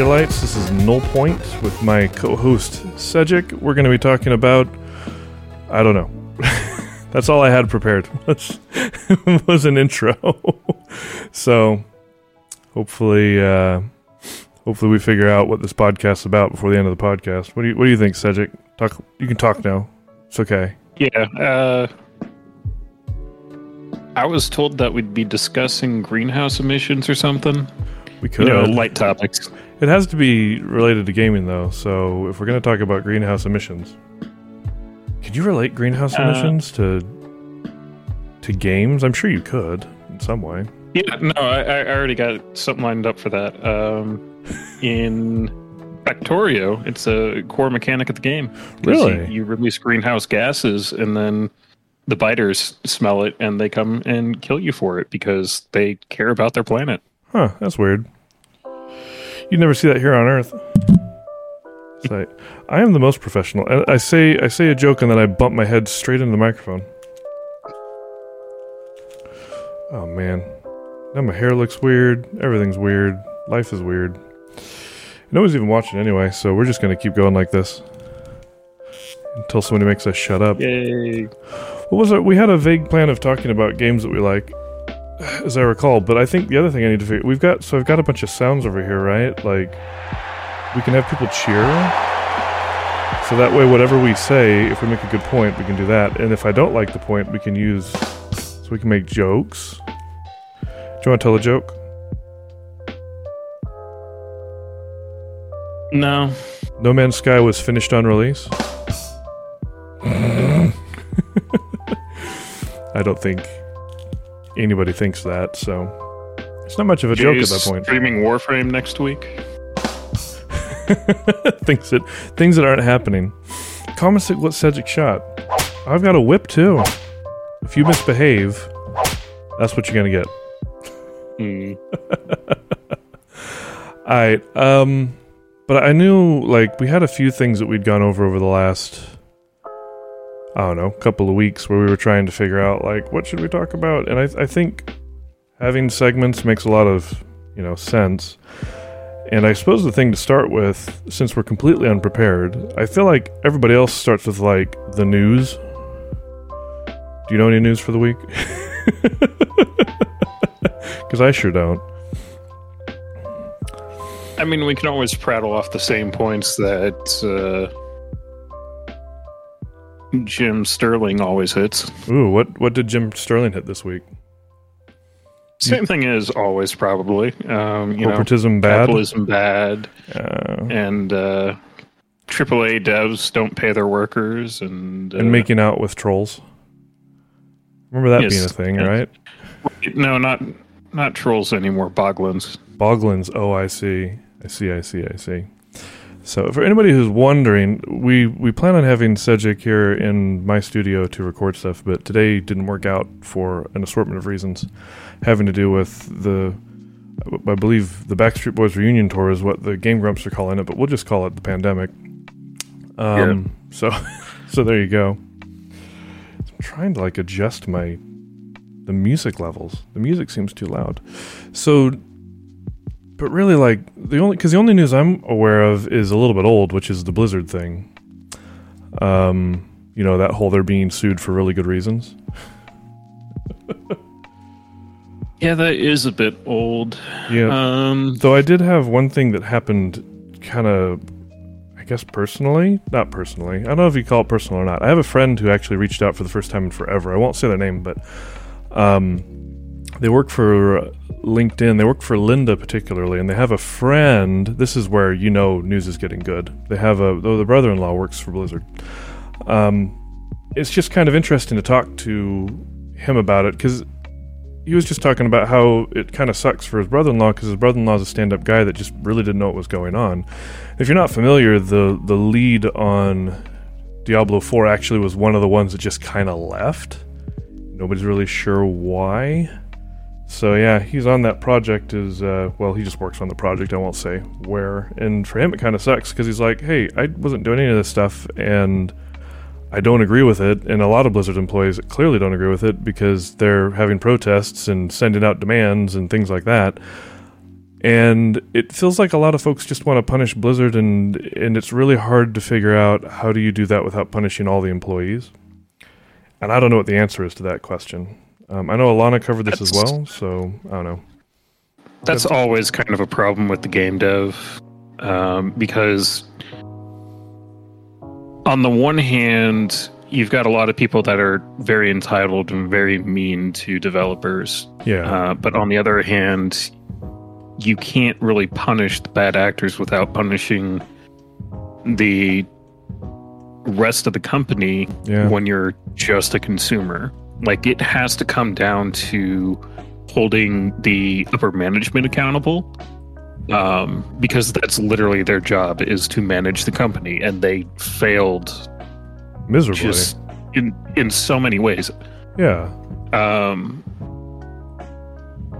everybody. My name is Jaylights. This is Null Point with my co-host Cedric. We're going to be talking about I don't know. That's all I had prepared was was an intro. so hopefully, uh, hopefully we figure out what this podcast's about before the end of the podcast. What do you What do you think, Cedric? Talk. You can talk now. It's okay. Yeah. Uh, I was told that we'd be discussing greenhouse emissions or something. We could. You know, light topics. It has to be related to gaming, though. So if we're going to talk about greenhouse emissions, could you relate greenhouse Uh, emissions to to games? I'm sure you could in some way. Yeah. No, I, I already got something lined up for that. Um, in Factorio, it's a core mechanic of the game. Really? You, you release greenhouse gases, and then the biters smell it, and they come and kill you for it because they care about their planet. Huh? That's weird. You never see that here on Earth. It's like, I am the most professional. I, I say I say a joke and then I bump my head straight into the microphone. Oh man, now my hair looks weird. Everything's weird. Life is weird. Nobody's even watching anyway, so we're just gonna keep going like this until somebody makes us shut up. Yay! What was it? We had a vague plan of talking about games that we like, as I recall. But I think the other thing I need to figure we've got so I've got a bunch of sounds over here, right? Like we can have people cheer. So that way, whatever we say, if we make a good point, we can do that. And if I don't like the point, we can use. So we can make jokes. Do you want to tell a joke? No, No Man's Sky was finished on release. I don't think anybody thinks that, so it's not much of a joke at that point. Streaming Warframe next week. things that things that aren't happening. Comment what Cedric shot. I've got a whip too. If you misbehave, that's what you're gonna get. Mm. Alright, um but I knew like we had a few things that we'd gone over over the last I don't know, couple of weeks where we were trying to figure out like what should we talk about? And I I think having segments makes a lot of, you know, sense. And I suppose the thing to start with, since we're completely unprepared, I feel like everybody else starts with like the news. Do you know any news for the week? Because I sure don't. I mean, we can always prattle off the same points that uh, Jim Sterling always hits. Ooh, what what did Jim Sterling hit this week? Same thing as always probably. Um, you know, Corporatism bad. capitalism bad, Uh, and uh, AAA devs don't pay their workers, and uh, and making out with trolls. Remember that Yes. being a thing, right? no, not not trolls anymore, boglins. Boglins. Oh, I see. I see. I see. I see. So, for anybody who's wondering, we we plan on having Cedric here in my studio to record stuff, but today didn't work out for an assortment of reasons, having to do with the, I believe the Backstreet Boys reunion tour is what the Game Grumps are calling it, but we'll just call it the pandemic. Um. So, so there you go. I'm trying to like adjust my the music levels. The music seems too loud. So but really like the only because the only news i'm aware of is a little bit old which is the blizzard thing. Um you know that whole they're being sued for really good reasons. Yeah, that is a bit old. yeah. Um, though i did have one thing that happened kind of i guess personally. Not personally. I don't know if you call it personal or not. I have a friend who actually reached out for the first time in forever. I won't say their name but um they work for linkedin they work for Lynda particularly and they have a friend this is where you know news is getting good they have a though the brother-in-law works for blizzard um it's just kind of interesting to talk to him about it because he was just talking about how it kind of sucks for his brother-in-law because his brother-in-law is a stand-up guy that just really didn't know what was going on. If you're not familiar, the the lead on Diablo 4 actually was one of the ones that just kind of left. Nobody's really sure why. So yeah, he's on that project. Is uh, well, he just works on the project. I won't say where. And for him, it kind of sucks because he's like, hey, I wasn't doing any of this stuff, and I don't agree with it, and a lot of Blizzard employees clearly don't agree with it because they're having protests and sending out demands and things like that. and it feels like a lot of folks just want to punish Blizzard, and and it's really hard to figure out how do you do that without punishing all the employees. And I don't know what the answer is to that question. Um, I know Alana covered this as well, so I don't know. That's always kind of a problem with the game dev, um, because on the one hand, you've got a lot of people that are very entitled and very mean to developers, Yeah, uh, but on the other hand, you can't really punish the bad actors without punishing the rest of the company yeah, when you're just a consumer. Like it has to come down to holding the upper management accountable. Um, because that's literally their job is to manage the company and they failed miserably. just in in so many ways. yeah, Um,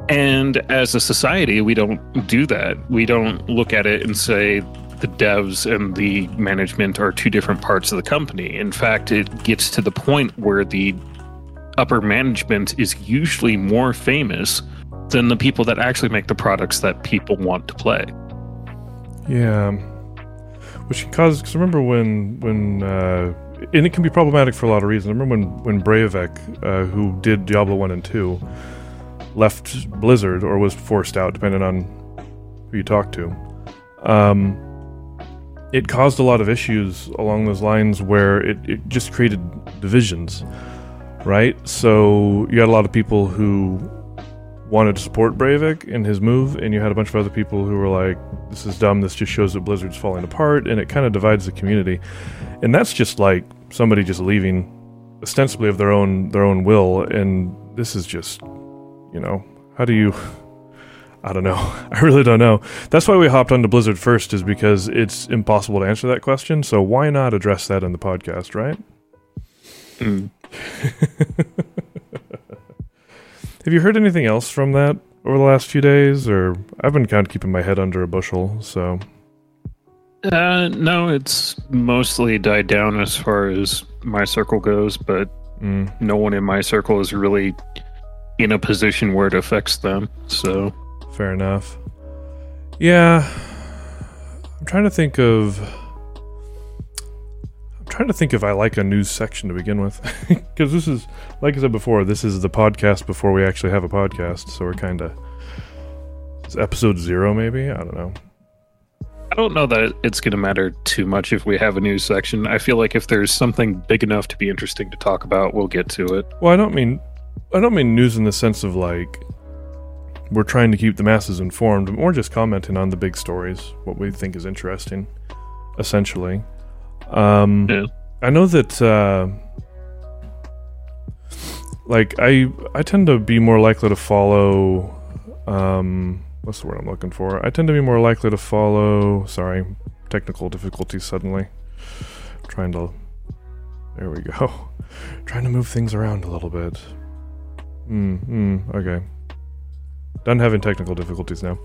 and as a society, we don't do that. We don't look at it and say the devs and the management are two different parts of the company. In fact, it gets to the point where the upper management is usually more famous than the people that actually make the products that people want to play. yeah. Which can cause. Because remember when when uh, and it can be problematic for a lot of reasons. I remember when when Brevik, uh, who did Diablo one and two, left Blizzard or was forced out, depending on who you talk to. Um, it caused a lot of issues along those lines where it, it just created divisions, right? So you had a lot of people who wanted to support Brevik in his move, and you had a bunch of other people who were like, "This is dumb. This just shows that Blizzard's falling apart," and it kind of divides the community. And that's just like somebody just leaving, ostensibly of their own their own will. And this is just, you know, how do you? I don't know. I really don't know. That's why we hopped onto Blizzard first, is because it's impossible to answer that question. So why not address that in the podcast, right? Mm. Have you heard anything else from that over the last few days? Or I've been kind of keeping my head under a bushel, so Uh, no, it's mostly died down as far as my circle goes, but mm, no one in my circle is really in a position where it affects them. So fair enough. Yeah, I'm trying to think of. Trying to think if I like a news section to begin with, because this is, like I said before, this is the podcast before we actually have a podcast, so we're kind of. It's episode zero, maybe. I don't know. I don't know that it's going to matter too much if we have a news section. I feel like if there's something big enough to be interesting to talk about, we'll get to it. Well, I don't mean I don't mean news in the sense of like we're trying to keep the masses informed, but more just commenting on the big stories, what we think is interesting, essentially. Um, Yeah. I know that uh, like I I tend to be more likely to follow um, what's the word I'm looking for? I tend to be more likely to follow sorry, technical difficulties suddenly. trying to there we go. trying to move things around a little bit. Hmm, hmm, okay. Done having technical difficulties now.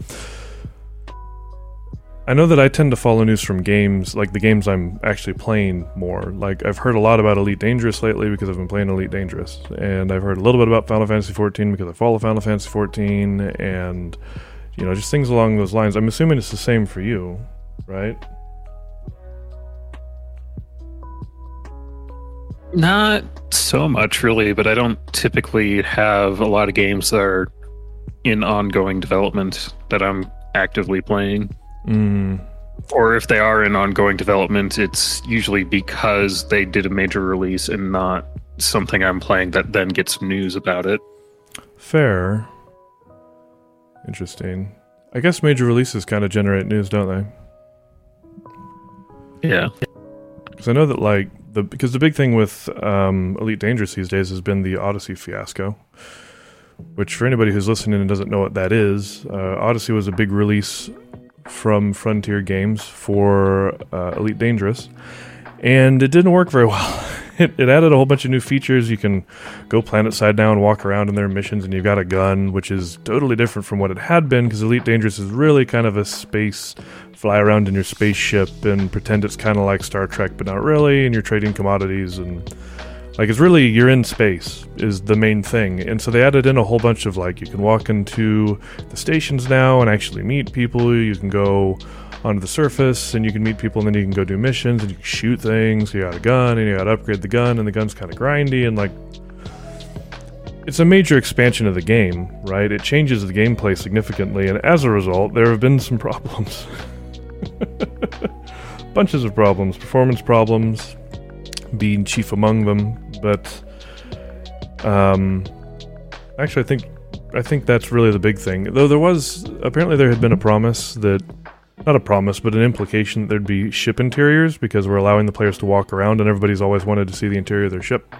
I know that I tend to follow news from games, like the games I'm actually playing more. Like, I've heard a lot about Elite Dangerous lately because I've been playing Elite Dangerous. And I've heard a little bit about Final Fantasy XIV because I follow Final Fantasy XIV. And, you know, just things along those lines. I'm assuming it's the same for you, right? Not so much, really, but I don't typically have a lot of games that are in ongoing development that I'm actively playing. Mm, Or if they are in ongoing development, it's usually because they did a major release and not something I'm playing that then gets news about it. fair. Interesting. I guess major releases kind of generate news, don't they? Yeah. Because I know that like the because the big thing with um, Elite Dangerous these days has been the Odyssey fiasco. Which, for anybody who's listening and doesn't know what that is, uh, Odyssey was a big release from Frontier Games for uh, Elite Dangerous, and it didn't work very well. It, it added a whole bunch of new features. You can go planet side down, walk around in their missions, and you've got a gun, which is totally different from what it had been. Because Elite Dangerous is really kind of a space fly around in your spaceship and pretend it's kind of like Star Trek, but not really. And you're trading commodities and Like it's really you're in space is the main thing, and so they added in a whole bunch of like you can walk into the stations now and actually meet people. You can go onto the surface and you can meet people, and then you can go do missions and you can shoot things. You got a gun and you got to upgrade the gun, and the gun's kind of grindy and like it's a major expansion of the game, right? It changes the gameplay significantly, and as a result, there have been some problems. Bunches of problems, performance problems, being chief among them. But um, actually, I think I think that's really the big thing. Though there was apparently there had been a promise that not a promise, but an implication that there'd be ship interiors because we're allowing the players to walk around, and everybody's always wanted to see the interior of their ship,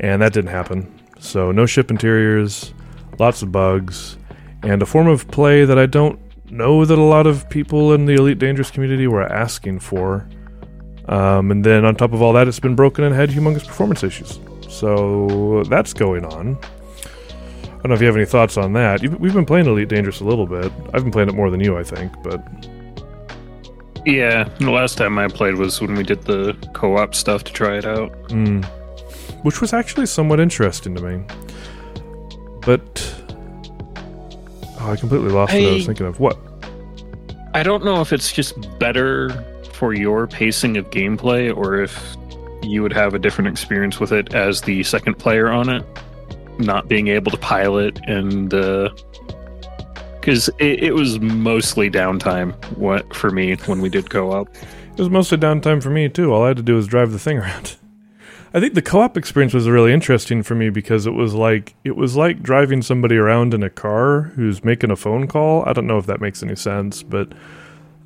and that didn't happen. So no ship interiors, lots of bugs, and a form of play that I don't know that a lot of people in the Elite Dangerous community were asking for. Um, and then on top of all that, it's been broken and had humongous performance issues. So that's going on. I don't know if you have any thoughts on that. We've been playing Elite Dangerous a little bit. I've been playing it more than you, I think, but. Yeah, the last time I played was when we did the co op stuff to try it out. Mm. Which was actually somewhat interesting to me. But. Oh, I completely lost I, what I was thinking of. What? I don't know if it's just better for your pacing of gameplay or if you would have a different experience with it as the second player on it, not being able to pilot and because uh, it, it, was mostly downtime what for me when we did co-op. It was mostly downtime for me too. All I had to do was drive the thing around. I think the co-op experience was really interesting for me because it was like it was like driving somebody around in a car who's making a phone call. I don't know if that makes any sense, but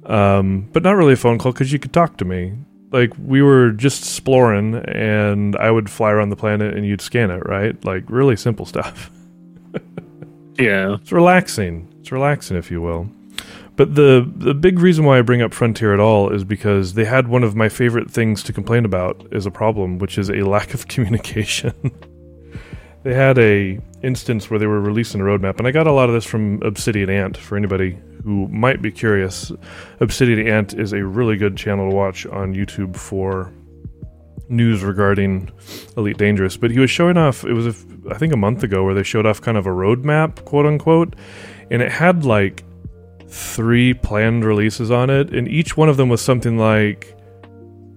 um, but not really a phone call because you could talk to me. Like we were just exploring, and I would fly around the planet, and you'd scan it, right? Like really simple stuff. yeah, it's relaxing. It's relaxing, if you will. But the the big reason why I bring up Frontier at all is because they had one of my favorite things to complain about as a problem, which is a lack of communication. They had a instance where they were releasing a roadmap, and I got a lot of this from Obsidian Ant for anybody who might be curious, Obsidian Ant is a really good channel to watch on YouTube for news regarding Elite Dangerous. But he was showing off, it was, a, I think, a month ago, where they showed off kind of a roadmap, quote unquote, and it had like three planned releases on it, and each one of them was something like,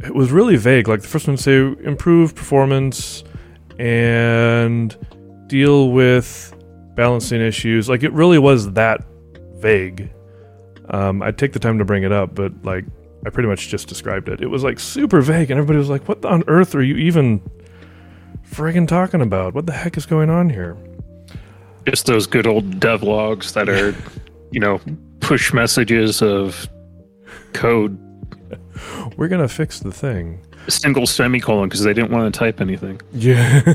it was really vague. Like the first one say improve performance and deal with balancing issues. Like it really was that vague. Um, I'd take the time to bring it up, but like I pretty much just described it. It was like super vague, and everybody was like, "What on earth are you even friggin' talking about? What the heck is going on here?" Just those good old dev logs that are, you know, push messages of code. We're gonna fix the thing. Single semicolon because they didn't want to type anything. Yeah.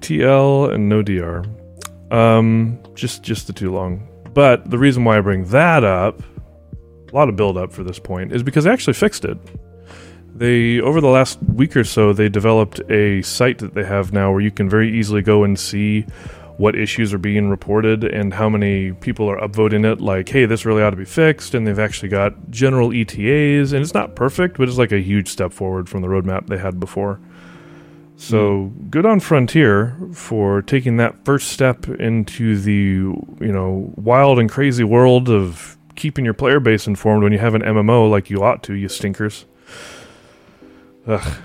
TL and no DR. Um, just just the too long. But the reason why I bring that up, a lot of build up for this point, is because they actually fixed it. They over the last week or so, they developed a site that they have now where you can very easily go and see what issues are being reported and how many people are upvoting it like hey this really ought to be fixed and they've actually got general etas and it's not perfect but it's like a huge step forward from the roadmap they had before so hmm. good on Frontier for taking that first step into the you know wild and crazy world of keeping your player base informed when you have an MMO like you ought to, you stinkers. Ugh.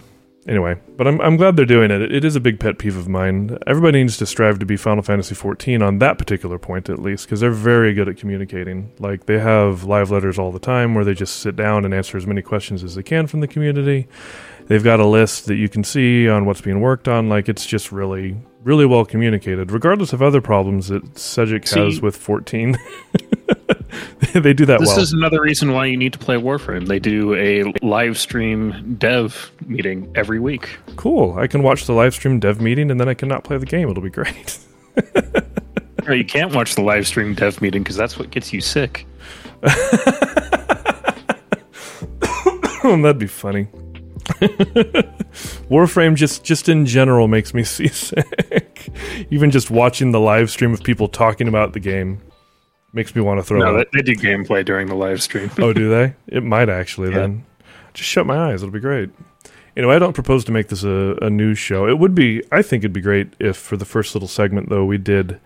Anyway, but I'm I'm glad they're doing it. It is a big pet peeve of mine. Everybody needs to strive to be Final Fantasy 14 on that particular point at least because they're very good at communicating. Like they have live letters all the time where they just sit down and answer as many questions as they can from the community they've got a list that you can see on what's being worked on. Like it's just really, really well communicated, regardless of other problems that Cedric has with 14. they do that this well. This is another reason why you need to play Warframe. They do a live stream dev meeting every week. Cool. I can watch the live stream dev meeting and then I cannot play the game. It'll be great. no, you can't watch the live stream dev meeting because that's what gets you sick. That'd be funny. Warframe just just in general makes me seasick. Even just watching the live stream of people talking about the game makes me want to throw. No, they do gameplay during the live stream. oh, do they? It might actually yeah. then. Just shut my eyes. It'll be great. Anyway, I don't propose to make this a, a news show. It would be, I think it'd be great if for the first little segment, though, we did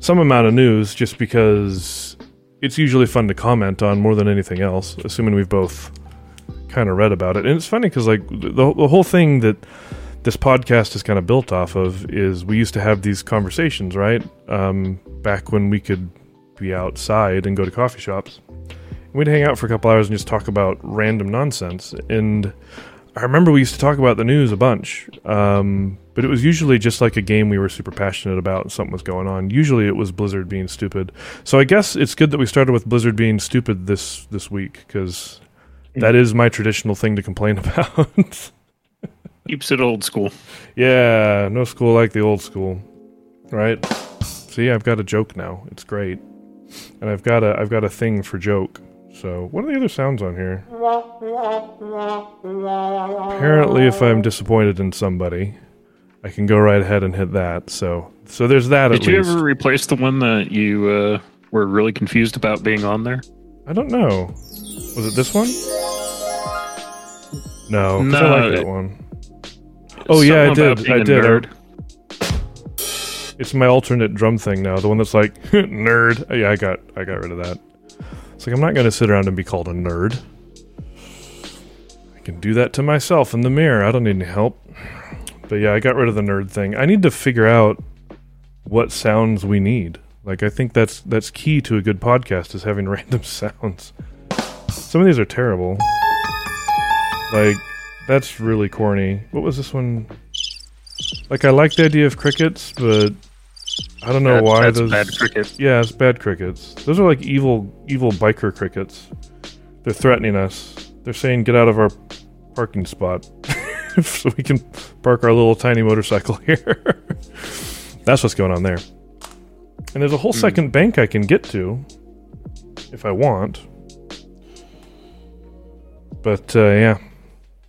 some amount of news just because it's usually fun to comment on more than anything else, assuming we've both kind of read about it. And it's funny because, like, the, the whole thing that this podcast is kind of built off of is we used to have these conversations, right? Um, back when we could be outside and go to coffee shops. We'd hang out for a couple hours and just talk about random nonsense. And I remember we used to talk about the news a bunch, um, but it was usually just like a game we were super passionate about and something was going on. Usually it was Blizzard being stupid. So I guess it's good that we started with Blizzard being stupid this this week because that is my traditional thing to complain about. Keeps it old school. yeah, no school like the old school, right? See, I've got a joke now. It's great, and I've got a I've got a thing for joke. So, what are the other sounds on here? Apparently, if I'm disappointed in somebody, I can go right ahead and hit that. So, so there's that Did you least. ever replace the one that you uh, were really confused about being on there? I don't know. Was it this one? No, 'cause I No, like that one. Oh, yeah, I did. I did. Nerd. It's my alternate drum thing now. The one that's like nerd. Oh, yeah, I got I got rid of that. It's like I'm not to sit around and be called a nerd. I can do that to myself in the mirror. I don't need any help. But yeah, I got rid of the nerd thing. I need to figure out what sounds we need. Like I think that's that's key to a good podcast is having random sounds. Some of these are terrible. Like that's really corny. What was this one? Like I like the idea of crickets, but I don't know That- why that's those. bad cricket. Yeah, it's bad crickets. Those are like evil, evil biker crickets. They're threatening us. They're saying, "Get out of our parking spot, so we can park our little tiny motorcycle here." That's what's going on there. And there's a whole Hmm. second bank I can get to if I want. But uh, yeah,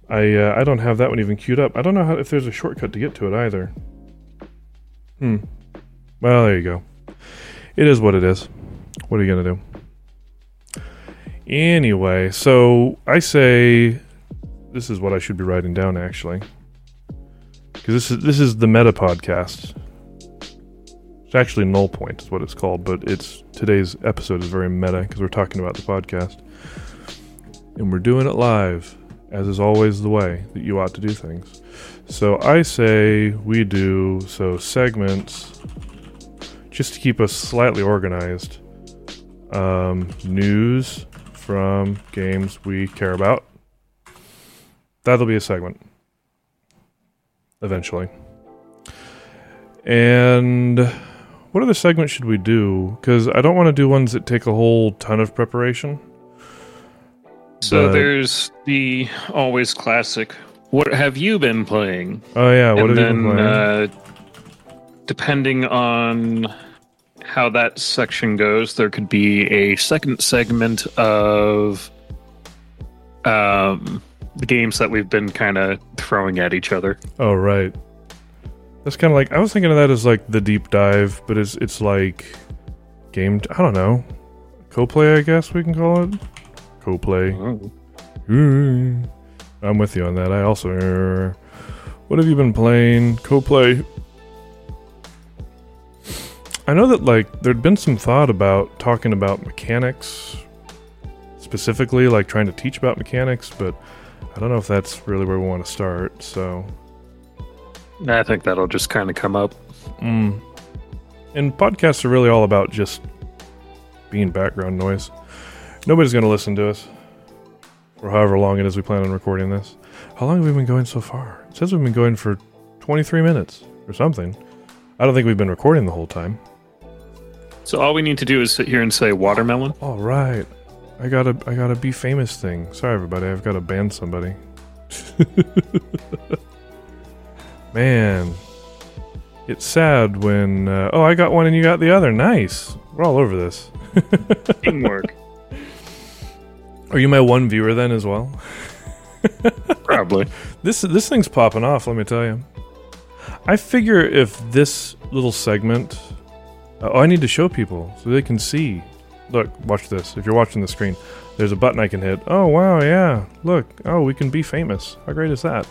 I uh, I don't have that one even queued up. I don't know how if there's a shortcut to get to it either. Hmm. Well, there you go. It is what it is. What are you gonna do? Anyway, so I say this is what I should be writing down actually, because this is this is the meta podcast. It's actually null point is what it's called, but it's today's episode is very meta because we're talking about the podcast, and we're doing it live, as is always the way that you ought to do things. So I say we do so segments just to keep us slightly organized. Um, news from games we care about. That'll be a segment eventually. And what other segment should we do? Because I don't want to do ones that take a whole ton of preparation. So But- there's the always classic. What have you been playing? Oh yeah, what and have you been playing? uh, depending on how that section goes, there could be a second segment of um, the games that we've been kind of throwing at each other. oh right. That's kind of like I was thinking of that as like the deep dive, but it's it's like game. I don't know, co-play. I guess we can call it co-play. Mm. I'm with you on that. I also. What have you been playing? Co-play. I know that like there'd been some thought about talking about mechanics, specifically like trying to teach about mechanics, but I don't know if that's really where we want to start. So, I think that'll just kind of come up. mm. and podcasts are really all about just being background noise. Nobody's going to listen to us for however long it is we plan on recording this. How long have we been going so far? It says we've been going for 23 minutes or something. I don't think we've been recording the whole time. So all we need to do is sit here and say watermelon. All right. I got to I got to be famous thing. Sorry everybody, I've got to ban somebody. Man. It's sad when uh, oh, I got one and you got the other. Nice. We're all over this. Teamwork. Are you my one viewer then as well? Probably. This this thing's popping off. Let me tell you. I figure if this little segment, Uh, oh, I need to show people so they can see. Look, watch this. If you're watching the screen, There's a button I can hit. Oh wow, yeah. Look, oh we can be famous. How great is that?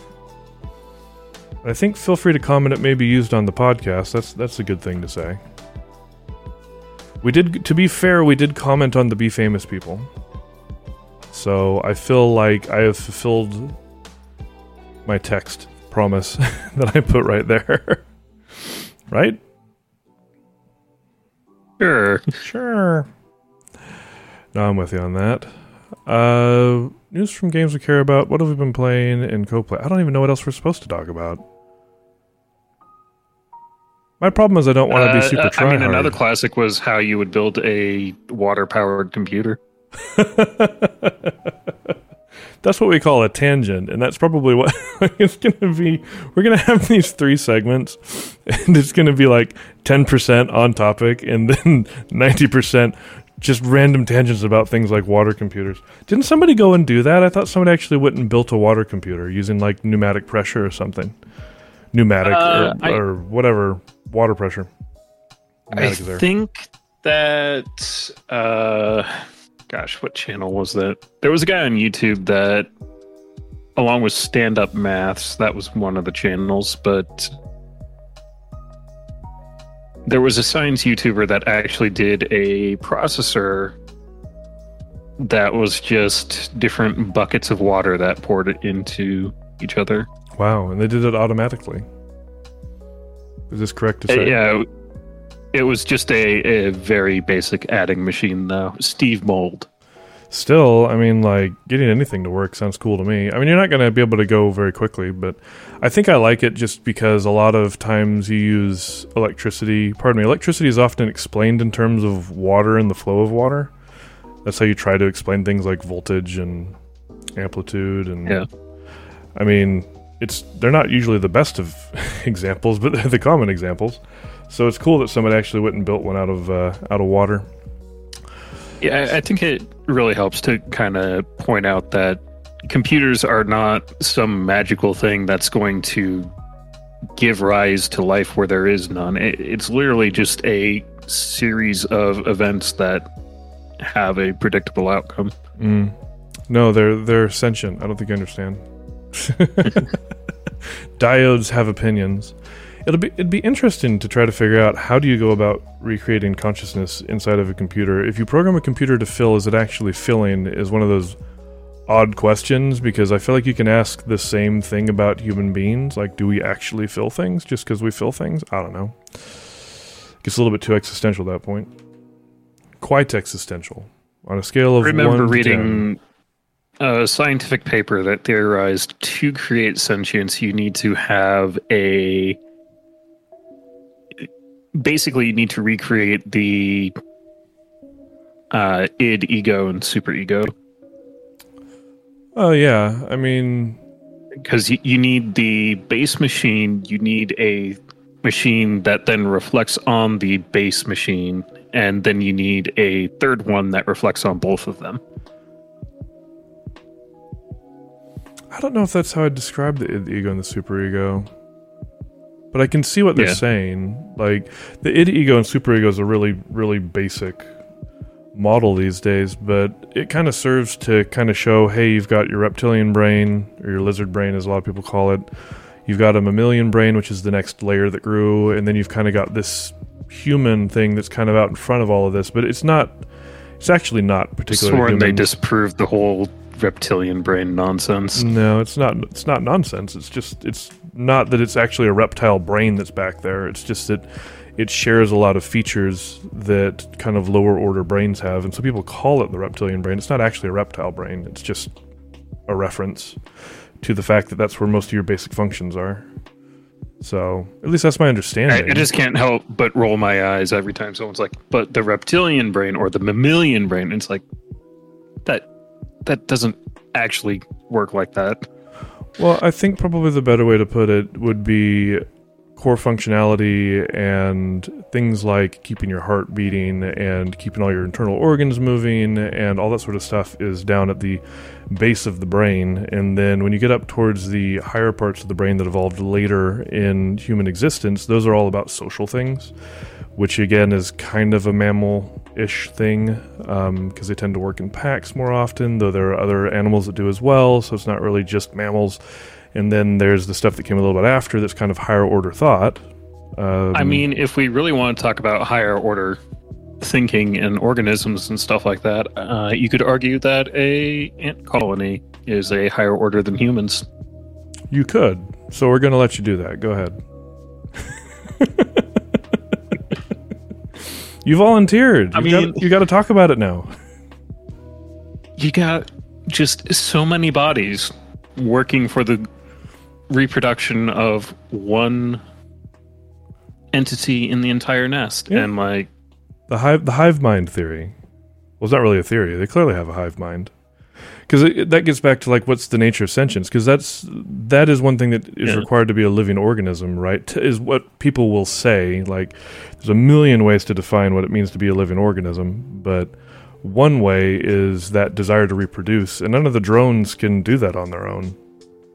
I think feel free to comment. It may be used on the podcast. That's that's a good thing to say. We did, to be fair, we did comment on the Be Famous people. So I feel like I have fulfilled my text promise that I put right there. right? Sure. Sure. No, I'm with you on that. Uh, news from games we care about. What have we been playing in co-play? I don't even know what else we're supposed to talk about. My problem is I don't want to be Uh, super uh, try I mean, another classic was how you would build a water-powered computer. that's what we call a tangent, and that's probably what it's going to be. We're going to have these three segments, and it's going to be like ten percent on topic, and then ninety percent just random tangents about things like water computers. Didn't somebody go and do that? I thought somebody actually went and built a water computer using like pneumatic pressure or something. Pneumatic Uh, or, I- or whatever water pressure. I Pneumatic there. think that uh gosh, what channel was that? There was a guy on YouTube that along with stand up maths, that was one of the channels, but there was a science YouTuber that actually did a processor that was just different buckets of water that poured it into each other. Wow, and they did it automatically. Is this correct to Uh, say? yeah, it was just a, a very basic adding machine, though. Steve Mould. Still, I mean, like getting anything to work sounds cool to me. I mean, you're not going to be able to go very quickly, but I think I like it just because a lot of times you use electricity. Pardon me, electricity is often explained in terms of water and the flow of water. That's how you try to explain things like voltage and amplitude and. Yeah. I mean, it's they're not usually the best of examples, but they're the common examples. So it's cool that somebody actually went and built one out of uh, out of water. Yeah, I- I think it really helps to kind of point out that computers are not some magical thing that's going to give rise to life where there is none. It's literally just a series of events that have a predictable outcome. Mm. No, they're they're sentient. I don't think you understand. Diodes have opinions. It'll be it'd be interesting to try to figure out how do you go about recreating consciousness inside of a computer. If you program a computer to fill, is it actually filling? Is one of those odd questions because I feel like you can ask the same thing about human beings. Like, do we actually fill things just because we fill things? I don't know. Gets a little bit too existential at that point. Quite existential on a scale of I remember one to 10. reading a scientific paper that theorized to create sentience, you need to have a. Basically, you need to recreate the uh, id, ego, and super ego. Oh yeah, I mean, because you, you need the base machine, you need a machine that then reflects on the base machine, and then you need a third one that reflects on both of them. I don't know if that's how I'd describe the, id, the ego and the superego, but I can see what they're Yeah. saying. Like the id, ego, and superego is a really, really basic model these days, but it kind of serves to kind of show, hey, you've got your reptilian brain or your lizard brain, as a lot of people call it. You've got a mammalian brain, which is the next layer that grew, and then you've kind of got this human thing that's kind of out in front of all of this, but it's not. It's actually not particularly Sworn they disproved the whole reptilian brain nonsense. No, it's not. It's not nonsense. It's just. It's not that it's actually a reptile brain that's back there. It's just that it shares a lot of features that kind of lower order brains have, and so people call it the reptilian brain. It's not actually a reptile brain. It's just a reference to the fact that that's where most of your basic functions are. So at least that's my I, understanding. I just can't help but roll my eyes every time someone's like, "But the reptilian brain or the mammalian brain." It's like that. That doesn't actually work like that. Well, I think probably the better way to put it would be core functionality and things like keeping your heart beating and keeping all your internal organs moving and all that sort of stuff is down at the base of the brain. And then when you get up towards the higher parts of the brain that evolved later in human existence, those are all about social things, which again is kind of a mammal ish thing because they tend to work in packs more often, though there are other animals that do as well, so it's not really just mammals. And then there's the stuff that came a little bit after that's kind of higher order thought. Um, I mean, if we really want to talk about higher order thinking and organisms and stuff like that, uh, you could argue that a ant colony is a higher order than humans. you could. So we're going to let you do that. Go ahead. you volunteered. I You mean- got, you got to talk about it now. You got just so many bodies working for the reproduction of one entity in the entire nest, Yeah. and like The hive, the hive mind theory. Well, it's not really a theory. They clearly have a hive mind. Because that gets back to like what's the nature of sentience? Because that's that is one thing that is Yeah. required to be a living organism, right? Is what people will say. Like, there's a million ways to define what it means to be a living organism, but one way is that desire to reproduce, and none of the drones can do that on their own.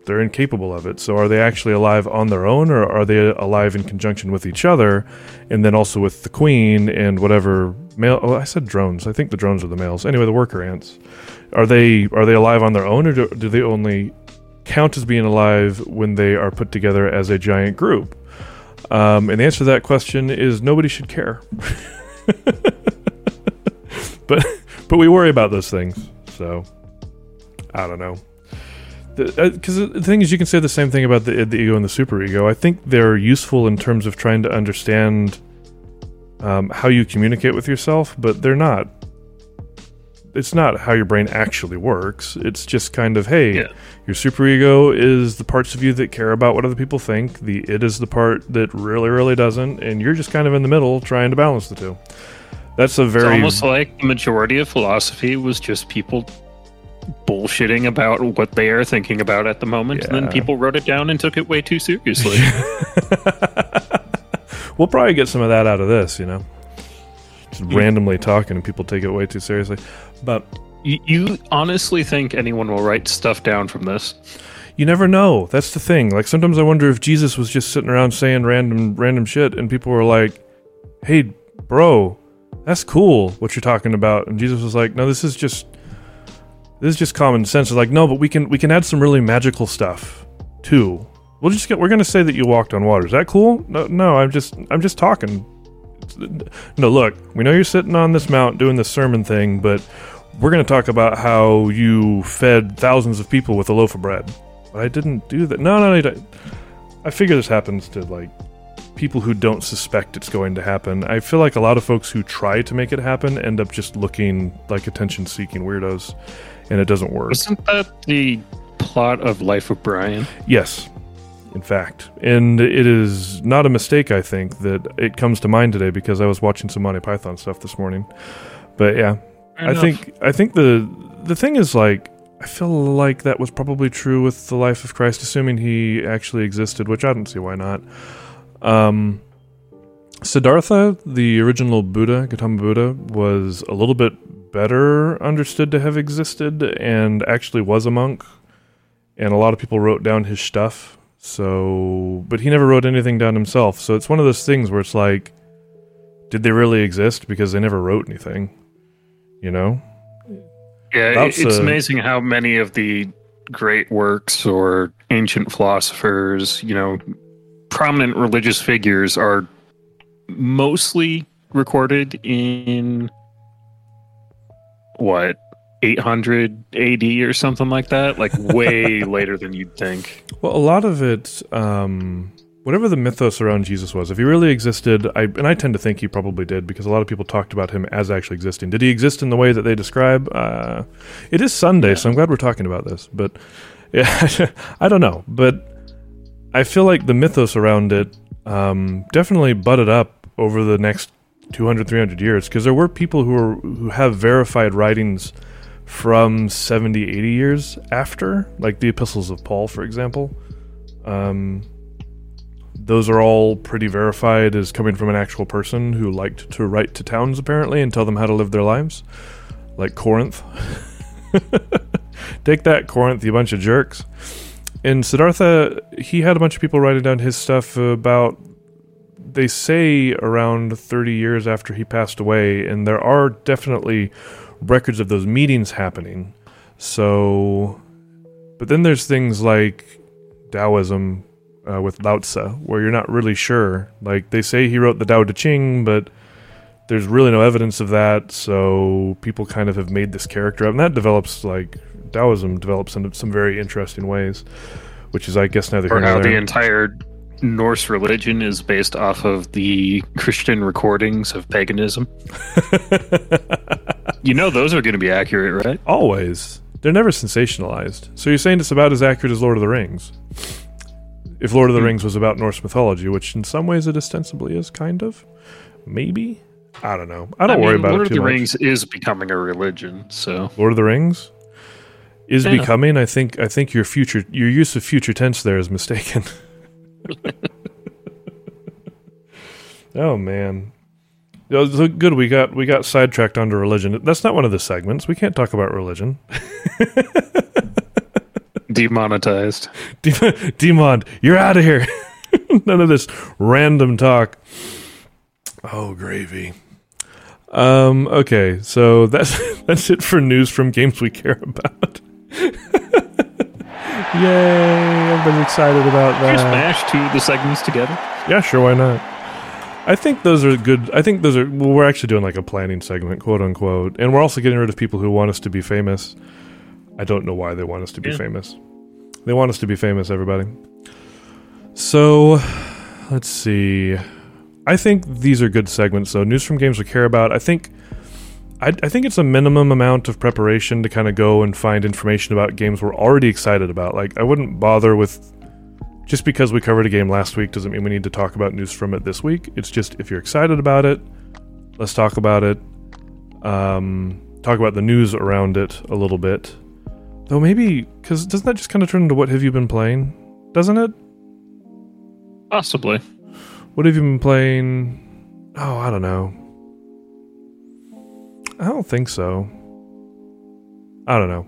They're incapable of it. So, are they actually alive on their own, or are they alive in conjunction with each other, and then also with the queen and whatever male? Oh, I said drones. I think the drones are the males. Anyway, the worker ants. Are they are they alive on their own, or do, do they only count as being alive when they are put together as a giant group? Um, and the answer to that question is nobody should care. but but we worry about those things, so I don't know. Because the, the thing is, you can say the same thing about the the ego and the superego. I think they're useful in terms of trying to understand um, how you communicate with yourself, but they're not. It's not how your brain actually works. It's just kind of, hey, Yeah. your superego is the parts of you that care about what other people think. The it is the part that really, really doesn't, and you're just kind of in the middle trying to balance the two. That's a it's very almost like the majority of philosophy was just people bullshitting about what they are thinking about at the moment, and then people wrote it down and took it way too seriously. we'll probably get some of that out of this, you know. Just randomly talking and people take it way too seriously. But you, you honestly think anyone will write stuff down from this? you never know. That's the thing. Like sometimes I wonder if Jesus was just sitting around saying random random shit and people were like, "Hey, bro, that's cool what you're talking about." And Jesus was like, "No, this is just this is just common sense." It's like, "No, but we can we can add some really magical stuff too." We'll just get we're to say that you walked on water. Is that cool? No, no, I'm just I'm just talking. No, look, we know you're sitting on this mount doing this sermon thing, but we're to talk about how you fed thousands of people with a loaf of bread. But I didn't do that. No, no, no. I figure this happens to like people who don't suspect it's going to happen. I feel like a lot of folks who try to make it happen end up just looking like attention seeking weirdos, and it doesn't work. Isn't that the plot of Life of Brian? Yes, in fact. And it is not a mistake, I think, that it comes to mind today because I was watching some Monty Python stuff this morning. But yeah, Fair I enough. think I think the the thing is like I feel like that was probably true with the life of Christ, assuming he actually existed, which I don't see why not. Um, Siddhartha, the original Buddha, Gautama Buddha, was a little bit better understood to have existed and actually was a monk. And a lot of people wrote down his stuff. So, but he never wrote anything down himself. So it's one of those things where it's like, did they really exist? Because they never wrote anything. You know? Yeah, That's, it's uh, amazing how many of the great works or ancient philosophers, you know, prominent religious figures are mostly recorded in what 800 AD or something like that, like way later than you'd think. Well, a lot of it, um, whatever the mythos around Jesus was, if he really existed, I and I tend to think he probably did because a lot of people talked about him as actually existing. Did he exist in the way that they describe? Uh, it is Sunday, so I'm glad we're talking about this. But yeah, I don't know. But I feel like the mythos around it um, definitely butted up over the next 200, 300 years because there were people who who have verified writings from 70, 80 years after, like the epistles of Paul, for example. Um, those are all pretty verified as coming from an actual person who liked to write to towns, apparently, and tell them how to live their lives. Like Corinth. Take that, Corinth, you bunch of jerks. In Siddhartha, he had a bunch of people writing down his stuff about they say around 30 years after he passed away, and there are definitely records of those meetings happening. So, but then there's things like Taoism uh, with Lao Tzu, where you're not really sure. Like they say he wrote the Tao Te Ching, but there's really no evidence of that. So people kind of have made this character up, and that develops like Taoism develops in some very interesting ways, which is, I guess, neither here Or nor how the entire Norse religion is based off of the Christian recordings of paganism. You know those are going to be accurate, right? Always. They're never sensationalized. So you're saying it's about as accurate as Lord of the Rings? If Lord of the Hmm. Rings was about Norse mythology, which in some ways it ostensibly is, kind of. Maybe? I don't know. I don't worry mean, about Lord it of the much. Rings is becoming a religion, so Lord of the Rings is Yeah. becoming. I think. I think your future, your use of future tense there is mistaken. oh man, Yeah, so good. We got we got sidetracked onto religion. That's not one of the segments. We can't talk about religion. demonetized. Dem- Demond, you're out of here. None of this random talk. Oh, gravy. Um. Okay, so that's that's it for news from games we care about. Yay! Everybody's excited about that. smash two of the segments together? Yeah, sure. Why not? I think those are good. I think those are. Well, we're actually doing like a planning segment, quote unquote, and we're also getting rid of people who want us to be famous. I don't know why they want us to be Yeah. famous. They want us to be famous, everybody. So, let's see. I think these are good segments. So, news from games we care about. I think. I, I think it's a minimum amount of preparation to kind of go and find information about games we're already excited about. Like, I wouldn't bother with just because we covered a game last week doesn't mean we need to talk about news from it this week. It's just if you're excited about it, let's talk about it. Um, talk about the news around it a little bit. Though maybe because doesn't that just kind of turn into what have you been playing? Doesn't it? Possibly. What have you been playing? Oh, I don't know. I don't think so. I don't know.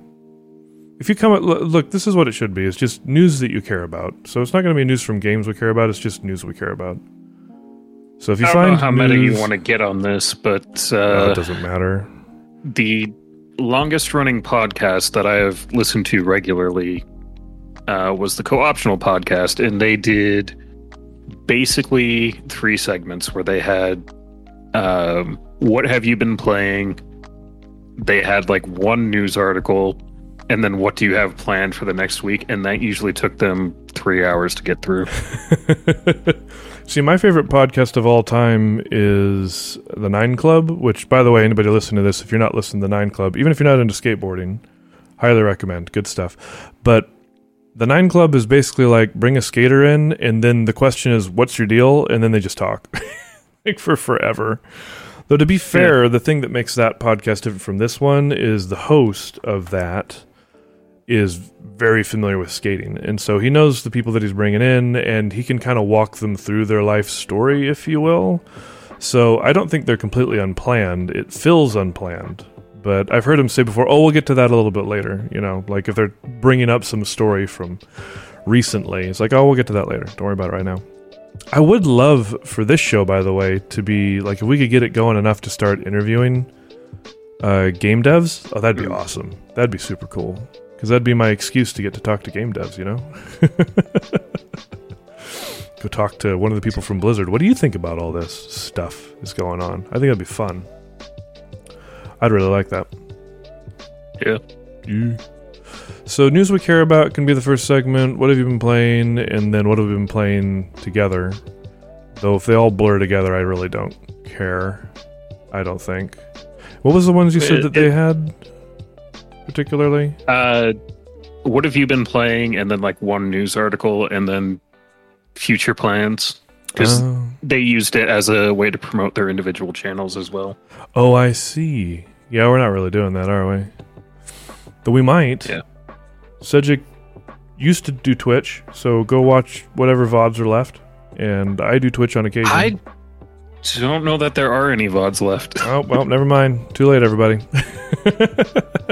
If you come at, look, this is what it should be. It's just news that you care about. So it's not going to be news from games we care about. It's just news we care about. So if you I don't find know how meta you want to get on this, but uh, it doesn't matter. the longest running podcast that I have listened to regularly uh, was the Co-optional podcast, and they did basically three segments where they had um, what have you been playing? They had like one news article, and then what do you have planned for the next week? And that usually took them three hours to get through. See, my favorite podcast of all time is the Nine Club. Which, by the way, anybody listening to this, if you're not listening to the Nine Club, even if you're not into skateboarding, highly recommend. Good stuff. But the Nine Club is basically like bring a skater in, and then the question is, "What's your deal?" And then they just talk, like for forever. Though to be fair, the thing that makes that podcast different from this one is the host of that is very familiar with skating, and so he knows the people that he's bringing in, and he can kind of walk them through their life story, if you will. So I don't think they're completely unplanned. It feels unplanned, but I've heard him say before, "Oh, we'll get to that a little bit later." You know, like if they're bringing up some story from recently, it's like, "Oh, we'll get to that later. Don't worry about it right now." I would love for this show, by the way, to be like if we could get it going enough to start interviewing uh, game devs. Oh, that'd be awesome. That'd be super cool because that'd be my excuse to get to talk to game devs. You know, go talk to one of the people from Blizzard. What do you think about all this stuff is going on? I think that'd be fun. I'd really like that. Yeah. Yeah. So news we care about can be the first segment. What have you been playing, and then what have we been playing together? Though if they all blur together, I really don't care. I don't think. What was the ones you said that they had particularly? Uh, what have you been playing? And then like one news article, and then future plans. Because Oh. they used it as a way to promote their individual channels as well. oh, I see. Yeah, we're not really doing that, are we? Though we might. Yeah. Cedric used to do Twitch, so go watch whatever VODs are left. And I do Twitch on occasion. I don't know that there are any VODs left. Oh, well, never mind. Too late, everybody.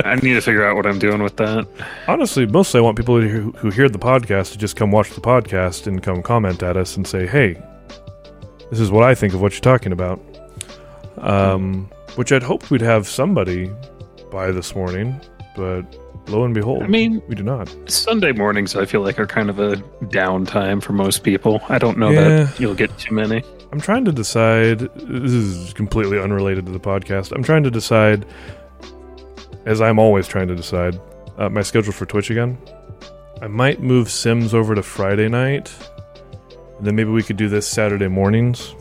I need to figure out what I'm doing with that. Honestly, mostly I want people who, who hear the podcast to just come watch the podcast and come comment at us and say, hey, This is what I think of what you're talking about. Um, which I'd hoped we'd have somebody by this morning, but lo and behold, I mean, we do not. Sunday mornings I feel like are kind of a downtime for most people. I don't know Yeah. that you'll get too many. I'm trying to decide. This is completely unrelated to the podcast. I'm trying to decide, as I'm always trying to decide, uh, my schedule for Twitch again. I might move Sims over to Friday night. And then maybe we could do this Saturday mornings.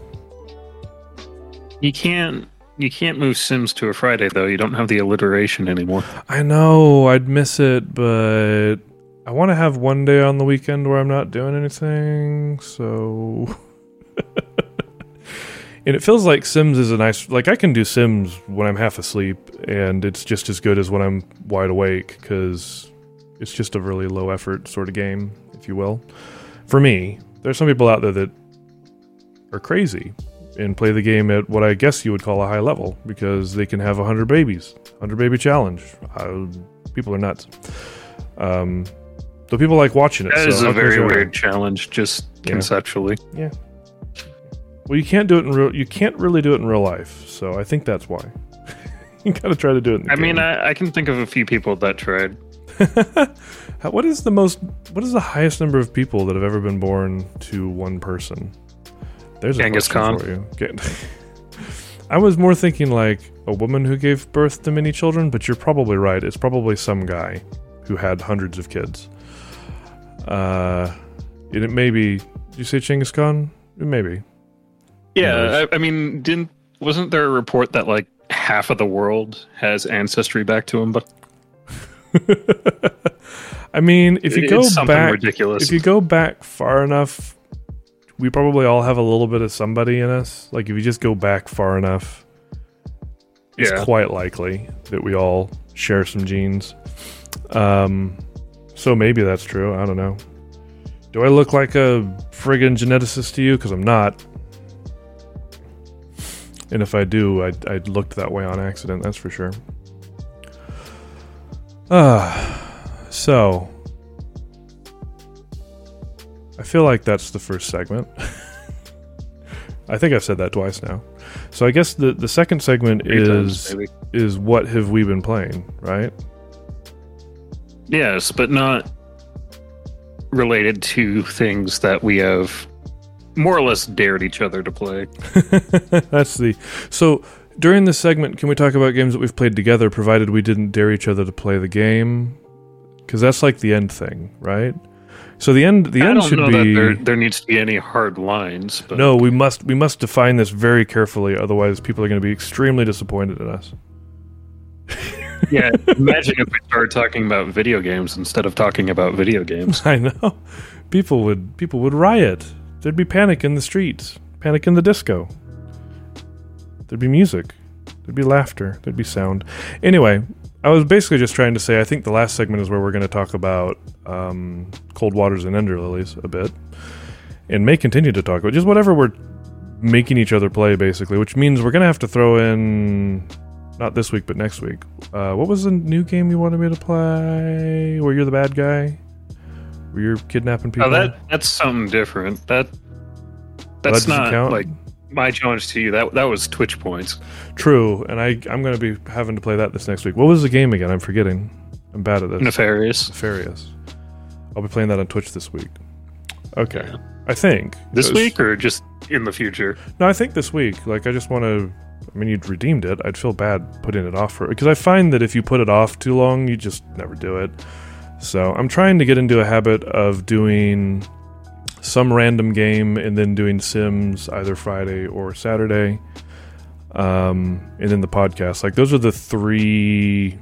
You can't you can't move Sims to a Friday though. You don't have the alliteration anymore. I know I'd miss it, but I want to have one day on the weekend where I'm not doing anything. So, and it feels like Sims is a nice like I can do Sims when I'm half asleep, and it's just as good as when I'm wide awake because it's just a really low effort sort of game, if you will. For me, there's some people out there that are crazy and play the game at what I guess you would call a high level because they can have 100 babies, 100 baby challenge. Uh, people are nuts. Um, though people like watching it. That so is a very weird challenge, just Yeah. conceptually. Yeah. Well, you can't do it in real. You can't really do it in real life. So I think that's why. you gotta try to do it. In the I mean. I, I can think of a few people that tried. What is the most? What is the highest number of people that have ever been born to one person? There's a Genghis question Khan. for you. I was more thinking like a woman who gave birth to many children, but you're probably right. It's probably some guy who had hundreds of kids. Uh, and it may be. Did you say Genghis Khan? Maybe. Yeah, I, I mean, didn't wasn't there a report that like half of the world has ancestry back to him? But I mean, if you it's go back, ridiculous. if you go back far enough, we probably all have a little bit of somebody in us. Like if you just go back far enough, it's Yeah. quite likely that we all share some genes. Um, so maybe that's true. I don't know. Do I look like a friggin' geneticist to you? Because I'm not. And if I do, I I looked that way on accident. That's for sure. Ah. So, I feel like that's the first segment. I think I've said that twice now. So I guess the the second segment Three is maybe. is what have we been playing, right? yes, but not related to things that we have more or less dared each other to play. that's the so during this segment, can we talk about games that we've played together, provided we didn't dare each other to play the game? Because that's like the end thing, right? So the end the I end don't should know be that there, there needs to be any hard lines, but no. We must we must define this very carefully, otherwise people are going to be extremely disappointed in us. yeah. Imagine if we started talking about video games instead of talking about video games. I know. People would people would riot. There'd be panic in the streets, panic in the disco. There'd be music. There'd be laughter. There'd be sound. Anyway, I was basically just trying to say I think the last segment is where we're going to talk about um, cold waters and ender lilies a bit, and may continue to talk about just whatever we're making each other play, basically. Which means we're going to have to throw in not this week but next week. Uh, what was the new game you wanted me to play? Where you're the bad guy? Where you're kidnapping people? Oh, that that's something different. That That that's not count? like my challenge to you. That that was Twitch points. True, and I I'm going to be having to play that this next week. What was the game again? I'm forgetting. I'm bad at this. Nefarious. Nefarious. I'll be playing that on Twitch this week. Okay, Yeah. I think This was- week or just in the future? No, I think this week. Like, I just want to. I mean, you'd redeemed it. I'd feel bad putting it off for because I find that if you put it off too long, you just never do it. So I'm trying to get into a habit of doing some random game and then doing Sims either Friday or Saturday, um, and then the podcast. Like those are the three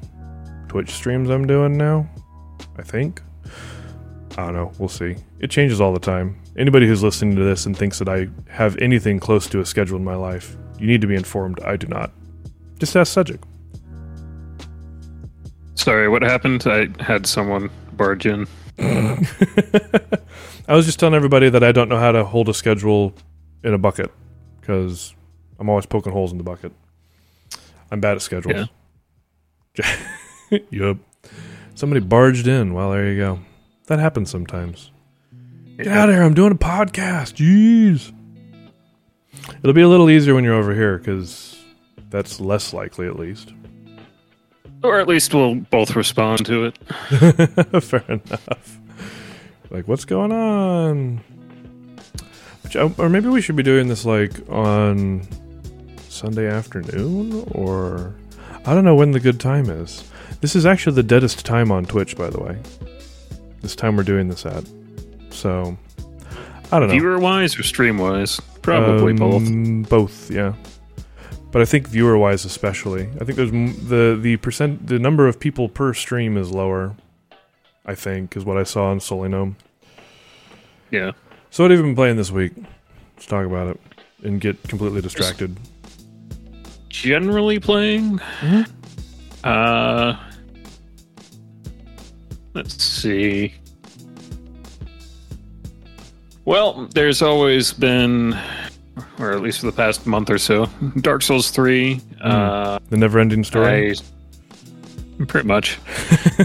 Twitch streams I'm doing now. I think. I don't know. We'll see. It changes all the time. Anybody who's listening to this and thinks that I have anything close to a schedule in my life, you need to be informed. I do not. Just ask Cedric. Sorry, what happened? I had someone barge in. I was just telling everybody that I don't know how to hold a schedule in a bucket because I'm always poking holes in the bucket. I'm bad at schedules. yup. Somebody barged in. Well, there you go. That happens sometimes. Get out of here. I'm doing a podcast. Jeez. It'll be a little easier when you're over here because that's less likely, at least. Or at least we'll both respond to it. Fair enough. Like, what's going on? Which, uh, or maybe we should be doing this like on Sunday afternoon, or I don't know when the good time is. This is actually the deadest time on Twitch, by the way. This time we're doing this at. So, I don't know. Viewer wise or stream wise? Probably Um, both. Both, yeah. But I think viewer wise, especially, I think there's m- the the percent the number of people per stream is lower. I think is what I saw on SullyGnome. Yeah. So what have you been playing this week? Let's talk about it and get completely distracted. Generally playing. Mhm. Uh. Let's see. Well, there's always been, or at least for the past month or so, Dark Souls 3. Uh, The never-ending story. I pretty much.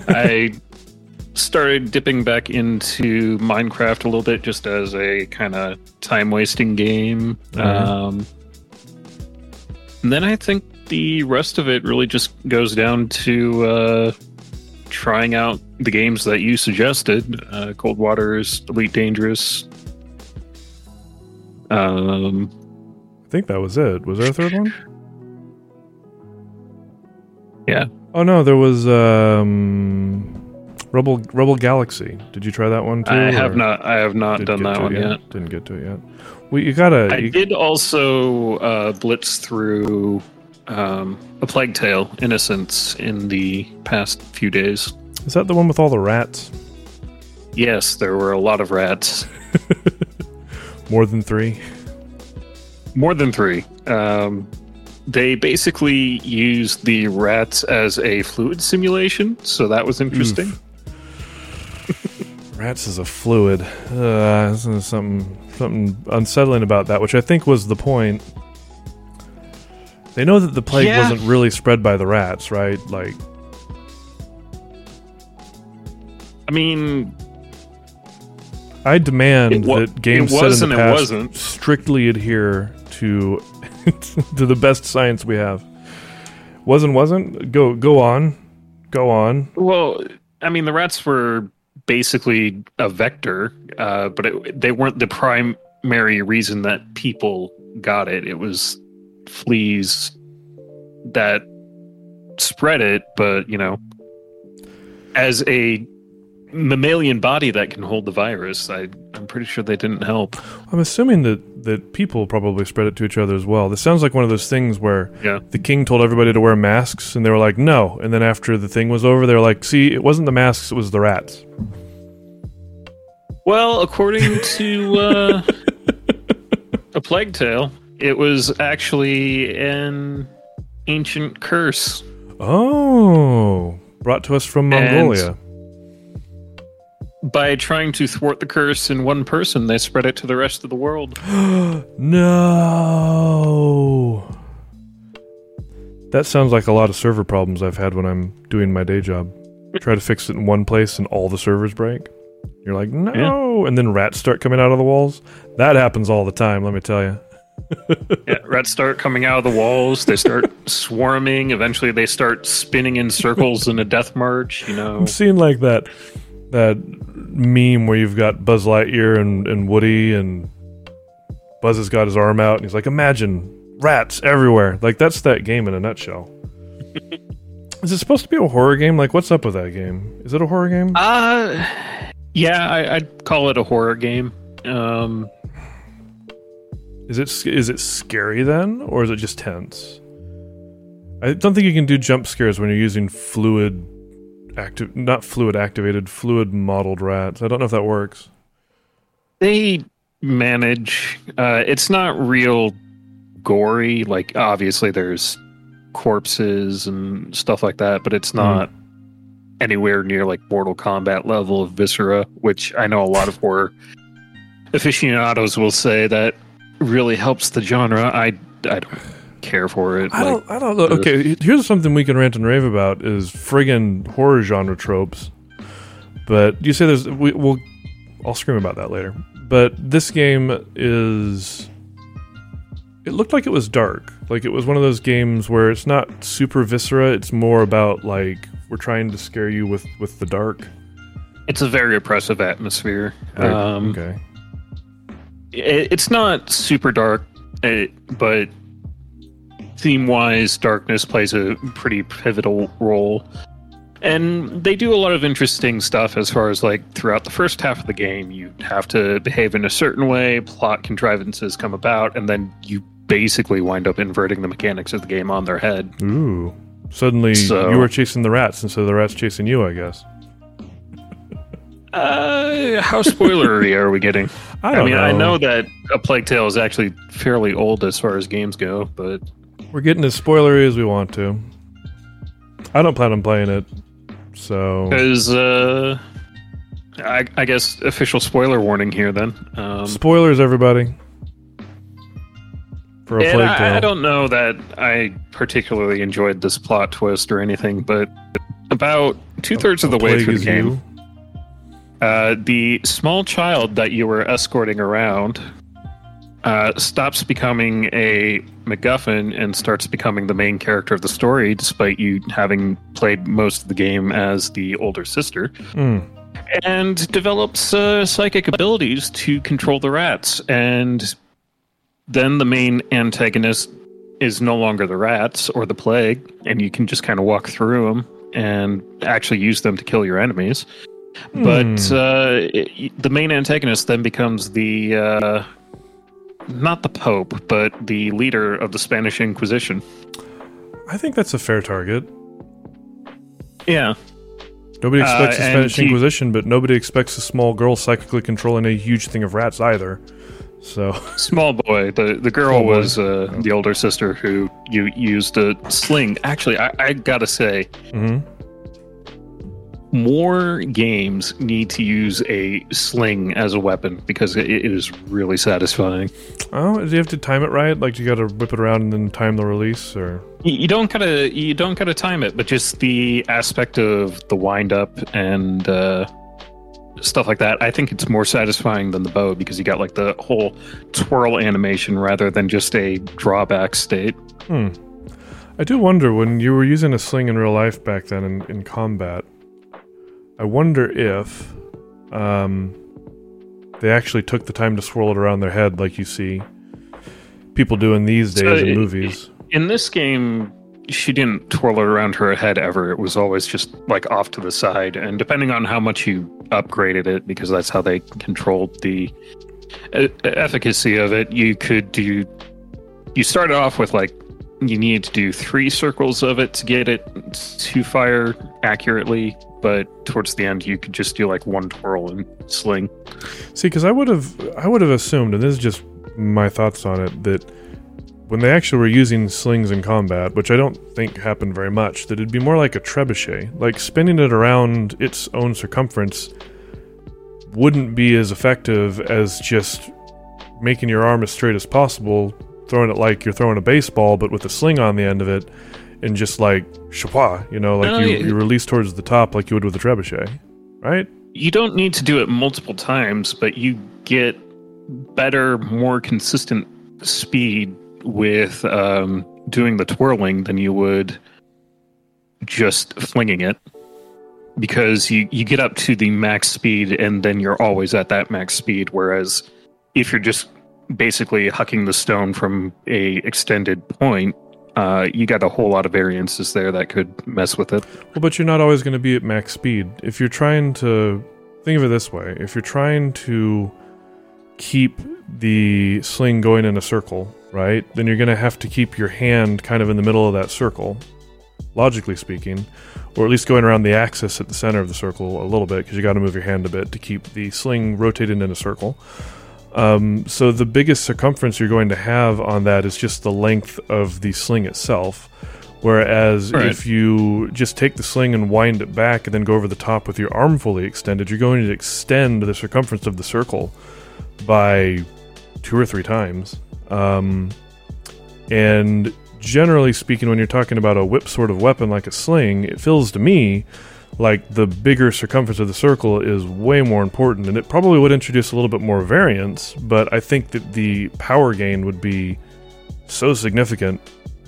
I started dipping back into Minecraft a little bit just as a kind of time wasting game. Mhm. Um, and then I think the rest of it really just goes down to uh, trying out the games that you suggested uh, Cold Waters, Elite Dangerous. Um, I think that was it. Was there a third one? Yeah. Oh no, there was um, Rebel Rebel Galaxy. Did you try that one too? I have not. I have not done that one it yet. Didn't get to it yet. Well, you gotta. I you- did also uh, blitz through um, a Plague Tale Innocence in the past few days. is that the one with all the rats? Yes, there were a lot of rats. More than three. More than three. Um, they basically used the rats as a fluid simulation, so that was interesting. Rats is a fluid. Uh, something something unsettling about that, which I think was the point. They know that the plague Yeah. wasn't really spread by the rats, right? Like, I mean, I demand wa- that games set in the past strictly adhere to to the best science we have. Was and wasn't. Go go on, go on. well, I mean, the rats were basically a vector, uh, but it, they weren't the primary reason that people got it. It was fleas that spread it, but you know, as a mammalian body that can hold the virus, I, I'm pretty sure they didn't help. I'm assuming that that people probably spread it to each other as well. This sounds like one of those things where Yeah. the king told everybody to wear masks, and they were like, "No." And then after the thing was over, they were like, "See, it wasn't the masks; it was the rats." Well, according to uh, a plague tale, it was actually an ancient curse. Oh, brought to us from And- Mongolia. By trying to thwart the curse in one person, they spread it to the rest of the world. no. That sounds like a lot of server problems I've had when I'm doing my day job. Try to fix it in one place and all the servers break. You're like, no, and then rats start coming out of the walls. That happens all the time. Let me tell you. Yeah, rats start coming out of the walls. They start swarming. Eventually, they start spinning in circles in a death march. You know, I'm seeing like that that meme where you've got Buzz Lightyear and, and Woody and Buzz has got his arm out and he's like, imagine rats everywhere. Like that's that game in a nutshell. Is it supposed to be a horror game? Like what's up with that game? Is it a horror game? Uh, yeah, I, I'd call it a horror game. Um, Is it is it scary then, or is it just tense? I don't think you can do jump scares when you're using fluid active, not fluid activated, fluid modeled rats. I don't know if that works. they manage. Uh, it's not real gory. Like obviously, there's corpses and stuff like that, but it's not anywhere near like Mortal Kombat level of viscera, which I know a lot of horror aficionados will say that really helps the genre. I I don't care for it. I Like, don't. I don't know. Okay, here's something we can rant and rave about: is friggin' horror genre tropes. But you say there's. We, we'll. I'll scream about that later. But this game is It looked like it was dark. Like it was one of those games where it's not super viscera. It's more about like we're trying to scare you with with the dark. It's a very oppressive atmosphere. Right. Um, okay. it, it's not super dark, it, but theme wise, darkness plays a pretty pivotal role. And they do a lot of interesting stuff as far as like throughout the first half of the game, you have to behave in a certain way, plot contrivances come about, and then you basically wind up inverting the mechanics of the game on their head. Ooh. Suddenly So- you were chasing the rats instead of the rats chasing you, I guess. Uh, how spoilery are we getting? I I, mean, know. I know that A Plague Tale is actually fairly old as far as games go, but We're getting as spoilery as we want to. I don't plan on playing it. So because uh, I, I guess official spoiler warning here. Then, um, spoilers everybody. For a and plague I, tale. I don't know that I particularly enjoyed this plot twist or anything, but about two thirds of the way through the game, uh, the small child that you were escorting around uh, stops becoming a MacGuffin and starts becoming the main character of the story, despite you having played most of the game as the older sister, Hmm. and develops uh, psychic abilities to control the rats. And then the main antagonist is no longer the rats or the plague, and you can just kind of walk through them and actually use them to kill your enemies. But Hmm. uh, it, the main antagonist then becomes the uh, not the Pope, but the leader of the Spanish Inquisition. I think that's a fair target. Yeah, Nobody Uh, expects the Spanish he- Inquisition, but nobody expects a small girl psychically controlling a huge thing of rats either. So small boy. The the girl was uh, the older sister who you used a sling. Actually, I, I gotta say, mhm. More games need to use a sling as a weapon because it, it is really satisfying. Oh, do you have to time it right? Like you got to whip it around and then time the release, or You don't gotta you don't gotta time it, but just the aspect of the wind up and uh, stuff like that. I think it's more satisfying than the bow because you got like the whole twirl animation rather than just a drawback state. hmm. I do wonder when you were using a sling in real life back then in, in combat. I wonder if um, they actually took the time to swirl it around their head, like you see people doing these So days in it- movies. In this game, she didn't twirl it around her head ever. It was always just like off to the side, and depending on how much you upgraded it, because that's how they controlled the e- efficacy of it, you could do. You started off with like you needed to do three circles of it to get it to fire accurately, but towards the end you could just do like one twirl and sling. See, because I would have, I would have assumed, and this is just my thoughts on it, that when they actually were using slings in combat, which I don't think happened very much, that it'd be more like a trebuchet, like spinning it around its own circumference wouldn't be as effective as just making your arm as straight as possible, throwing it like you're throwing a baseball, but with a sling on the end of it, and just like shapwa, you know, like No, you, you release towards the top like you would with a trebuchet, right? you don't need to do it multiple times, but you get better, more consistent speed with um, doing the twirling than you would just flinging it. Because you, you get up to the max speed and then you're always at that max speed. Whereas if you're just basically hucking the stone from a extended point, uh, you got a whole lot of variances there that could mess with it. Well, but you're not always going to be at max speed. If you're trying to think of it this way, if you're trying to keep the sling going in a circle, right? Then you're going to have to keep your hand kind of in the middle of that circle, logically speaking, or at least going around the axis at the center of the circle a little bit because you got to move your hand a bit to keep the sling rotating in a circle. Um, so the biggest circumference you're going to have on that is just the length of the sling itself. Whereas Right. if you just take the sling and wind it back and then go over the top with your arm fully extended, you're going to extend the circumference of the circle by two or three times. Um, and generally speaking, when you're talking about a whip sort of weapon like a sling, it feels to me like the bigger circumference of the circle is way more important, and it probably would introduce a little bit more variance. But I think that the power gain would be so significant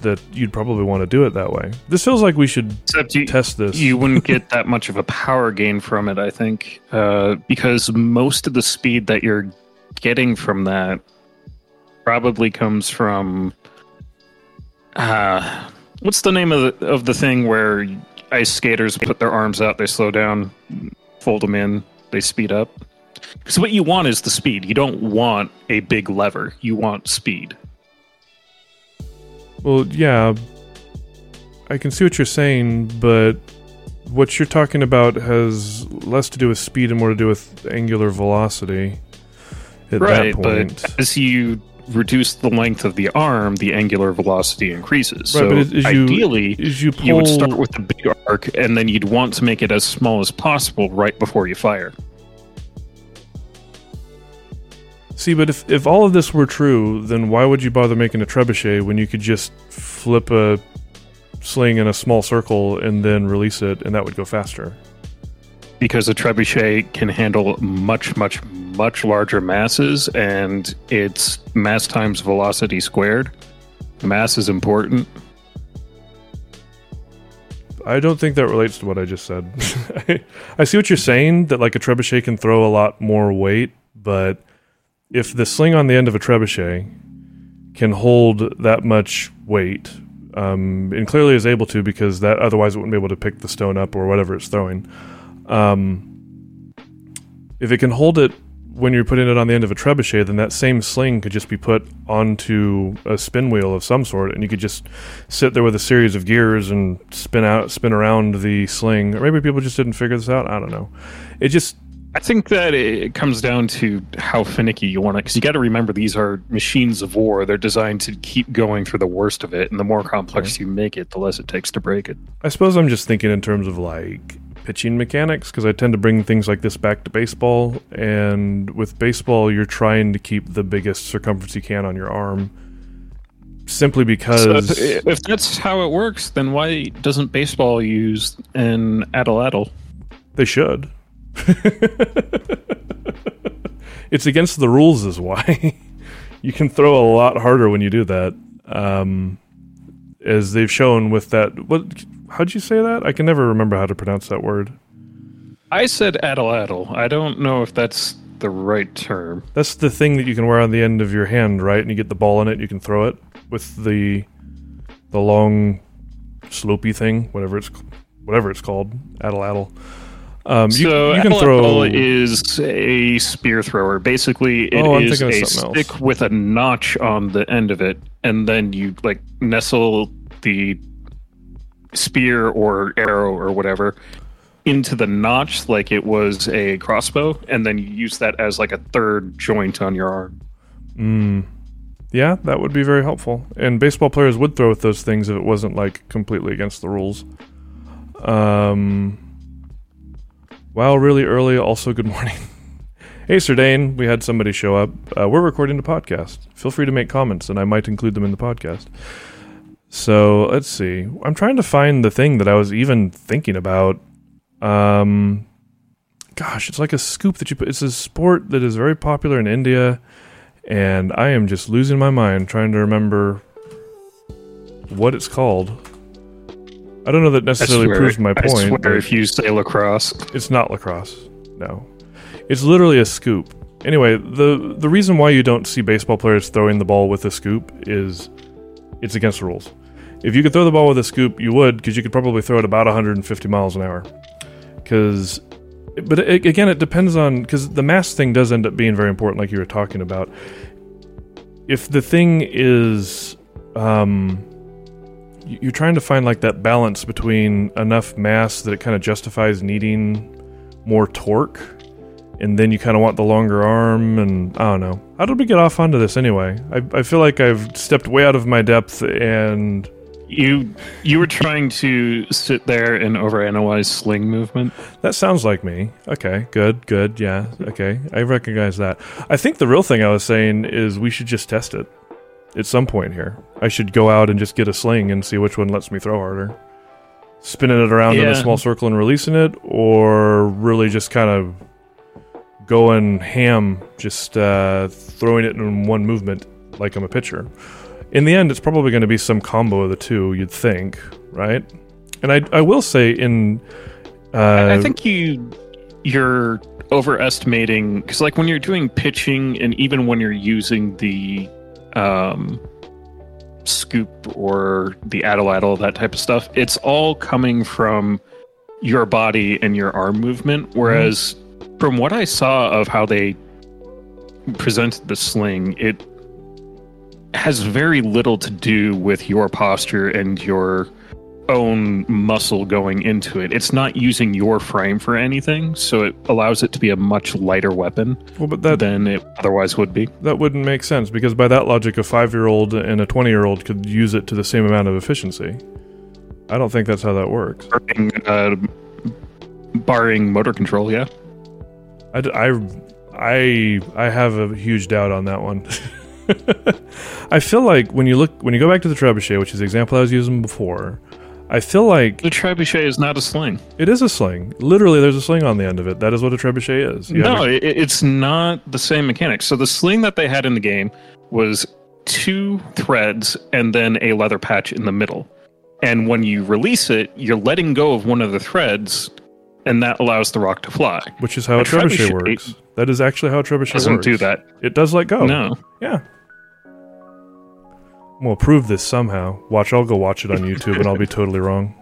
that you'd probably want to do it that way. This feels like we should you, test this. you wouldn't get that much of a power gain from it, I think, uh, because most of the speed that you're getting from that probably comes from. Uh, what's the name of the, of the thing where ice skaters put their arms out, they slow down, fold them in, they speed up? Because what you want is the speed. You don't want a big lever. You want speed. Well, yeah, I can see what you're saying, but what you're talking about has less to do with speed and more to do with angular velocity. At right, that point, but as you reduce the length of the arm, the angular velocity increases. Right, so as- as you- ideally, as you you would start with the big arc, and then you'd want to make it as small as possible right before you fire. See, but if, if all of this were true, then why would you bother making a trebuchet when you could just flip a sling in a small circle and then release it, and that would go faster? Because a trebuchet can handle much, much, much larger masses, and it's mass times velocity squared. Mass is important. I don't think that relates to what I just said. I, see what you're saying that like a trebuchet can throw a lot more weight, but if the sling on the end of a trebuchet can hold that much weight, um, and clearly is able to because that otherwise it wouldn't be able to pick the stone up or whatever it's throwing. Um, if it can hold it when you're putting it on the end of a trebuchet, then that same sling could just be put onto a spin wheel of some sort, and you could just sit there with a series of gears and spin out, spin around the sling. Or maybe people just didn't figure this out. I don't know. It just I think that it comes down to how finicky you want it, because you got to remember these are machines of war. They're designed to keep going through the worst of it, and the more complex you make it, the less it takes to break it. I suppose I'm just thinking in terms of like pitching mechanics because I tend to bring things like this back to baseball. And with baseball, you're trying to keep the biggest circumference you can on your arm simply So because if, if that's how it works, then why doesn't baseball use an addle they should. it's against the rules, is why. you can throw a lot harder when you do that. Um, as they've shown with that. What? How'd you say that? I can never remember how to pronounce that word. I said addle I don't know if that's the right term. That's the thing that you can wear on the end of your hand, right? And you get the ball in it, you can throw it with the the long slopey thing, whatever it's whatever it's called, addle addle. Um, you, so you can throw. is a spear thrower. Basically, it Oh, is a else. stick with a notch on the end of it, and then you like nestle the spear or arrow or whatever into the notch like it was a crossbow, and then you use that as like a third joint on your arm. Mm, yeah, that would be very helpful. And baseball players would throw with those things if it wasn't like completely against the rules. Um. Wow, really early. Also, good morning. hey, Serdane, we had somebody show up. Uh, we're recording the podcast. Feel free to make comments, and I might include them in the podcast. So let's see. I'm trying to find the thing that I was even thinking about. Um, gosh, it's like a scoop that you put. It's a sport that is very popular in India, and I am just losing my mind trying to remember what it's called. I don't know that I necessarily swear- proves my I point. swear but- if you say lacrosse, it's not lacrosse. No. It's literally a scoop. Anyway, the the reason why you don't see baseball players throwing the ball with a scoop is it's against the rules. If you could throw the ball with a scoop, you would because you could probably throw it about 150 miles an hour. Cuz but it, again it depends on cuz the mass thing does end up being very important like you were talking about. If the thing is um you're trying to find like that balance between enough mass that it kind of justifies needing more torque and then you kind of want the longer arm and i don't know how did we get off onto this anyway I, I feel like i've stepped way out of my depth and you you were trying to sit there and overanalyze sling movement. that sounds like me. Okay good good yeah okay. I recognize that. I think the real thing i was saying is we should just test it at some point here. I should go out and just get a sling and see which one lets me throw harder. Spinning it around in a small circle and releasing it or really just kind of going ham just uh, throwing it in one movement like i'm a pitcher in the end, it's probably going to be some combo of the two. You'd think, right? And I I will say in uh, I think you you're overestimating because like when you're doing pitching and even when you're using the um scoop or the addle that type of stuff it's all coming from your body and your arm movement whereas from what i saw of how they presented the sling it has very little to do with your posture and your own muscle going into it. It's not using your frame for anything, so it allows it to be a much lighter weapon well, but that than it otherwise would be. that wouldn't make sense because by that logic, a five year old and a twenty year old could use it to the same amount of efficiency. I don't think that's how that works. Barring, uh, barring motor control, yeah. I, I, I have a huge doubt on that one. I feel like when you look when you go back to the trebuchet, which is the example I was using before, I feel like The trebuchet is not a sling. it is a sling. Literally, there's a sling on the end of it. That is what a trebuchet is. You no, it, it's not the same mechanics. So the sling that they had in the game was two threads and then a leather patch in the middle. And when you release it, you're letting go of one of the threads, and that allows the rock to fly. which is how a a trebuchet trebuchet- works. That is actually how a trebuchet Doesn't works. do that. It does let go. No. Yeah. We'll prove this somehow. Watch, I'll go watch it on YouTube and I'll be totally wrong.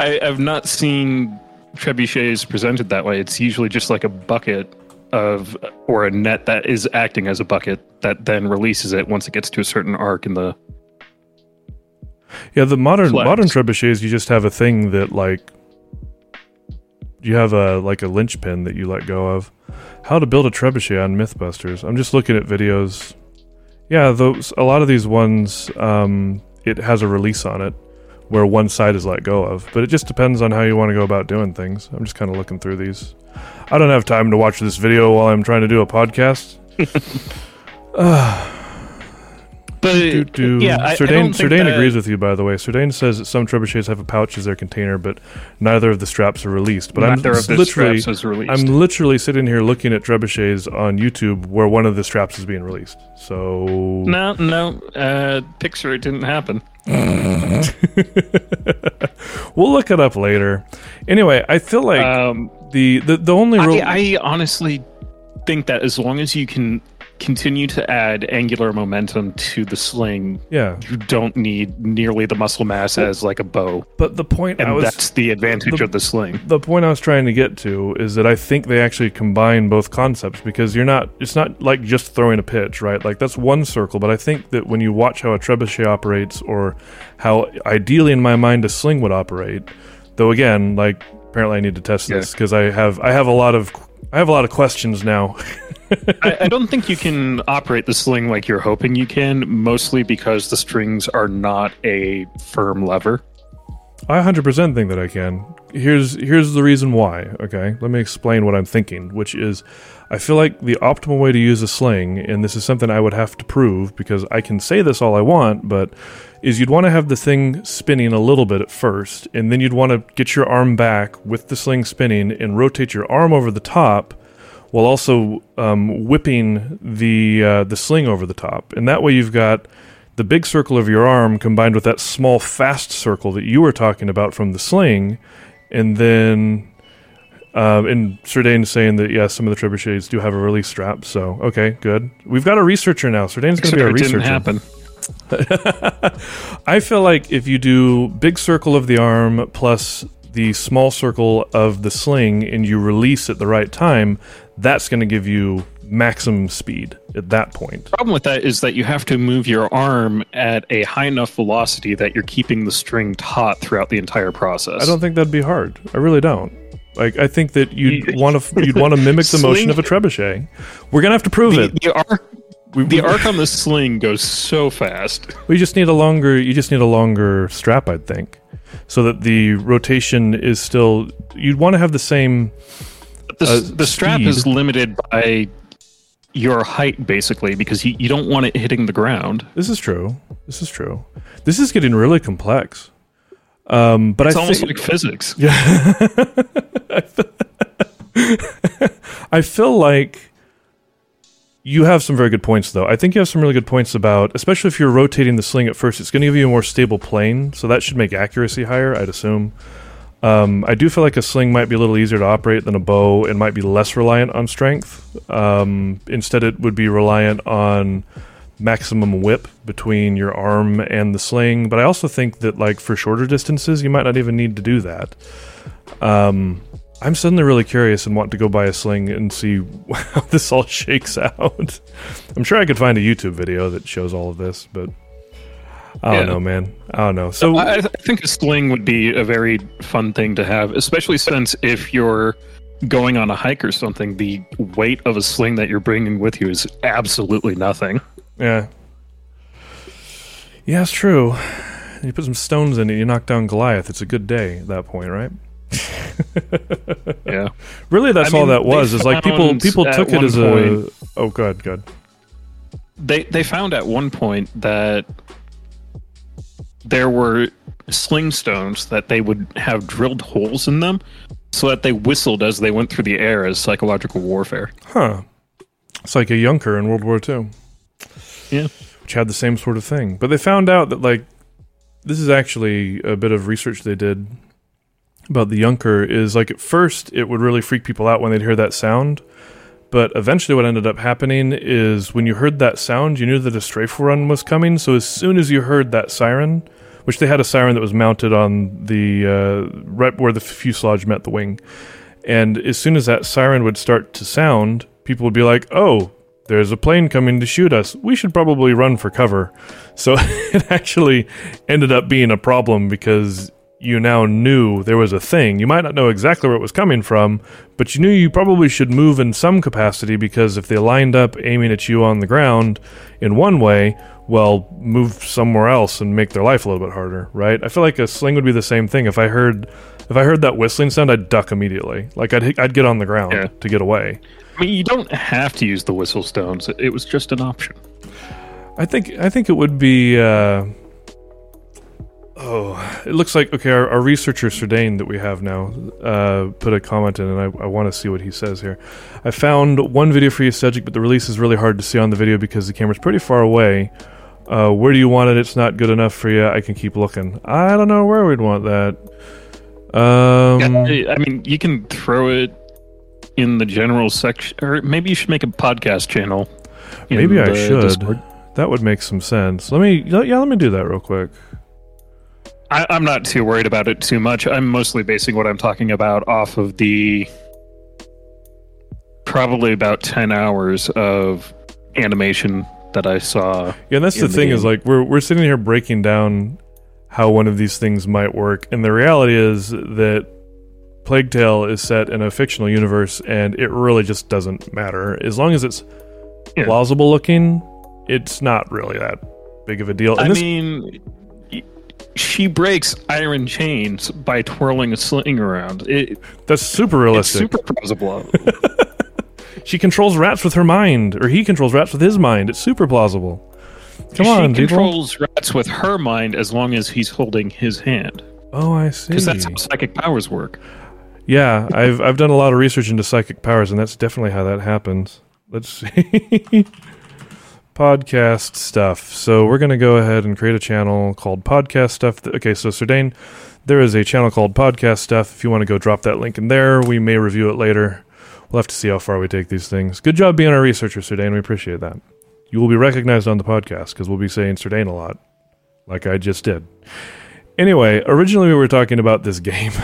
I, I've not seen trebuchets presented that way. It's usually just like a bucket of or a net that is acting as a bucket that then releases it once it gets to a certain arc in the Yeah, the modern Flex. modern trebuchets, you just have a thing that like you have a like a linchpin that you let go of. How to build a trebuchet on MythBusters? I'm just looking at videos. Yeah, those a lot of these ones, um, it has a release on it where one side is let go of, but it just depends on how you want to go about doing things. I'm just kind of looking through these. I don't have time to watch this video while I'm trying to do a podcast. but Do, do. yeah, I, I Surdane, don't think Surdane that- agrees with you, by the way. Surdane says that some trebuchets have a pouch as their container, but neither of the straps are released. But neither I'm of the literally, straps released. I'm literally sitting here looking at trebuchets on YouTube where one of the straps is being released. So no, no, uh, Pixar, it didn't happen. we'll look it up later. Anyway, I feel like um, the, the the only real I, I honestly think that as long as you can continue to add angular momentum to the sling, yeah. you don't need nearly the muscle mass as like a bow, But the point I and was that's the advantage the- of the sling. the point I was trying to get to is that I think they actually combine both concepts because you're not it's not like just throwing a pitch, right? Like that's one circle, but I think that when you watch how a trebuchet operates or how ideally in my mind a sling would operate, though again, like apparently I need to test this because I have I have a lot of I have a lot of questions now. I, I don't think you can operate the sling like you're hoping you can, mostly because the strings are not a firm lever. I 100% think that I can. Here's here's the reason why, okay? Let me explain what I'm thinking, which is I feel like the optimal way to use a sling and this is something I would have to prove because I can say this all I want, but is you'd want to have the thing spinning a little bit at first and then you'd want to get your arm back with the sling spinning and rotate your arm over the top while also um, whipping the uh, the sling over the top, and that way you've got the big circle of your arm combined with that small fast circle that you were talking about from the sling, and then. Um, and Serdane's saying that yes, some of the trebuchets do have a release strap. So okay, good. We've got a researcher now. Serdane's going to be our it didn't researcher. happen. I feel like if you do big circle of the arm plus the small circle of the sling and you release at the right time, that's going to give you maximum speed at that point. The problem with that is that you have to move your arm at a high enough velocity that you're keeping the string taut throughout the entire process. I don't think that'd be hard. I really don't. Like I think that you'd want to you'd want to mimic the motion of a trebuchet. We're gonna have to prove the, it. the arc We, the arc on the sling goes so fast. we just need a longer. You just need a longer strap, I'd think, so that the rotation is still. You'd want to have the same. The, Uh, the strap speed. is limited by your height basically because you, you don't want it hitting the ground. This is true. This is true. This is getting really complex. Um, but It's I almost think, like physics. Yeah. I feel like you have some very good points, though. I think you have some really good points about, especially if you're rotating the sling at first, it's going to give you a more stable plane, so that should make accuracy higher, I'd assume. Um, I do feel like a sling might be a little easier to operate than a bow and might be less reliant on strength. Um, instead, it would be reliant on maximum whip between your arm and the sling. But I also think that, like, for shorter distances, you might not even need to do that. Um, I'm suddenly really curious and want to go buy a sling and see how this all shakes out. I'm sure I could find a YouTube video that shows all of this, but I don't Yeah. know, man. I don't know. So I, I think a sling would be a very fun thing to have, especially since if you're going on a hike or something, the weight of a sling that you're bringing with you is absolutely nothing. yeah, yeah, it's true. You put some stones in it, you knock down Goliath. It's a good day at that point, right? Yeah. Really, that's I all mean, that was. Is like people people took it as a. point- Oh, good, good. They they found at one point that there were sling stones that they would have drilled holes in them so that they whistled as they went through the air as psychological warfare. Huh. It's like a Junker in World War II. Yeah. Which had the same sort of thing. But they found out that, like, this is actually a bit of research they did about the Junker is like at first it would really freak people out when they'd hear that sound. But eventually, what ended up happening is when you heard that sound, you knew that a strafe run was coming. So as soon as you heard that siren, which they had a siren that was mounted on the uh, right where the fuselage met the wing, and as soon as that siren would start to sound, people would be like, "Oh, there's a plane coming to shoot us. We should probably run for cover." So it actually ended up being a problem because you now knew there was a thing. You might not know exactly where it was coming from, but you knew you probably should move in some capacity because if they lined up aiming at you on the ground in one way, well, move somewhere else and make their life a little bit harder, right? I feel like a sling would be the same thing. If I heard if I heard that whistling sound, I'd duck immediately. Like I'd I'd get on the ground Yeah. to get away. I mean, you don't have to use the whistle stones. It was just an option. I think I think it would be. Uh, oh, it looks like okay. Our, our researcher Surdane that we have now uh, put a comment in, and I, I want to see what he says here. I found one video for you, Cedric, but the release is really hard to see on the video because the camera's pretty far away. Uh, where do you want it? It's not good enough for you. I can keep looking. I don't know where we'd want that. Um, Yeah, I mean, you can throw it in the general section, or maybe you should make a podcast channel. Maybe I should. Discord. That would make some sense. Let me, yeah, let me do that real quick. I, I'm not too worried about it too much. I'm mostly basing what I'm talking about off of the probably about 10 hours of animation that I saw. Yeah, and that's in the the thing is like we're we're sitting here breaking down how one of these things might work, and the reality is that Plague Tale is set in a fictional universe, and it really just doesn't matter as long as it's Yeah. plausible looking. It's not really that big of a deal. And I this, mean, she breaks iron chains by twirling a sling around. It, that's super it's realistic. super plausible. she controls rats with her mind, or he controls rats with his mind. It's super plausible. Come she on, people. controls rats with her mind as long as he's holding his hand. Oh, I see. Because that's how psychic powers work. Yeah, I've I've done a lot of research into psychic powers, and that's definitely how that happens. Let's see. Podcast stuff. So we're gonna go ahead and create a channel called Podcast Stuff. Okay, so Surdane, there is a channel called Podcast Stuff. If you want to go drop that link in there, we may review it later. We'll have to see how far we take these things. Good job being our researcher, Surdane. We appreciate that. You will be recognized on the podcast because we'll be saying Surdane a lot, like I just did. Anyway, originally we were talking about this game.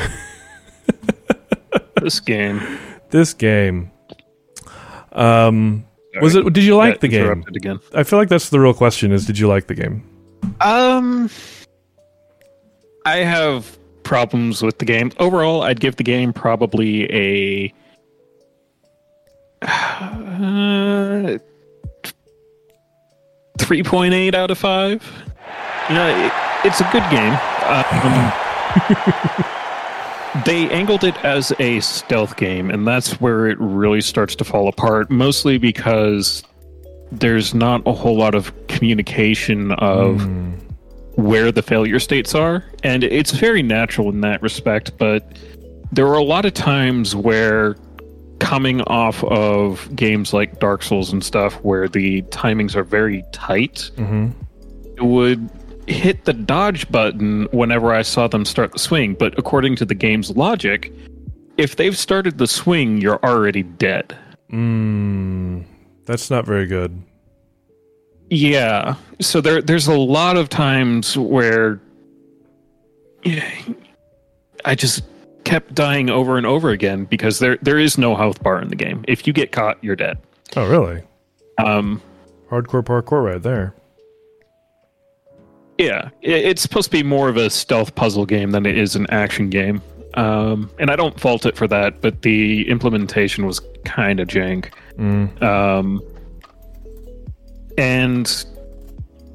This game. this game. Um, was it? Did you like the game? Again. I feel like that's the real question: is did you like the game? Um, I have problems with the game. Overall, I'd give the game probably a uh, three point eight out of five. You know, it, it's a good game. Um, they angled it as a stealth game, and that's where it really starts to fall apart. Mostly because there's not a whole lot of communication of Hmm. where the failure states are, and it's very natural in that respect. But there were a lot of times where coming off of games like Dark Souls and stuff where the timings are very tight, hmm it would hit the dodge button whenever I saw them start the swing. But according to the game's logic, if they've started the swing, you're already dead. Mm, that's not very good. Yeah. So there there's a lot of times where yeah, I just kept dying over and over again because there there is no health bar in the game. If you get caught, you're dead. Oh, really? Um Hardcore parkour right there. yeah, it's supposed to be more of a stealth puzzle game than it is an action game. Um and I don't fault it for that, but the implementation was kind of jank. Mm. Um, and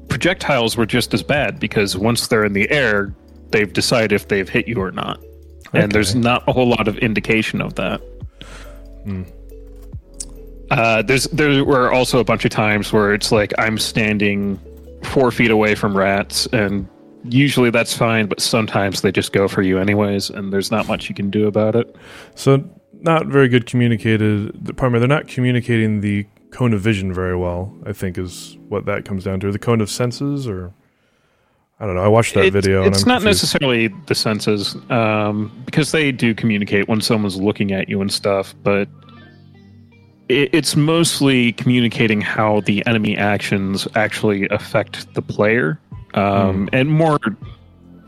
projectiles were just as bad because once they're in the air, they've decided if they've hit you or not. And there's not a whole lot of indication of that. Hmm. Uh, there's there were also a bunch of times where it's like I'm standing four feet away from rats, and usually that's fine, but sometimes they just go for you anyways, and there's not much you can do about it. So not very good communicated. the- me, they're not communicating the cone of vision very well. I think is what that comes down to. The cone of senses, or I don't know. I watched that video. It's and I'm not confused. necessarily the senses, um, because they do communicate when someone's looking at you and stuff, but it, it's mostly communicating how the enemy actions actually affect the player, um, and more.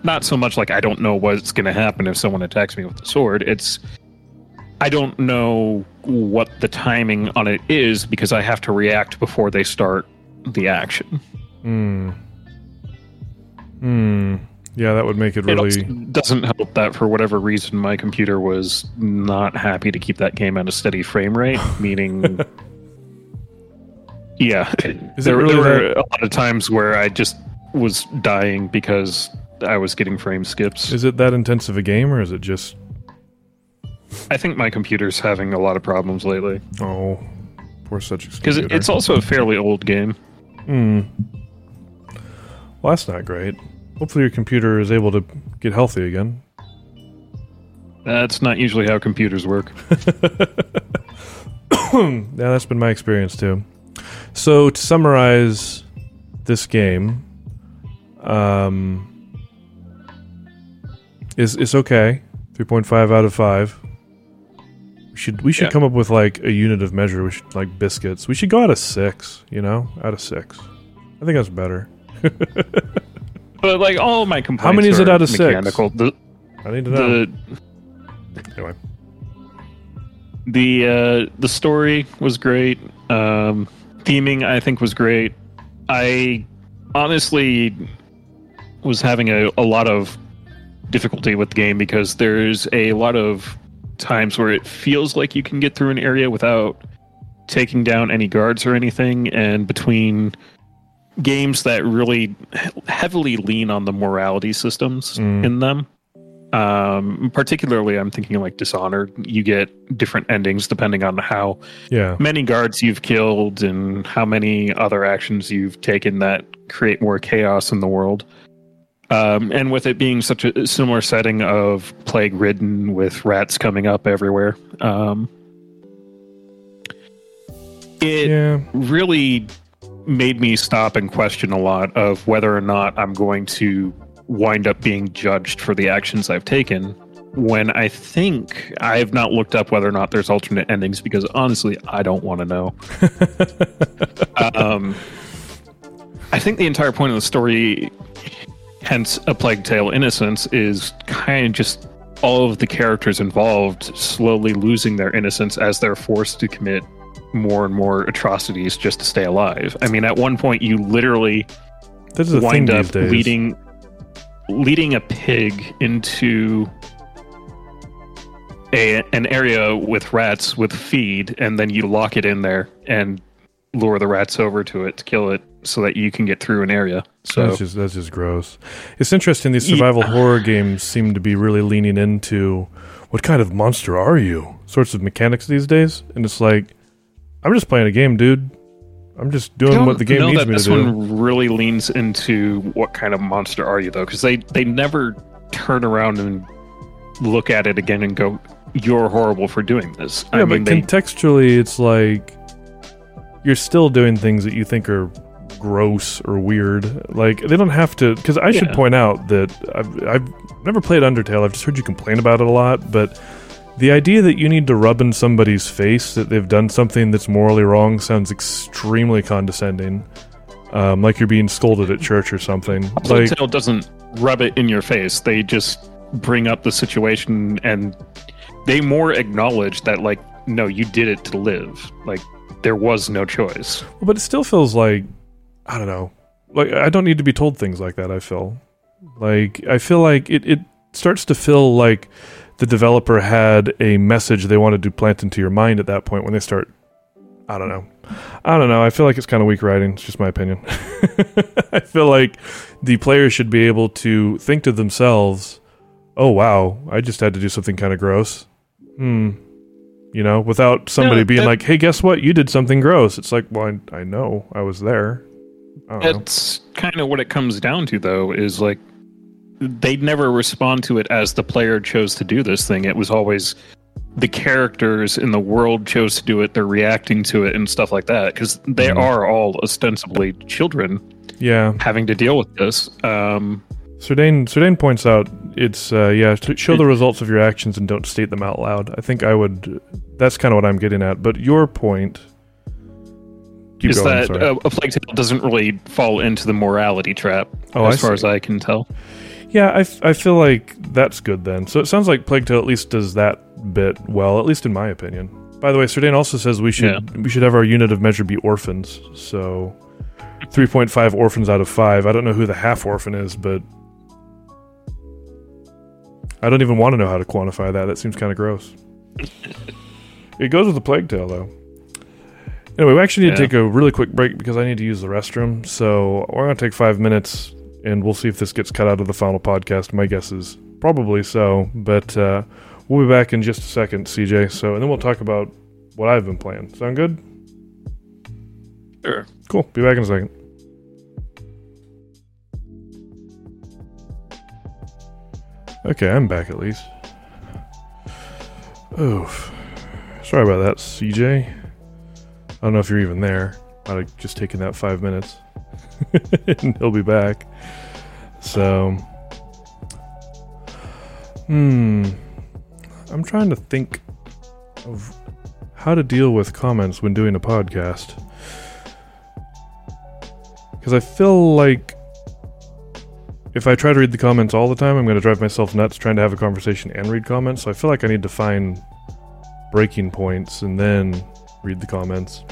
Not so much like I don't know what's going to happen if someone attacks me with the sword. It's I don't know what the timing on it is because I have to react before they start the action. Hmm. Hmm. Yeah, that would make it It really. doesn't help that for whatever reason my computer was not happy to keep that game at a steady frame rate, meaning Yeah. Is there, really there were that- a lot of times where I just was dying because I was getting frame skips. Is it that intensive a game, or is it just? I think my computer's having a lot of problems lately Oh, poor such. because it's also a fairly old game. Hmm. Well, that's not great. Hopefully, your computer is able to get healthy again. That's not usually how computers work. yeah, that's been my experience too. So to summarize this game, um, is is okay. Three point five out of five. We should we should Yeah. come up with like a unit of measure. We should like biscuits. We should go out of six. You know, out of six. I think that's better. But like all my complaints How many is it out of six? The, I need to know. the anyway, The uh, the story was great. Um, theming, I think, was great. I honestly was having a, a lot of difficulty with the game because there's a lot of times where it feels like you can get through an area without taking down any guards or anything, and between games that really heavily lean on the morality systems Mm. in them um particularly i'm thinking like dishonored you get different endings depending on how yeah, many guards you've killed and how many other actions you've taken that create more chaos in the world um and with it being such a similar setting of plague ridden with rats coming up everywhere um it yeah. really made me stop and question a lot of whether or not I'm going to wind up being judged for the actions I've taken. When I think I have not looked up whether or not there's alternate endings because honestly, I don't want to know. um, I think the entire point of the story, hence A Plague Tale Innocence, is kind of just all of the characters involved slowly losing their innocence as they're forced to commit more and more atrocities just to stay alive. I mean, at one point, you literally This is wind up leading leading a pig into a an area with rats with feed, and then you lock it in there and lure the rats over to it to kill it, so that you can get through an area. So that's just that's just gross. It's interesting. These Yeah. survival horror games seem to be really leaning into what kind of monster are you sorts of mechanics these days, and it's like I'm just playing a game, dude. I'm just doing what the game needs that me to do. this do. one really leans into what kind of monster are you though, because they they never turn around and look at it again and go, you're horrible for doing this. Yeah, I mean, but they, contextually, it's like you're still doing things that you think are gross or weird. Like they don't have to. Because I should Yeah. point out that I've, I've never played Undertale. I've just heard you complain about it a lot. But the idea that you need to rub in somebody's face that they've done something that's morally wrong sounds extremely condescending. Um, like you're being scolded at church or something. Like Tale doesn't rub it in your face. They just bring up the situation and they more acknowledge that, like, no, you did it to live. Like, there was no choice. But it still feels like I don't know. Like I don't need to be told things like that. I feel like I feel like it. It starts to feel like the developer had a message they wanted to plant into your mind at that point when they start. I don't know. I don't know. I feel like it's kind of weak writing. It's just my opinion. I feel like the players should be able to think to themselves, "Oh wow, I just had to do something kind of gross." Hmm you know, without somebody No, being that- like, "Hey, guess what? You did something gross." It's like, well, I, I know, I was there. I know. That's kind of what it comes down to, though, is like they never respond to it as the player chose to do this thing. It was always the characters in the world chose to do it. They're reacting to it and stuff like that because they Mhm. are all ostensibly children Yeah, having to deal with this. Um, Serdane Serdane points out it's uh, yeah, to show the results of your actions and don't state them out loud. I think I would. That's kind of what I'm getting at. But your point. Keep is going. that uh, a plague tale doesn't really fall into the morality trap, Oh, as I far see. as I can tell. Yeah, I, f- I feel like that's good then. So it sounds like Plague Tale at least does that bit well, at least in my opinion. By the way, Serdane also says we should we should have our unit of measure be orphans. So 3.5 orphans out of 5. I don't know who the half orphan is, but I don't even want to know how to quantify that. That seems kind of gross. it goes with the Plague Tale though. Anyway, we actually need to take a really quick break because I need to use the restroom. So we're going to take five minutes and we'll see if this gets cut out of the final podcast. My guess is probably so, but uh, we'll be back in just a second, CJ. So, and then we'll talk about what I've been playing. Sound good? Sure. Cool. Be back in a second. Okay, I'm back at least. Oof. Sorry about that, CJ. I don't know if you're even there. I'd have just taken that five minutes. And he'll be back. So. Hmm. I'm trying to think of how to deal with comments when doing a podcast. Because I feel like if I try to read the comments all the time, I'm going to drive myself nuts trying to have a conversation and read comments. So I feel like I need to find breaking points and then read the comments.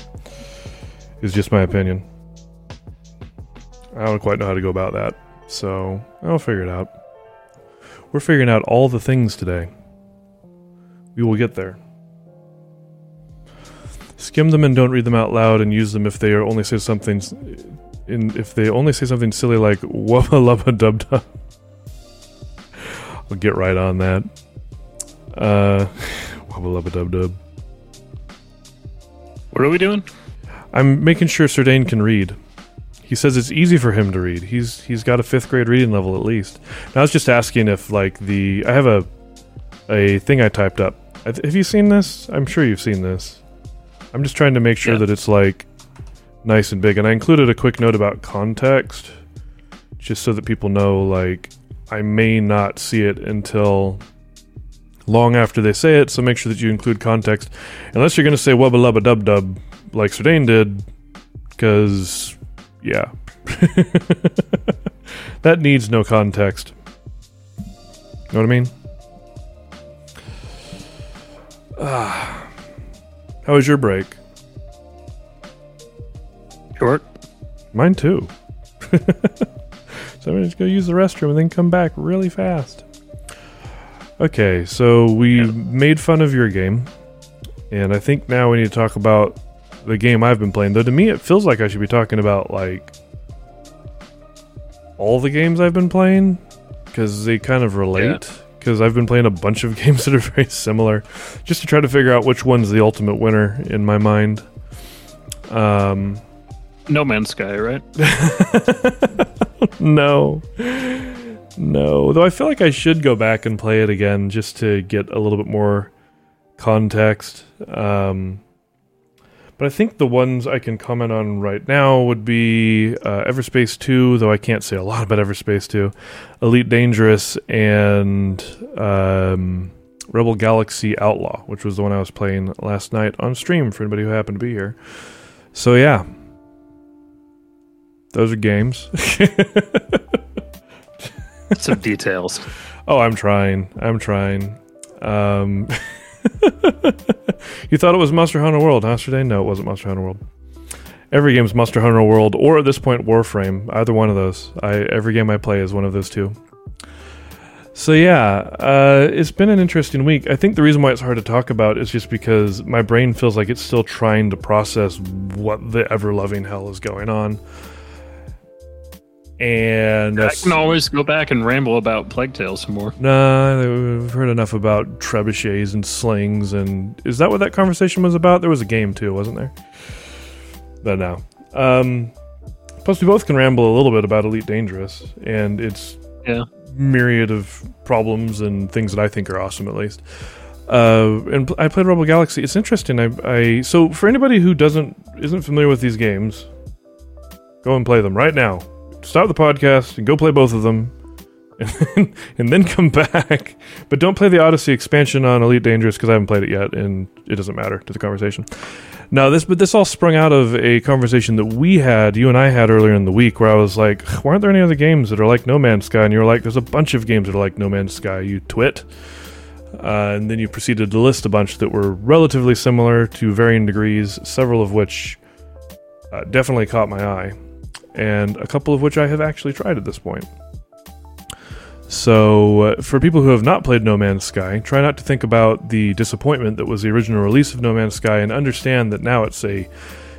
Is just my opinion. I don't quite know how to go about that. So I'll figure it out. We're figuring out all the things today. We will get there. Skim them and don't read them out loud, and use them if they are only say something. In if they only say something silly like "wubba lubba dub dub." I'll get right on that. Uh, wubba lubba dub dub. What are we doing? I'm making sure Serdane can read. He says it's easy for him to read. He's he's got a fifth grade reading level at least. And I was just asking if like the I have a a thing I typed up. Have you seen this? I'm sure you've seen this. I'm just trying to make sure Yeah. that it's like nice and big. And I included a quick note about context, just so that people know like I may not see it until long after they say it. So make sure that you include context, unless you're going to say wubba lubba dub dub like Serdane did, because yeah, that needs no context. Know what I mean? Ah, how was your break? Short. Mine too. so I'm gonna just go use the restroom and then come back really fast. Okay, so we Yeah. made fun of your game, and I think now we need to talk about the game I've been playing. Though to me, it feels like I should be talking about like all the games I've been playing because they kind of relate. Because I've been playing a bunch of games that are very similar, just to try to figure out which one's the ultimate winner in my mind. Um, No Man's Sky, right? no. No. Though I feel like I should go back and play it again just to get a little bit more context. Um, but I think the ones I can comment on right now would be uh, Everspace 2, though I can't say a lot about Everspace 2, Elite Dangerous, and um, Rebel Galaxy Outlaw, which was the one I was playing last night on stream for anybody who happened to be here. So, yeah. Those are games. Some details. Oh, I'm trying. I'm trying. Um, you thought it was Monster Hunter World, huh, Day? No, it wasn't Monster Hunter World. Every game's Monster Hunter World, or at this point, Warframe. Either one of those. I every game I play is one of those two. So yeah, uh, it's been an interesting week. I think the reason why it's hard to talk about is just because my brain feels like it's still trying to process what the ever loving hell is going on. And I can always go back and ramble about Plague Tale some more. Nah, we've heard enough about trebuchets and slings, and is that what that conversation was about? There was a game too, wasn't there? But no. Um, plus, we both can ramble a little bit about Elite Dangerous and its yeah. myriad of problems and things that I think are awesome, at least. Uh, and I played Rebel Galaxy. It's interesting. I, I so for anybody who doesn't isn't familiar with these games, go and play them right now stop the podcast and go play both of them, and then, and then come back. But don't play the Odyssey expansion on Elite Dangerous because I haven't played it yet, and it doesn't matter to the conversation. Now this, but this all sprung out of a conversation that we had, you and I had earlier in the week, where I was like, "Why aren't there any other games that are like No Man's Sky?" And you were like, "There's a bunch of games that are like No Man's Sky." You twit. Uh, and then you proceeded to list a bunch that were relatively similar to varying degrees, several of which uh, definitely caught my eye and a couple of which I have actually tried at this point. So, uh, for people who have not played No Man's Sky, try not to think about the disappointment that was the original release of No Man's Sky and understand that now it's a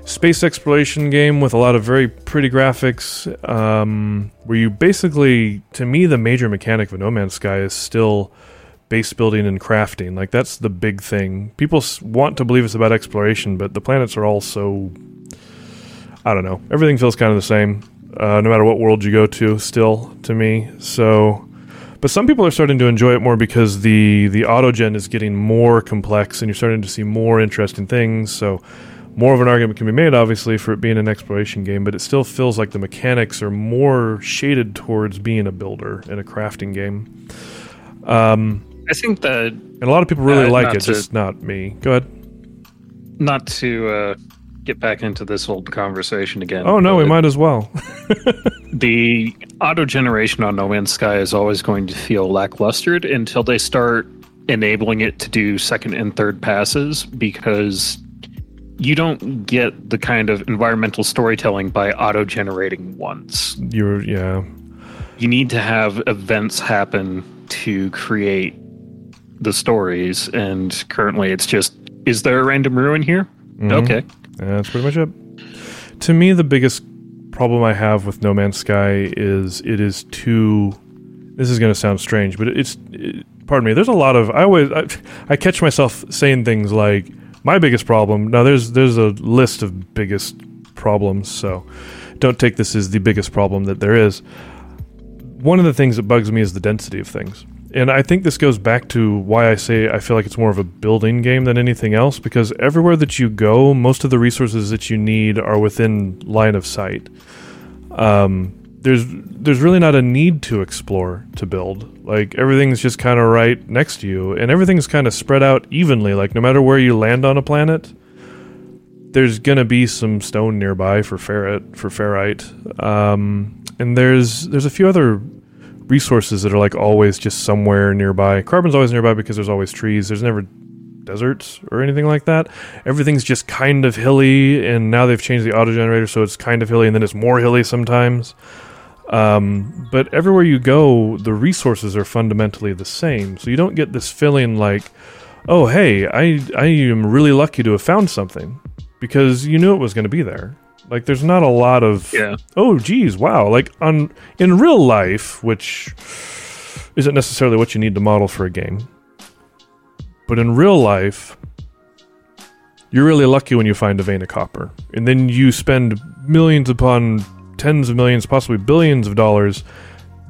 space exploration game with a lot of very pretty graphics, um, where you basically, to me, the major mechanic of No Man's Sky is still base building and crafting. Like, that's the big thing. People want to believe it's about exploration, but the planets are all so I don't know. Everything feels kind of the same, uh, no matter what world you go to. Still, to me. So, but some people are starting to enjoy it more because the the autogen is getting more complex, and you're starting to see more interesting things. So, more of an argument can be made, obviously, for it being an exploration game, but it still feels like the mechanics are more shaded towards being a builder and a crafting game. Um, I think that, and a lot of people really uh, like it, to, just not me. Go ahead. Not to uh, get back into this old conversation again. Oh no, we might as well. the auto generation on No Man's Sky is always going to feel lacklustered until they start enabling it to do second and third passes because you don't get the kind of environmental storytelling by auto generating once. You're yeah. You need to have events happen to create the stories and currently it's just is there a random ruin here? Mm-hmm. Okay. That's pretty much it. To me, the biggest problem I have with No Man's Sky is it is too. This is going to sound strange, but it's. It, pardon me. There's a lot of. I always. I, I catch myself saying things like, "My biggest problem." Now, there's there's a list of biggest problems, so don't take this as the biggest problem that there is. One of the things that bugs me is the density of things and I think this goes back to why I say I feel like it's more of a building game than anything else because everywhere that you go, most of the resources that you need are within line of sight. Um, there's there's really not a need to explore to build. Like everything's just kind of right next to you, and everything's kind of spread out evenly. Like no matter where you land on a planet, there's gonna be some stone nearby for ferret for ferrite, um, and there's there's a few other resources that are like always just somewhere nearby. Carbon's always nearby because there's always trees. There's never deserts or anything like that. Everything's just kind of hilly, and now they've changed the auto generator so it's kind of hilly, and then it's more hilly sometimes. Um, but everywhere you go, the resources are fundamentally the same, so you don't get this feeling like, oh hey, I I am really lucky to have found something because you knew it was going to be there. Like there's not a lot of yeah. oh geez, wow. Like on in real life, which isn't necessarily what you need to model for a game. But in real life, you're really lucky when you find a vein of copper. And then you spend millions upon tens of millions, possibly billions of dollars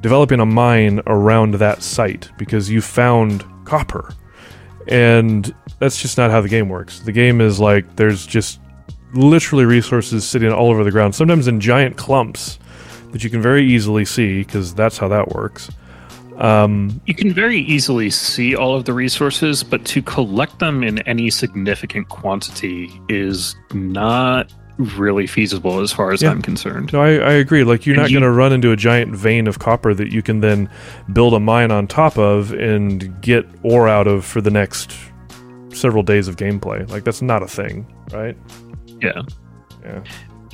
developing a mine around that site because you found copper. And that's just not how the game works. The game is like there's just literally resources sitting all over the ground, sometimes in giant clumps that you can very easily see because that's how that works. Um, You can very easily see all of the resources, but to collect them in any significant quantity is not really feasible as far as Yeah. I'm concerned. no, I, I agree. Like you're And not you- going to run into a giant vein of copper that you can then build a mine on top of and get ore out of for the next several days of gameplay. Like that's not a thing, right? Yeah. Yeah.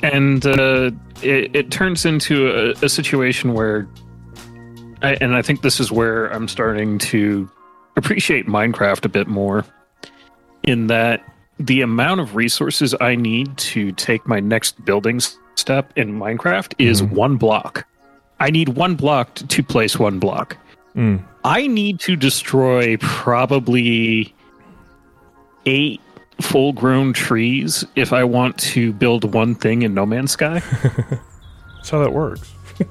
and uh, it, it turns into a, a situation where I, and i think this is where i'm starting to appreciate minecraft a bit more in that the amount of resources i need to take my next building step in minecraft is Mhm. one block i need one block to, to place one block Mm. i need to destroy probably eight full grown trees if i want to build one thing in no man's sky That's how that works.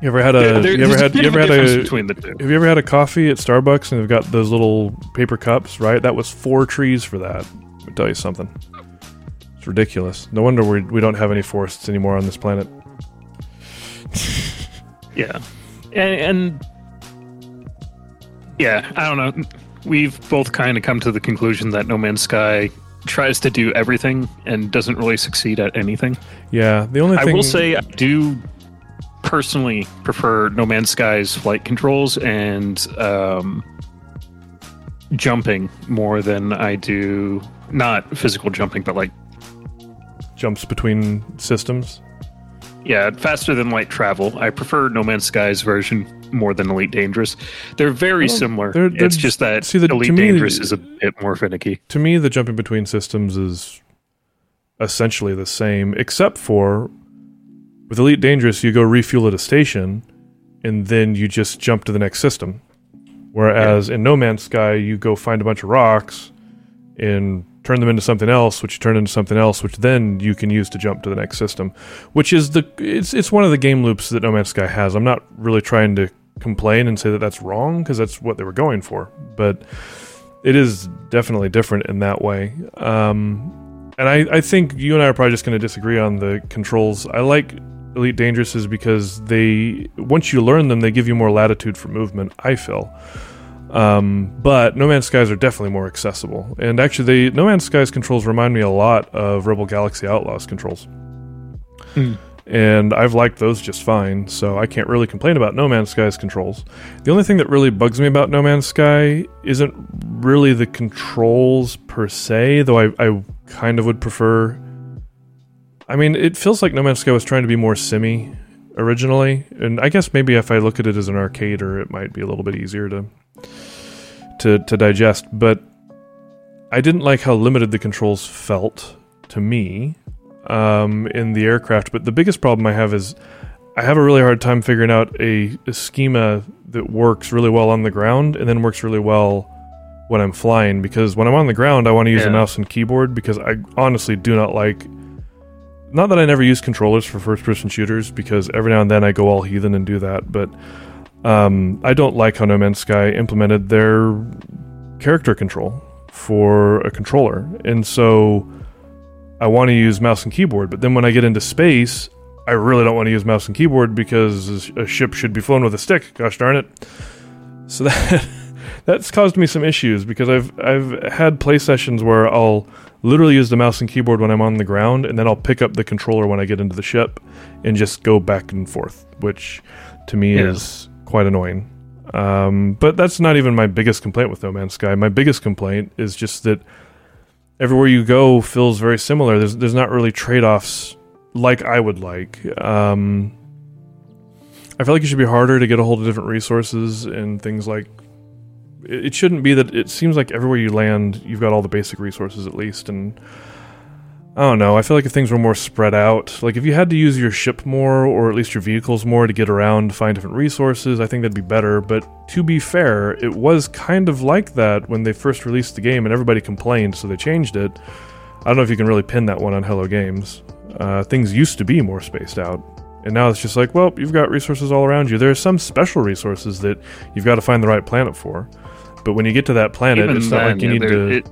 you ever had a? There- there- you ever had? You ever had a? between the two. Have you ever had a coffee at Starbucks and they've got those little paper cups? Right, that was four trees for that. Me tell you something. It's ridiculous. No wonder we we don't have any forests anymore on this planet. Yeah, and, and yeah, I don't know. We've both kind of come to the conclusion that No Man's Sky tries to do everything and doesn't really succeed at anything. Yeah, the only I thing will say I do personally prefer No Man's Sky's flight controls and um, jumping more than I do not physical jumping, but like jumps between systems. Yeah, faster than light travel. I prefer No Man's Sky's version more than Elite Dangerous. They're very similar. they're- they're- it's just that see, the- Elite me- Dangerous is a uh, bit more finicky. To me, the jumping between systems is essentially the same, except for with Elite Dangerous, you go refuel at a station, and then you just jump to the next system. Whereas in No Man's Sky, you go find a bunch of rocks and turn them into something else, which you turn into something else, which then you can use to jump to the next system. Which is the it's it's one of the game loops that No Man's Sky has. I'm not really trying to complain and say that that's wrong because that's what they were going for, but it is definitely different in that way. Um, and I, I think you and I are probably just going to disagree on the controls. I like Elite Dangerous is because they once you learn them, they give you more latitude for movement. I feel. Um, but No Man's Sky's are definitely more accessible, and actually, they No Man's Sky's controls remind me a lot of Rebel Galaxy Outlaws controls, Hmm. And I've liked those just fine. So I can't really complain about No Man's Sky's controls. The only thing that really bugs me about No Man's Sky isn't really the controls per se, though I, I kind of would prefer. I mean, it feels like No Man's Sky was trying to be more simmy originally, and I guess maybe if I look at it as an arcader, it might be a little bit easier to to to digest. But I didn't like how limited the controls felt to me um, in the aircraft. But the biggest problem I have is I have a really hard time figuring out a, a schema that works really well on the ground and then works really well when I'm flying. Because when I'm on the ground, I want to use a mouse and keyboard because I honestly do not like. Not that I never use controllers for first-person shooters, because every now and then I go all heathen and do that. But um, I don't like how No Man's Sky implemented their character control for a controller, and so I want to use mouse and keyboard. But then when I get into space, I really don't want to use mouse and keyboard because a ship should be flown with a stick. Gosh darn it! So that that's caused me some issues because I've I've had play sessions where I'll literally use the mouse and keyboard when I'm on the ground, and then I'll pick up the controller when I get into the ship and just go back and forth, which to me Yeah. is quite annoying. Um, but that's not even my biggest complaint with No Man's Sky. My biggest complaint is just that everywhere you go feels very similar. There's there's not really trade offs like I would like. Um, I feel like it should be harder to get a hold of different resources and things like. It it shouldn't be that it seems like everywhere you land, you've got all the basic resources at least, and I don't know. I feel like if things were more spread out, like if you had to use your ship more or at least your vehicles more to get around, find different resources, I think that'd be better. But to be fair, it was kind of like that when they first released the game and everybody complained, so they changed it. I don't know if you can really pin that one on Hello Games. Uh, things used to be more spaced out. And now it's just like, well, you've got resources all around you. There are some special resources that you've got to find the right planet for. But when you get to that planet, Even it's not then, like you need to. it-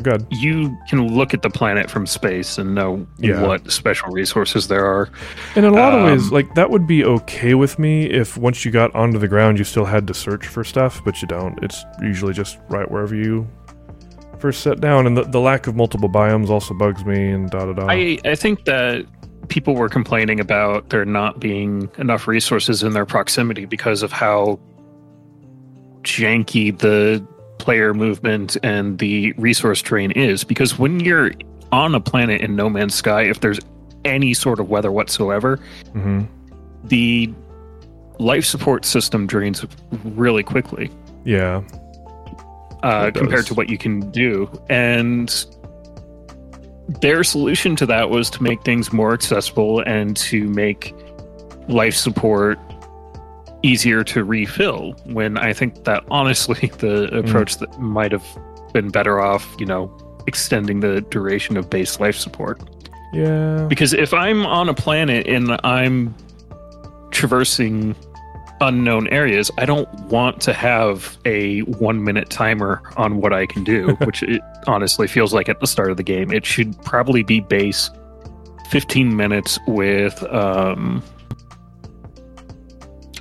God. you can look at the planet from space and know Yeah. what special resources there are. And in a lot of ways, Um, like that would be okay with me if once you got onto the ground, you still had to search for stuff, but you don't. It's usually just right wherever you first set down, and the, the lack of multiple biomes also bugs me. And da da da. I, I think that people were complaining about there not being enough resources in their proximity because of how janky the player movement and the resource drain is. Because when you're on a planet in No Man's Sky, if there's any sort of weather whatsoever, hmm the life support system drains really quickly. Yeah, uh, compared to what you can do. And their solution to that was to make things more accessible and to make life support easier to refill. When I think that honestly, the Mm. approach that might have been better off, you know, extending the duration of base life support. yeah. Because if I'm on a planet and I'm traversing unknown areas, I don't want to have a one minute timer on what I can do, which it honestly feels like at the start of the game. It should probably be base 15 minutes with um,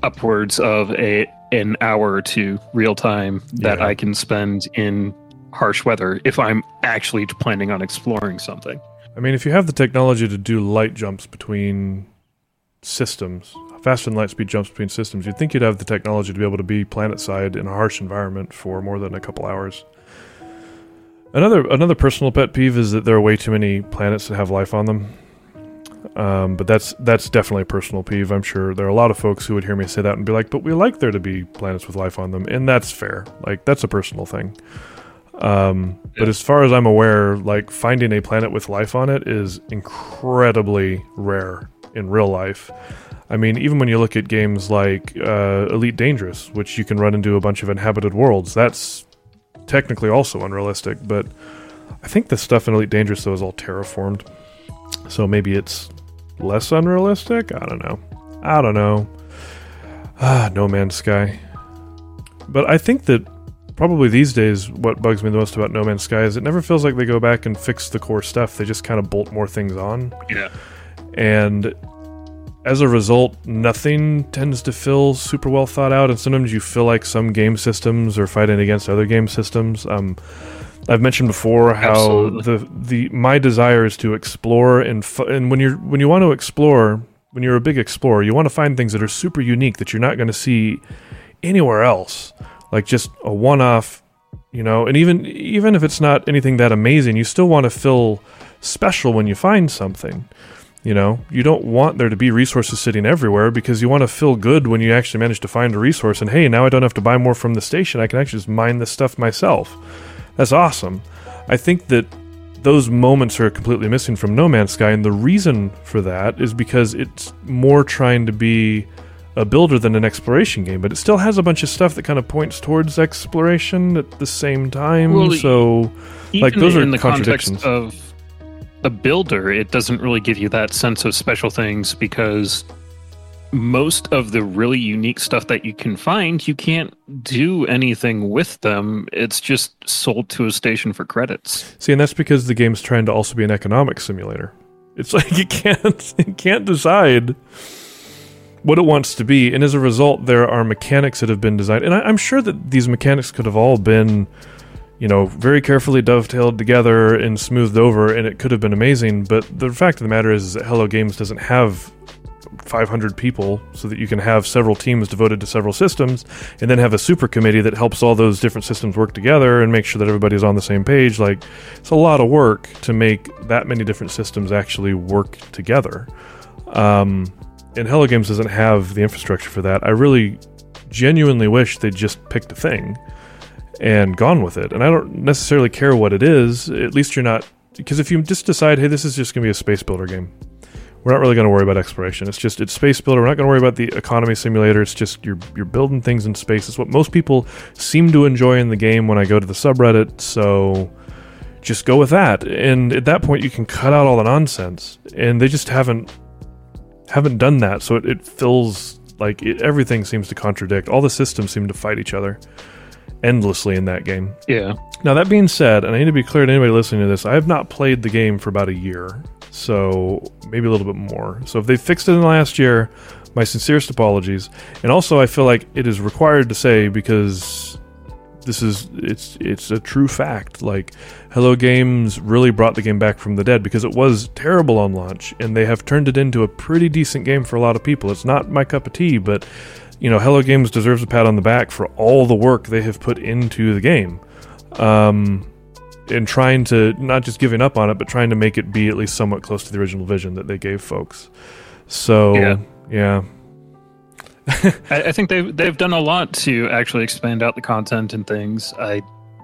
upwards of a an hour to real time that Yeah. I can spend in harsh weather if I'm actually planning on exploring something. I mean, if you have the technology to do light jumps between systems, faster than light speed jumps between systems, you'd think you'd have the technology to be able to be planet side in a harsh environment for more than a couple hours. Another another personal pet peeve is that there are way too many planets that have life on them. Um, but that's that's definitely a personal peeve. I'm sure there are a lot of folks who would hear me say that and be like, "But we like there to be planets with life on them," and that's fair. Like that's a personal thing. Um, But as far as I'm aware, like finding a planet with life on it is incredibly rare in real life. I mean, even when you look at games like uh, Elite Dangerous, which you can run into a bunch of inhabited worlds, that's technically also unrealistic. But I think the stuff in Elite Dangerous though is all terraformed, so maybe it's less unrealistic. I don't know. I don't know. Ah, No Man's Sky. But I think that probably these days what bugs me the most about No Man's Sky is it never feels like they go back and fix the core stuff. They just kind of bolt more things on. Yeah. And as a result, nothing tends to feel super well thought out, and sometimes you feel like some game systems are fighting against other game systems. Um, I've mentioned before how Absolutely. the the my desire is to explore and f- and when you're when you want to explore, when you're a big explorer, you want to find things that are super unique that you're not going to see anywhere else, like just a one-off, you know. And even even if it's not anything that amazing, you still want to feel special when you find something. You know, you don't want there to be resources sitting everywhere because you want to feel good when you actually manage to find a resource and hey, now I don't have to buy more from the station. I can actually just mine this stuff myself. That's awesome. I think that those moments are completely missing from No Man's Sky, and the reason for that is because it's more trying to be a builder than an exploration game, but it still has a bunch of stuff that kind of points towards exploration at the same time. Well, so, Like, those are in the context contradictions. of a builder, it doesn't really give you that sense of special things because most of the really unique stuff that you can find, you can't do anything with them. It's just sold to a station for credits. See, and that's because the game's trying to also be an economic simulator. It's like it can't it can't decide what it wants to be, and as a result, there are mechanics that have been designed, and I, I'm sure that these mechanics could have all been, you know, very carefully dovetailed together and smoothed over, and it could have been amazing. But the fact of the matter is, is that Hello Games doesn't have 500 people so that you can have several teams devoted to several systems and then have a super committee that helps all those different systems work together and make sure that everybody's on the same page. Like it's a lot of work to make that many different systems actually work together. Um, and hello games doesn't have the infrastructure for that. I really genuinely wish they'd just picked a thing and gone with it. And i don't necessarily care what it is at least you're not because if you just decide hey this is just going to be a space builder game we're not really going to worry about exploration. It's just it's space builder. We're not going to worry about the economy simulator. It's just you're you're building things in space. It's what most people seem to enjoy in the game when I go to the subreddit. So just go with that. And at that point, you can cut out all the nonsense. And they just haven't haven't done that. So it, it feels like it, everything seems to contradict. All the systems seem to fight each other. endlessly in that game. Yeah. Now that being said, and I need to be clear to anybody listening to this, I have not played the game for about a year, so maybe a little bit more. So if they fixed it in the last year, my sincerest apologies. And also, I feel like it is required to say because this is it's it's a true fact. Like Hello Games really brought the game back from the dead because it was terrible on launch, and they have turned it into a pretty decent game for a lot of people. It's not my cup of tea, but you know, Hello Games deserves a pat on the back for all the work they have put into the game. Um, and trying to not just giving up on it, but trying to make it be at least somewhat close to the original vision that they gave folks. So Yeah. yeah. I, I think they've they've done a lot to actually expand out the content and things. I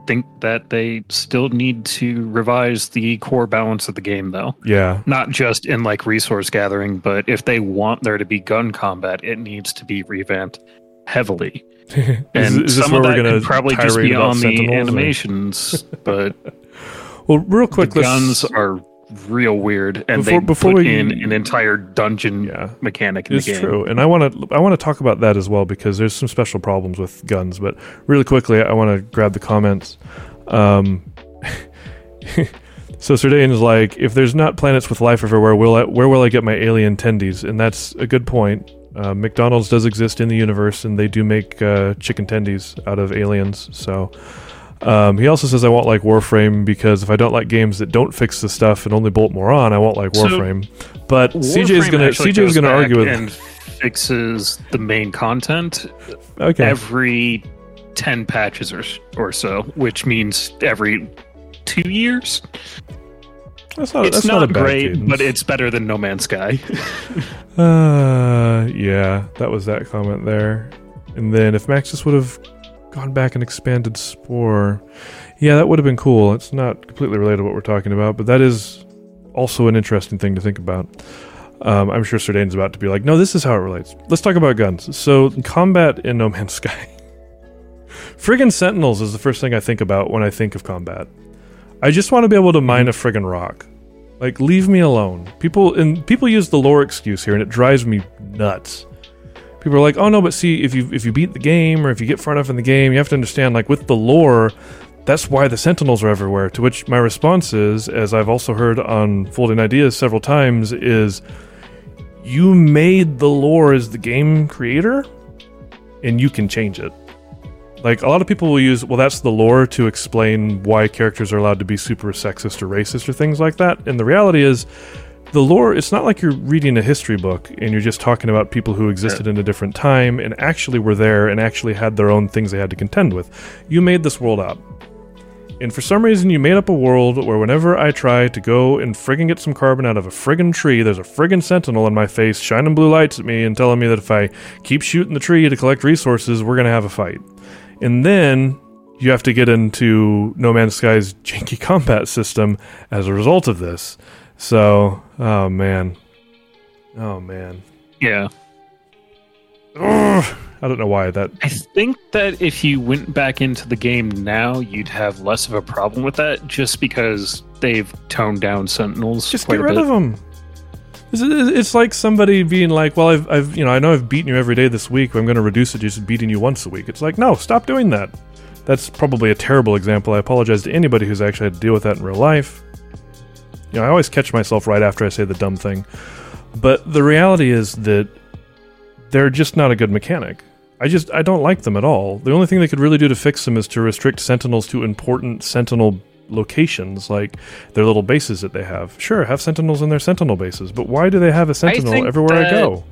think that they still need to revise the core balance of the game though. Yeah. Not just in like resource gathering, but if they want there to be gun combat, it needs to be revamped heavily. And is some of that going could to probably just be on the animations, but Well, real quick, the guns are real weird, and Before- they before put we- in an entire dungeon Yeah. mechanic in It's true, and I want to I want to talk about that as well because there's some special problems with guns. But really quickly, I want to grab the comments. Um, so Sardane is like, if there's not planets with life everywhere, will I, where will I get my alien tendies? And that's a good point. Uh, McDonald's does exist in the universe, and they do make uh, chicken tendies out of aliens. So. Um, he also says I won't like Warframe because if I don't like games that don't fix the stuff and only bolt more on, I won't like So, Warframe. but CJ is gonna CJ is gonna argue with and fixes the main content okay. every 10 patches or, or so which means every two years That's not, it's that's not, not, a great cadence. but it's better than no man's sky Uh, yeah, that was that comment there. And then if Maxis would have gone back and expanded Spore, yeah, that would have been cool. It's not completely related to what we're talking about, but that is also an interesting thing to think about. Um, I'm sure Sardane's about to be like, no, this is how it relates. Let's talk about guns. So, combat in No Man's Sky. friggin' Sentinels is the first thing I think about when I think of combat. I just want to be able to mine a mm-hmm. friggin' rock. Like, leave me alone. People and people use the lore excuse here, and it drives me nuts. People are like, "Oh no, but see, if you if you beat the game or if you get far enough in the game, you have to understand, like with the lore, that's why the Sentinels are everywhere." To which my response is, as I've also heard on Folding Ideas several times, is, "You made the lore as the game creator, and you can change it." Like a lot of people will use, well, that's the lore to explain why characters are allowed to be super sexist or racist or things like that. And the reality is, the lore, it's not like you're reading a history book and you're just talking about people who existed in a different time and actually were there and actually had their own things they had to contend with. You made this world up. And for some reason, you made up a world where whenever I try to go and friggin' get some carbon out of a friggin' tree, there's a friggin' sentinel in my face shining blue lights at me and telling me that if I keep shooting the tree to collect resources, we're gonna have a fight. And then you have to get into No Man's Sky's janky combat system as a result of this. So, oh man. Oh man. yeah Ugh. I don't know why that. i think that if you went back into the game now you'd have less of a problem with that just because they've toned down sentinels Just get a rid bit. of them. It's, like somebody being like, "Well, I've, I've, you know, I know I've beaten you every day this week. I'm going to reduce it to just beating you once a week." It's like, no, stop doing that. That's probably a terrible example. I apologize to anybody who's actually had to deal with that in real life. You know, I always catch myself right after I say the dumb thing, but the reality is that they're just not a good mechanic. I just I don't like them at all. The only thing they could really do to fix them is to restrict sentinels to important sentinel locations, like their little bases that they have. Sure, have sentinels in their sentinel bases, but why do they have a sentinel think everywhere I go?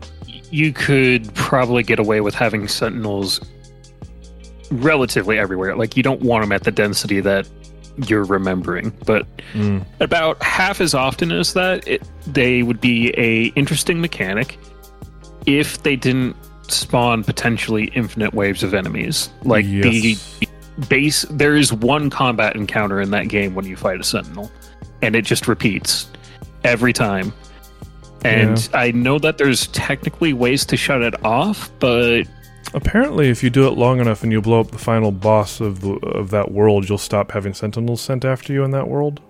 you could probably get away with having sentinels relatively everywhere. Like you don't want them at the density that you're remembering, but Mm, about half as often as that, it, they would be a interesting mechanic if they didn't spawn potentially infinite waves of enemies. Like Yes. the base, there is one combat encounter in that game when you fight a sentinel, and it just repeats every time. And I know that there's technically ways to shut it off, but Apparently, if you do it long enough and you blow up the final boss of the of that world, you'll stop having sentinels sent after you in that world.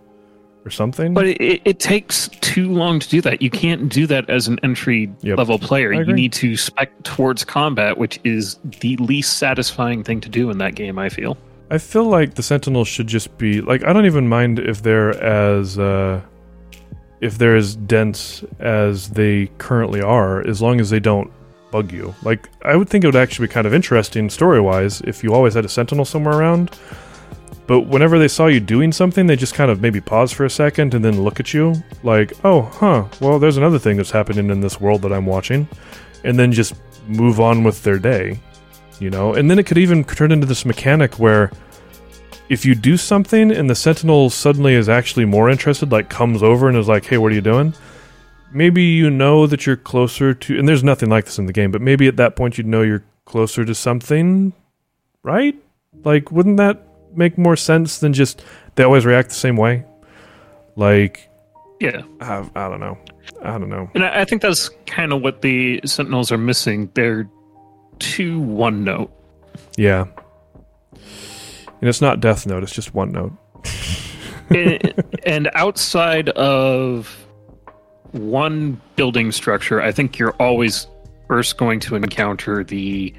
Or something. But it, it takes too long to do that. You can't do that as an entry Yep. level player. You need to spec towards combat, which is the least satisfying thing to do in that game. I feel. I feel like the Sentinels should just be like I don't even mind if they're as uh, if they're as dense as they currently are, as long as they don't bug you. Like I would think it would actually be kind of interesting story wise if you always had a Sentinel somewhere around. But whenever they saw you doing something, they just kind of maybe pause for a second and then look at you like, oh, huh, well, there's another thing that's happening in this world that I'm watching, and then just move on with their day you know? And then it could even turn into this mechanic where if you do something and the sentinel suddenly is actually more interested like comes over and is like hey what are you doing? Maybe you know that you're closer to and there's nothing like this in the game but maybe at that point you'd know you're closer to something right? Like wouldn't that make more sense than just they always react the same way? Like Yeah, i, I don't know. I don't know. And I, I think that's kind of what the Sentinels are missing. They're too one note. yeah. And it's not death note it's just one note and, and outside of one building structure, I think you're always first going to encounter the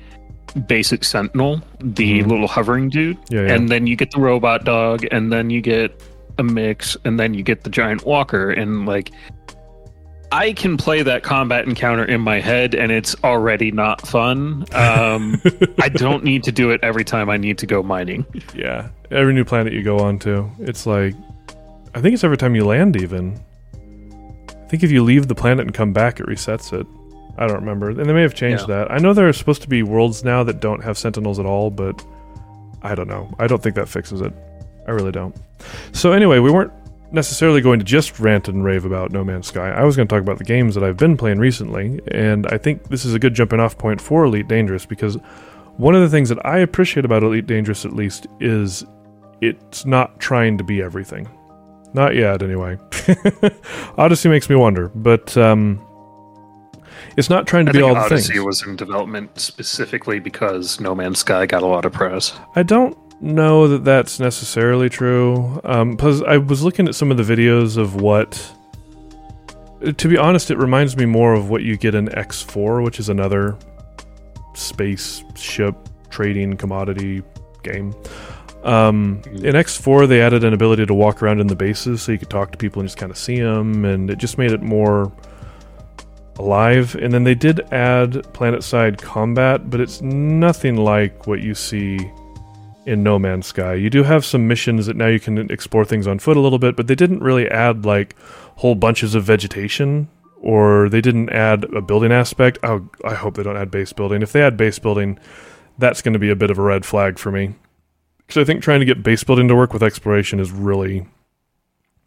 basic sentinel, the Mhm. little hovering dude, yeah, yeah. and then you get the robot dog, and then you get a mix, and then you get the giant walker, and like. I can play that combat encounter in my head, and it's already not fun. Um, I don't need to do it every time I need to go mining. Yeah, every new planet you go on to, it's like, I think it's every time you land. Even, I think if you leave the planet and come back, it resets it. I don't remember, and they may have changed that. I know there are supposed to be worlds now that don't have sentinels at all, but I don't know. I don't think that fixes it. I really don't. So anyway, we weren't necessarily going to just rant and rave about No Man's Sky. I was going to talk about the games that I've been playing recently, and I think this is a good jumping off point for Elite Dangerous because one of the things that I appreciate about Elite Dangerous, at least, is it's not trying to be everything. Not yet, anyway. Odyssey makes me wonder, but um, it's not trying to I be all the Odyssey things. was in development specifically because No Man's Sky got a lot of press. I don't know that that's necessarily true. Because I was looking at some of the videos of what. To be honest, it reminds me more of what you get in X4, which is another spaceship trading commodity game. Um, in X4, they added an ability to walk around in the bases so you could talk to people and just kind of see them, and it just made it more alive. And then they did add planet side combat, but it's nothing like what you see in No Man's Sky. You do have some missions that now you can explore things on foot a little bit, but they didn't really add like whole bunches of vegetation or they didn't add a building aspect. Oh, I hope they don't add base building. If they add base building, that's going to be a bit of a red flag for me. Because I think trying to get base building to work with exploration is really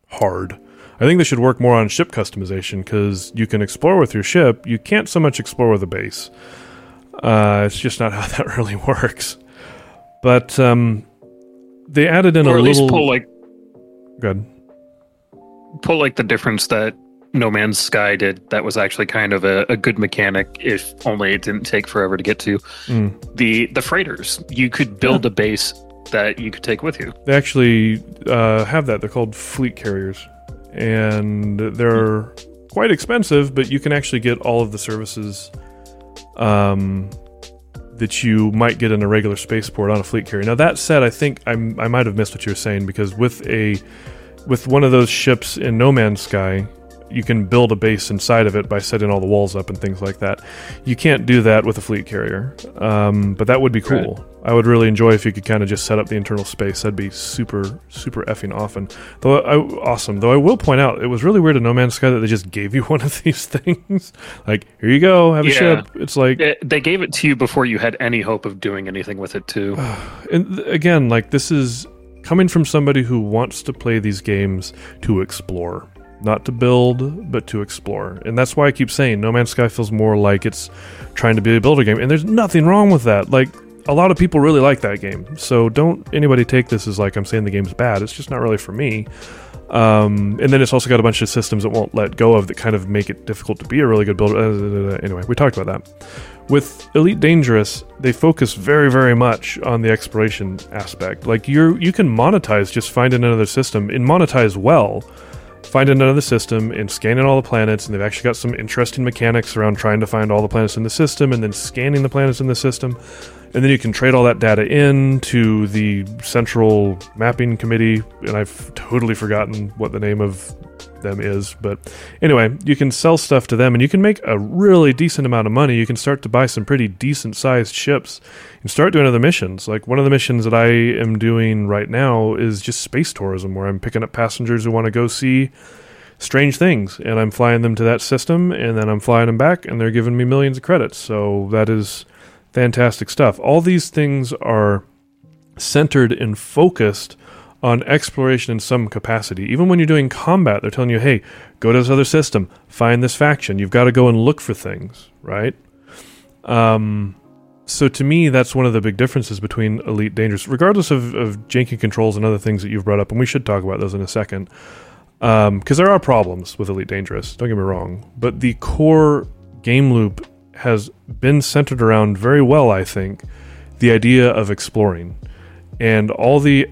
hard. I think they should work more on ship customization because you can explore with your ship. You can't so much explore with a base. Uh, it's just not how that really works. But um, they added in or a at least little. pull like Good. pull like the difference that No Man's Sky did. That was actually kind of a, a good mechanic, if only it didn't take forever to get to. Mm. The the freighters, you could build a base that you could take with you. They actually uh, have that. They're called fleet carriers, and they're quite expensive, but you can actually get all of the services um, that you might get in a regular spaceport on a fleet carrier. Now that said, I think I'm, I might have missed what you were saying because with a with one of those ships in No Man's Sky, you can build a base inside of it by setting all the walls up and things like that. You can't do that with a fleet carrier, um, but that would be cool. I would really enjoy if you could kind of just set up the internal space. That'd be super, super effing often. Though I, awesome. Though I will point out, it was really weird in No Man's Sky that they just gave you one of these things. like, here you go, have a Yeah. ship. It's like, It- they gave it to you before you had any hope of doing anything with it too. and again, like this is coming from somebody who wants to play these games to explore, not to build, but to explore. And that's why I keep saying No Man's Sky feels more like it's trying to be a builder game. And there's nothing wrong with that. Like a lot of people really like that game. So don't anybody take this as like I'm saying the game's bad. It's just not really for me. Um, and then it's also got a bunch of systems that won't let go of that kind of make it difficult to be a really good builder. Uh, Anyway, we talked about that. With Elite Dangerous, they focus very, very much on the exploration aspect. Like you you can monetize just finding another system and monetize well. Finding another system and scanning all the planets, and they've actually got some interesting mechanics around trying to find all the planets in the system and then scanning the planets in the system. And then you can trade all that data in to the central mapping committee, and I've totally forgotten what the name of them is. But anyway, you can sell stuff to them and you can make a really decent amount of money. You can start to buy some pretty decent sized ships and start doing other missions. Like one of the missions that I am doing right now is just space tourism, where I'm picking up passengers who want to go see strange things and I'm flying them to that system and then I'm flying them back and they're giving me millions of credits. So that is fantastic stuff. All these things are centered and focused on exploration in some capacity. Even when you're doing combat, they're telling you, hey, go to this other system, find this faction. You've got to go and look for things, right? Um, so to me, that's one of the big differences between Elite Dangerous, regardless of, of janky controls and other things that you've brought up, and we should talk about those in a second. Because um, there are problems with Elite Dangerous, don't get me wrong, but the core game loop has been centered around very well, I think, the idea of exploring. And all the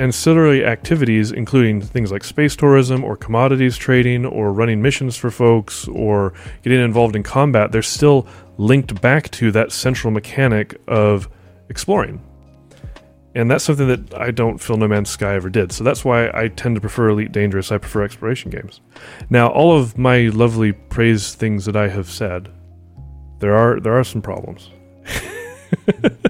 ancillary activities, including things like space tourism or commodities trading or running missions for folks or getting involved in combat, they're still linked back to that central mechanic of exploring. And that's something that I don't feel No Man's Sky ever did. So that's why I tend to prefer Elite Dangerous. I prefer exploration games. Now, all of my lovely praise things that I have said, there are there are some problems.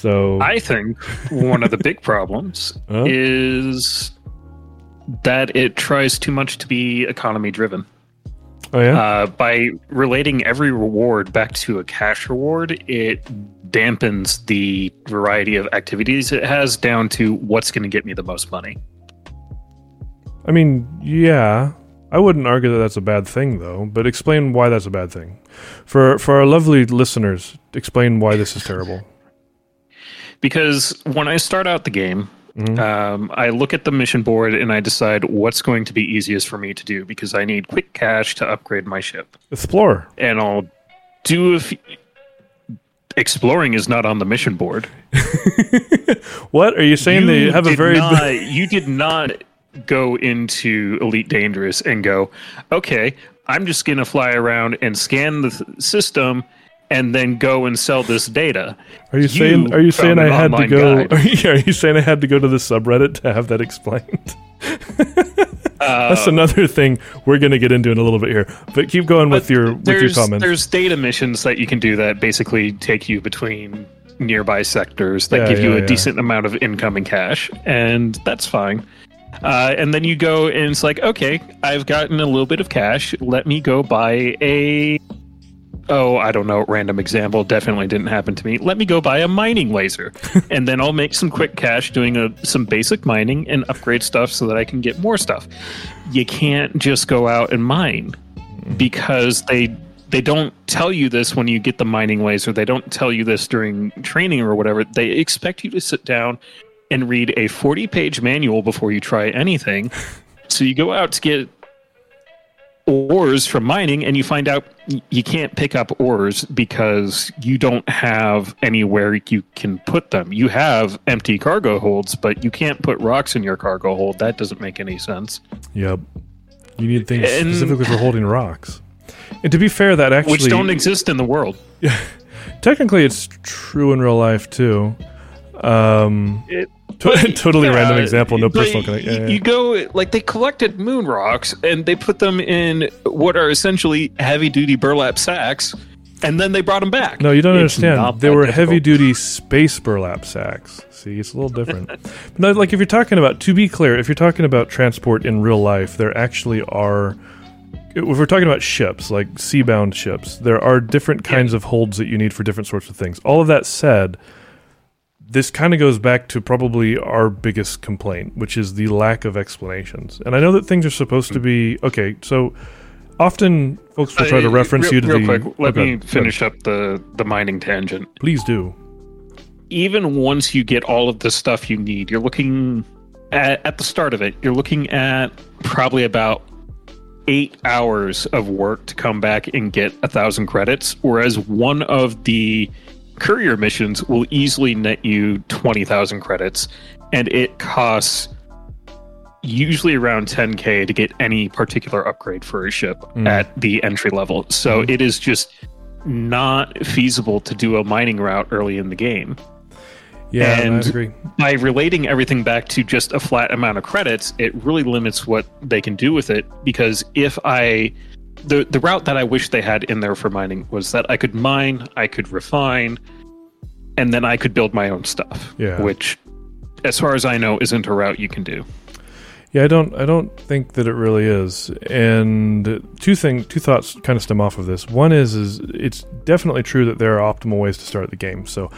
So I think one of the big problems huh? is that it tries too much to be economy driven. Oh yeah. Uh, by relating every reward back to a cash reward, it dampens the variety of activities it has down to what's going to get me the most money. I mean, yeah, I wouldn't argue that that's a bad thing, though. But explain why that's a bad thing for for our lovely listeners. Explain why this is terrible because when I start out the game, mm-hmm. um, I look at the mission board and I decide what's going to be easiest for me to do because I need quick cash to upgrade my ship. Explore, and I'll do a. Few, exploring is not on the mission board. what are you saying? You they have a very not, you did not go into Elite Dangerous and go, okay, I'm just going to fly around and scan the system and then go and sell this data. Are you, you saying? Are you saying I had to go? Are you, are you, saying I had to go to the subreddit to have that explained? uh, That's another thing we're going to get into in a little bit here. But keep going with your with your comments. There's data missions that you can do that basically take you between nearby sectors that yeah, give you a yeah. decent amount of incoming cash, and that's fine. Uh, and then you go and it's like, okay, I've gotten a little bit of cash. Let me go buy a oh, I don't know, random example, definitely didn't happen to me. Let me go buy a mining laser, and then I'll make some quick cash doing a, some basic mining and upgrade stuff so that I can get more stuff. You can't just go out and mine because they they don't tell you this when you get the mining laser. They don't tell you this during training or whatever. They expect you to sit down and read a 40 page manual before you try anything. So you go out to get ores from mining and you find out you can't pick up ores because you don't have anywhere you can put them. You have empty cargo holds, but you can't put rocks in your cargo hold. That doesn't make any sense. Yep. You need things and, specifically for holding rocks. And to be fair, that actually which don't exist in the world. Yeah, technically, it's true in real life too. Um, it, totally yeah, random example, no personal connection. Yeah, yeah. You go like they collected moon rocks and they put them in what are essentially heavy duty burlap sacks, and then they brought them back. No, you don't it's understand. They were heavy duty space burlap sacks. See, it's a little different. but no, like if you're talking about, to be clear, if you're talking about transport in real life, there actually are. If we're talking about ships, like seabound ships, there are different kinds of holds that you need for different sorts of things. All of that said this kind of goes back to probably our biggest complaint, which is the lack of explanations. And I know that things are supposed to be okay. So often folks will try to uh, reference real, you to real the. Quick, let me finish up the the mining tangent. Please do. Even once you get all of the stuff you need, you're looking at, at the start of it. You're looking at probably about eight hours of work to come back and get a thousand credits, whereas one of the courier missions will easily net you 20,000 credits, and it costs usually around 10k to get any particular upgrade for a ship Mm. at the entry level. So Mhm. it is just not feasible to do a mining route early in the game. Yeah, And- I agree. By relating everything back to just a flat amount of credits, it really limits what they can do with it because if I the the route that I wish they had in there for mining was that I could mine, I could refine, and then I could build my own stuff. Yeah. Which as far as I know isn't a route you can do. Yeah, I don't. I don't think that it really is. And two thing, two thoughts kind of stem off of this. One is, is it's definitely true that there are optimal ways to start the game. So,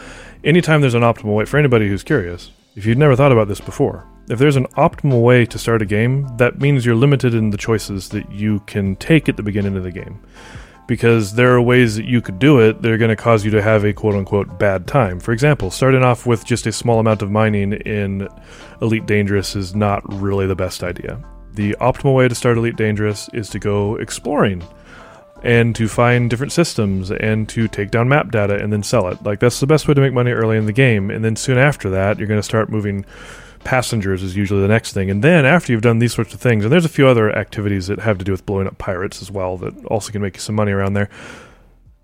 anytime there's an optimal way for anybody who's curious, if you've never thought about this before, if there's an optimal way to start a game, that means you're limited in the choices that you can take at the beginning of the game. Because there are ways that you could do it that are going to cause you to have a quote unquote bad time. For example, starting off with just a small amount of mining in Elite Dangerous is not really the best idea. The optimal way to start Elite Dangerous is to go exploring and to find different systems and to take down map data and then sell it. Like that's the best way to make money early in the game. And then soon after that, you're going to start moving passengers is usually the next thing. And then after you've done these sorts of things, and there's a few other activities that have to do with blowing up pirates as well that also can make you some money around there.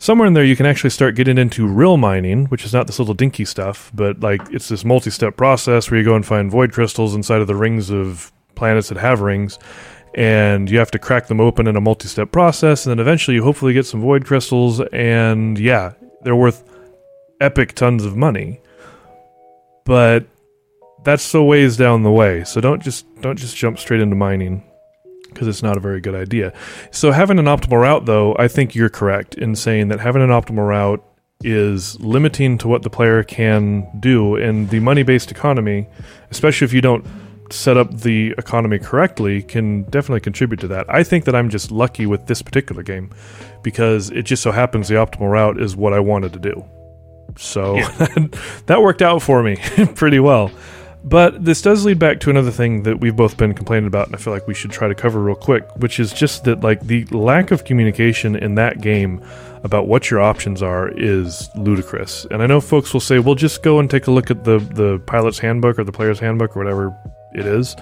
Somewhere in there, you can actually start getting into real mining, which is not this little dinky stuff, but like it's this multi step process where you go and find void crystals inside of the rings of planets that have rings, and you have to crack them open in a multi step process, and then eventually you hopefully get some void crystals, and yeah, they're worth epic tons of money. But that's so ways down the way, so don't just don't just jump straight into mining because it's not a very good idea. So having an optimal route, though, I think you're correct in saying that having an optimal route is limiting to what the player can do, and the money-based economy, especially if you don't set up the economy correctly, can definitely contribute to that. I think that I'm just lucky with this particular game because it just so happens the optimal route is what I wanted to do. So that worked out for me pretty well. But this does lead back to another thing that we've both been complaining about, and I feel like we should try to cover real quick, which is just that like the lack of communication in that game about what your options are is ludicrous. And I know folks will say, "Well, just go and take a look at the the pilot's handbook or the player's handbook or whatever it is."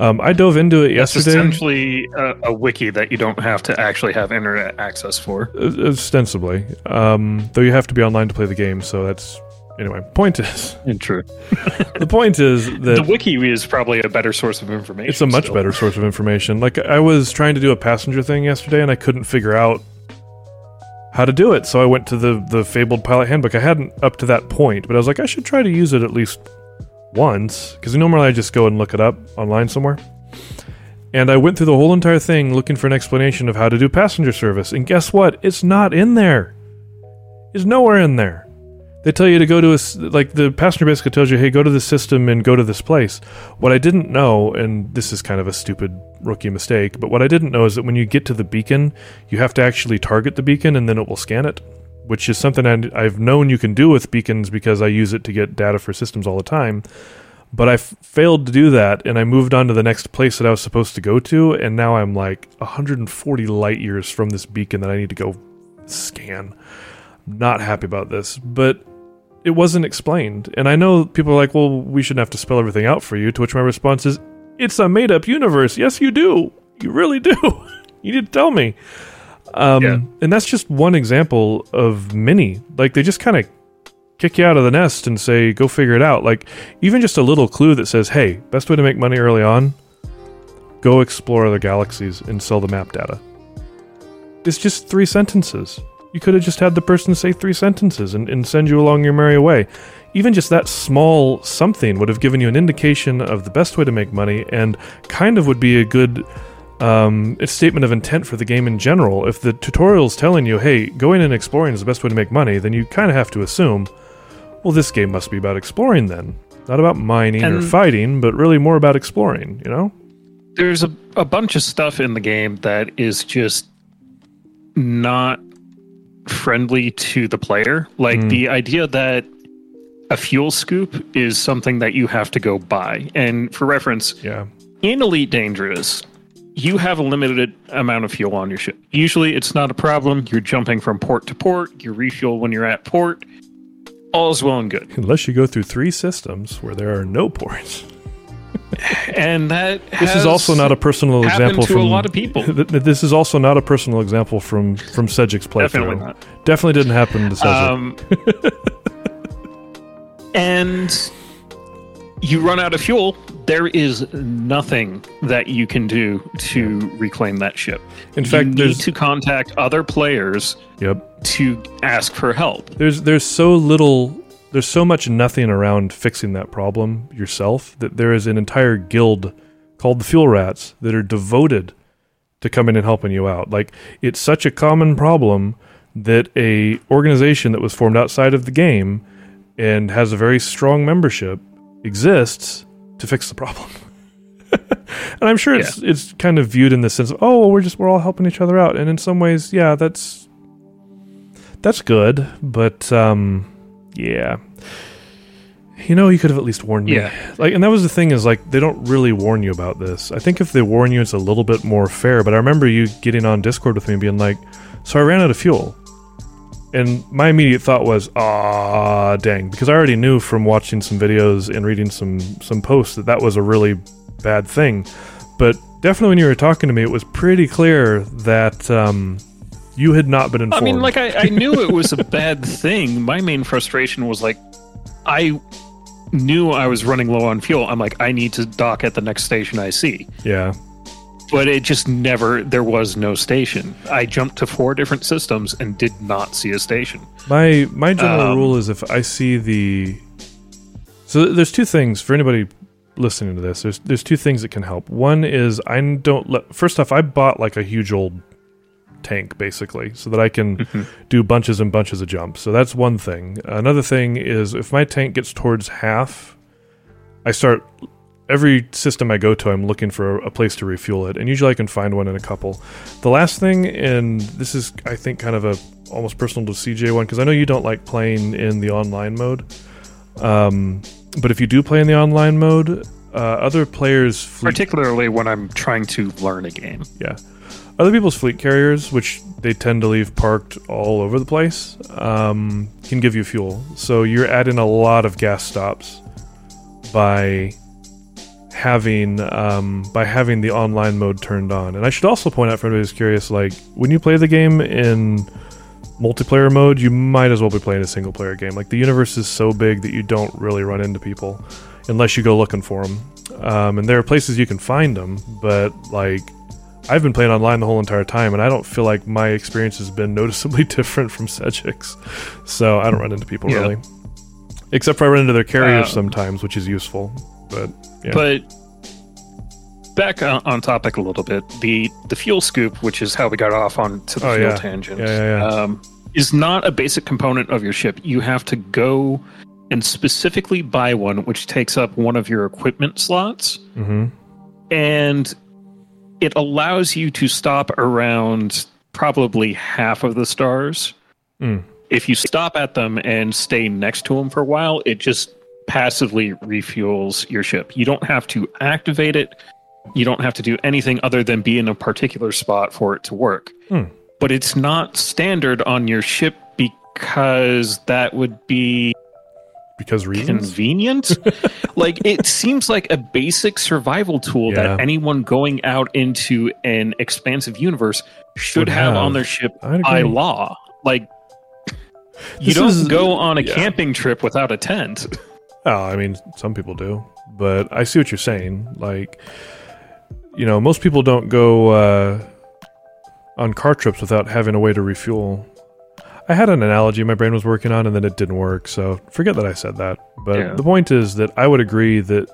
Um, I dove into it yesterday. essentially a, a wiki that you don't have to actually have internet access for. Uh, ostensibly, um, though you have to be online to play the game. So that's anyway. Point is, True. the point is that The wiki is probably a better source of information. It's a much still. better source of information. Like I was trying to do a passenger thing yesterday and I couldn't figure out how to do it. So I went to the the fabled pilot handbook. I hadn't up to that point, but I was like I should try to use it at least once cuz normally I just go and look it up online somewhere. And I went through the whole entire thing looking for an explanation of how to do passenger service. And guess what? It's not in there. It's nowhere in there. They tell you to go to a like the passenger basically tells you, "Hey, go to this system and go to this place." What I didn't know, and this is kind of a stupid rookie mistake, but what I didn't know is that when you get to the beacon, you have to actually target the beacon and then it will scan it, which is something I, I've known you can do with beacons because I use it to get data for systems all the time. But I f- failed to do that, and I moved on to the next place that I was supposed to go to, and now I'm like 140 light years from this beacon that I need to go scan. Not happy about this, but it wasn't explained. And I know people are like, well, we shouldn't have to spell everything out for you. To which my response is, it's a made up universe. Yes, you do. You really do. you need to tell me. Um, Yeah. And that's just one example of many. Like, they just kind of kick you out of the nest and say, go figure it out. Like, even just a little clue that says, hey, best way to make money early on, go explore other galaxies and sell the map data. It's just three sentences. You could have just had the person say three sentences and, and send you along your merry way. Even just that small something would have given you an indication of the best way to make money and kind of would be a good um, statement of intent for the game in general. If the tutorial's telling you, hey, going and exploring is the best way to make money, then you kind of have to assume, well, this game must be about exploring then. Not about mining or fighting, but really more about exploring, you know? There's a, a bunch of stuff in the game that is just not friendly to the player. Like Mm. the idea that a fuel scoop is something that you have to go buy. And for reference, Yeah. in Elite Dangerous, you have a limited amount of fuel on your ship. Usually it's not a problem. You're jumping from port to port, you refuel when you're at port. All's well and good. Unless you go through three systems where there are no ports. And that This is also not a personal example to from a lot of people. th- th- this is also not a personal example from from Cedric's playthrough. Definitely not. Definitely didn't happen to Cedric. Um, and you run out of fuel. There is nothing that you can do to reclaim that ship. In you fact, need to contact other players yep. to ask for help. There's there's so little there's so much nothing around fixing that problem yourself that there is an entire guild called the Fuel Rats that are devoted to coming and helping you out. Like it's such a common problem that a organization that was formed outside of the game and has a very strong membership exists to fix the problem. and I'm sure it's it's kind of viewed in the sense of oh well, we're just we're all helping each other out and in some ways yeah that's that's good but um yeah. You know you could have at least warned me. Yeah. like and that was the thing is like they don't really warn you about this. I think if they warn you it's a little bit more fair but i remember you getting on discord with me and being like so i ran out of fuel. And my immediate thought was ah dang because i already knew from watching some videos and reading some some posts that that was a really bad thing. But definitely when you were talking to me it was pretty clear that um you had not been informed. I mean, like I, I knew it was a bad thing. My main frustration was like, I knew I was running low on fuel. I'm like, I need to dock at the next station I see. yeah But it just never. There was no station. I jumped to four different systems and did not see a station. My my general Um, rule is if I see the so there's two things for anybody listening to this. There's there's two things that can help. One is I don't let first off I bought like a huge old tank basically so that I can Mhm. do bunches and bunches of jumps. So that's one thing. Another thing is if my tank gets towards half, I start every system I go to, I'm looking for a place to refuel it, and usually I can find one in a couple. The last thing, and this is I think kind of a almost personal to CJ one because I know you don't like playing in the online mode. Um, but if you do play in the online mode, uh, other players fleet Particularly when I'm trying to learn a game. yeah. Other people's fleet carriers, which they tend to leave parked all over the place, um, can give you fuel. So you're adding a lot of gas stops by having um, by having the online mode turned on. And I should also point out for anybody who's curious, like when you play the game in multiplayer mode, you might as well be playing a single player game. Like the universe is so big that you don't really run into people unless you go looking for them. Um, and there are places you can find them, but like I've been playing online the whole entire time, and I don't feel like my experience has been noticeably different from Cedric's. So I don't run into people Yeah. really, except for I run into their carriers Uh, sometimes, which is useful. But yeah, But back on, on topic a little bit, the the fuel scoop, which is how we got off on to the Oh, fuel yeah. tangent. Um, is not a basic component of your ship. You have to go and specifically buy one, which takes up one of your equipment slots, hmm and it allows you to stop around probably half of the stars. Mm. If you stop at them and stay next to them for a while, it just passively refuels your ship. You don't have to activate it. You don't have to do anything other than be in a particular spot for it to work. Hmm. But it's not standard on your ship because that would be because reasons. convenient. like it seems like a basic survival tool Yeah. that anyone going out into an expansive universe should have, have. on their ship by law. Like you This don't is- go on a yeah. camping trip without a tent. Oh, I mean, some people do, but I see what you're saying. Like, you know, most people don't go uh, on car trips without having a way to refuel. I had an analogy my brain was working on, and then it didn't work. So forget that I said that. But Yeah. the point is that I would agree that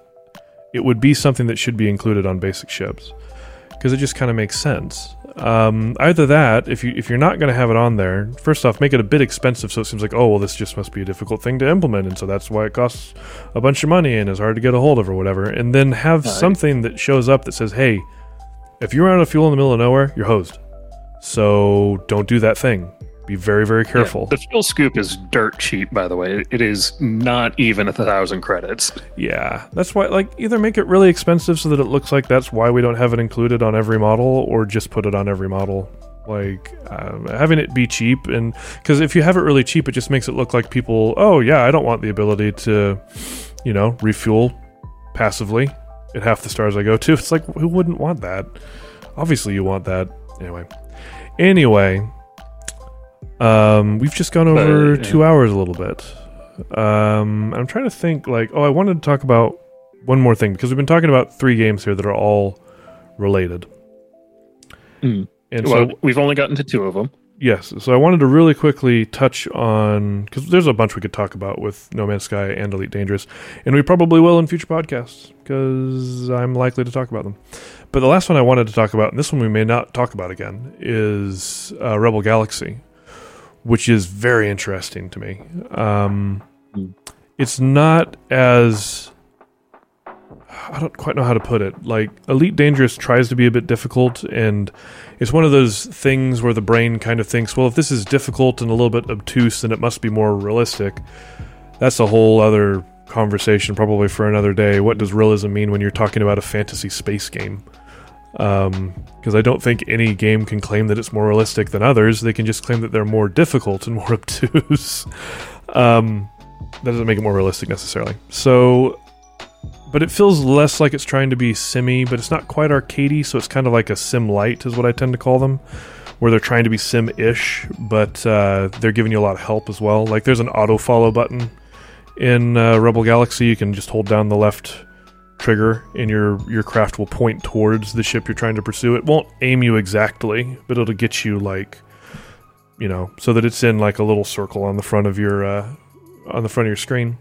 it would be something that should be included on basic ships because it just kind of makes sense. Um, either that, if you if you're not going to have it on there, first off, make it a bit expensive, so it seems like oh well, this just must be a difficult thing to implement, and so that's why it costs a bunch of money and is hard to get a hold of or whatever. And then have Right. something that shows up that says, hey, if you're out of fuel in the middle of nowhere, you're hosed. So don't do that thing. Be very, very careful. Yeah, the fuel scoop is dirt cheap, by the way. It is not even a thousand credits. Yeah, that's why. Like, either make it really expensive so that it looks like that's why we don't have it included on every model, or just put it on every model. Like um, having it be cheap, and because if you have it really cheap, it just makes it look like people. Oh yeah, I don't want the ability to, you know, refuel passively at half the stars I go to. It's like who wouldn't want that? Obviously, you want that anyway. Anyway, um, we've just gone over But, yeah. two hours a little bit. Um, I'm trying to think. Like, oh, I wanted to talk about one more thing because we've been talking about three games here that are all related. Mm. And well, so, we've only gotten to two of them. yes, so I wanted to really quickly touch on because there's a bunch we could talk about with No Man's Sky and Elite Dangerous, and we probably will in future podcasts because I'm likely to talk about them. But the last one I wanted to talk about, and this one we may not talk about again, is uh, Rebel Galaxy, which is very interesting to me. Um, Hmm. It's not as I don't quite know how to put it. Like Elite Dangerous tries to be a bit difficult, and it's one of those things where the brain kind of thinks, well, if this is difficult and a little bit obtuse, then it must be more realistic. That's a whole other conversation, probably for another day. What does realism mean when you're talking about a fantasy space game? Because I don't think any game can claim that it's more realistic than others. They can just claim that they're more difficult and more obtuse. um, that doesn't make it more realistic necessarily. So but it feels less like it's trying to be simmy, but it's not quite arcadey, so it's kind of like a sim light, is what I tend to call them, where they're trying to be sim ish, but uh, they're giving you a lot of help as well. Like there's an auto follow button in uh, Rebel Galaxy. You can just hold down the left trigger, and your your craft will point towards the ship you're trying to pursue. It won't aim you exactly, but it'll get you like, you know, so that it's in like a little circle on the front of your uh, on the front of your screen.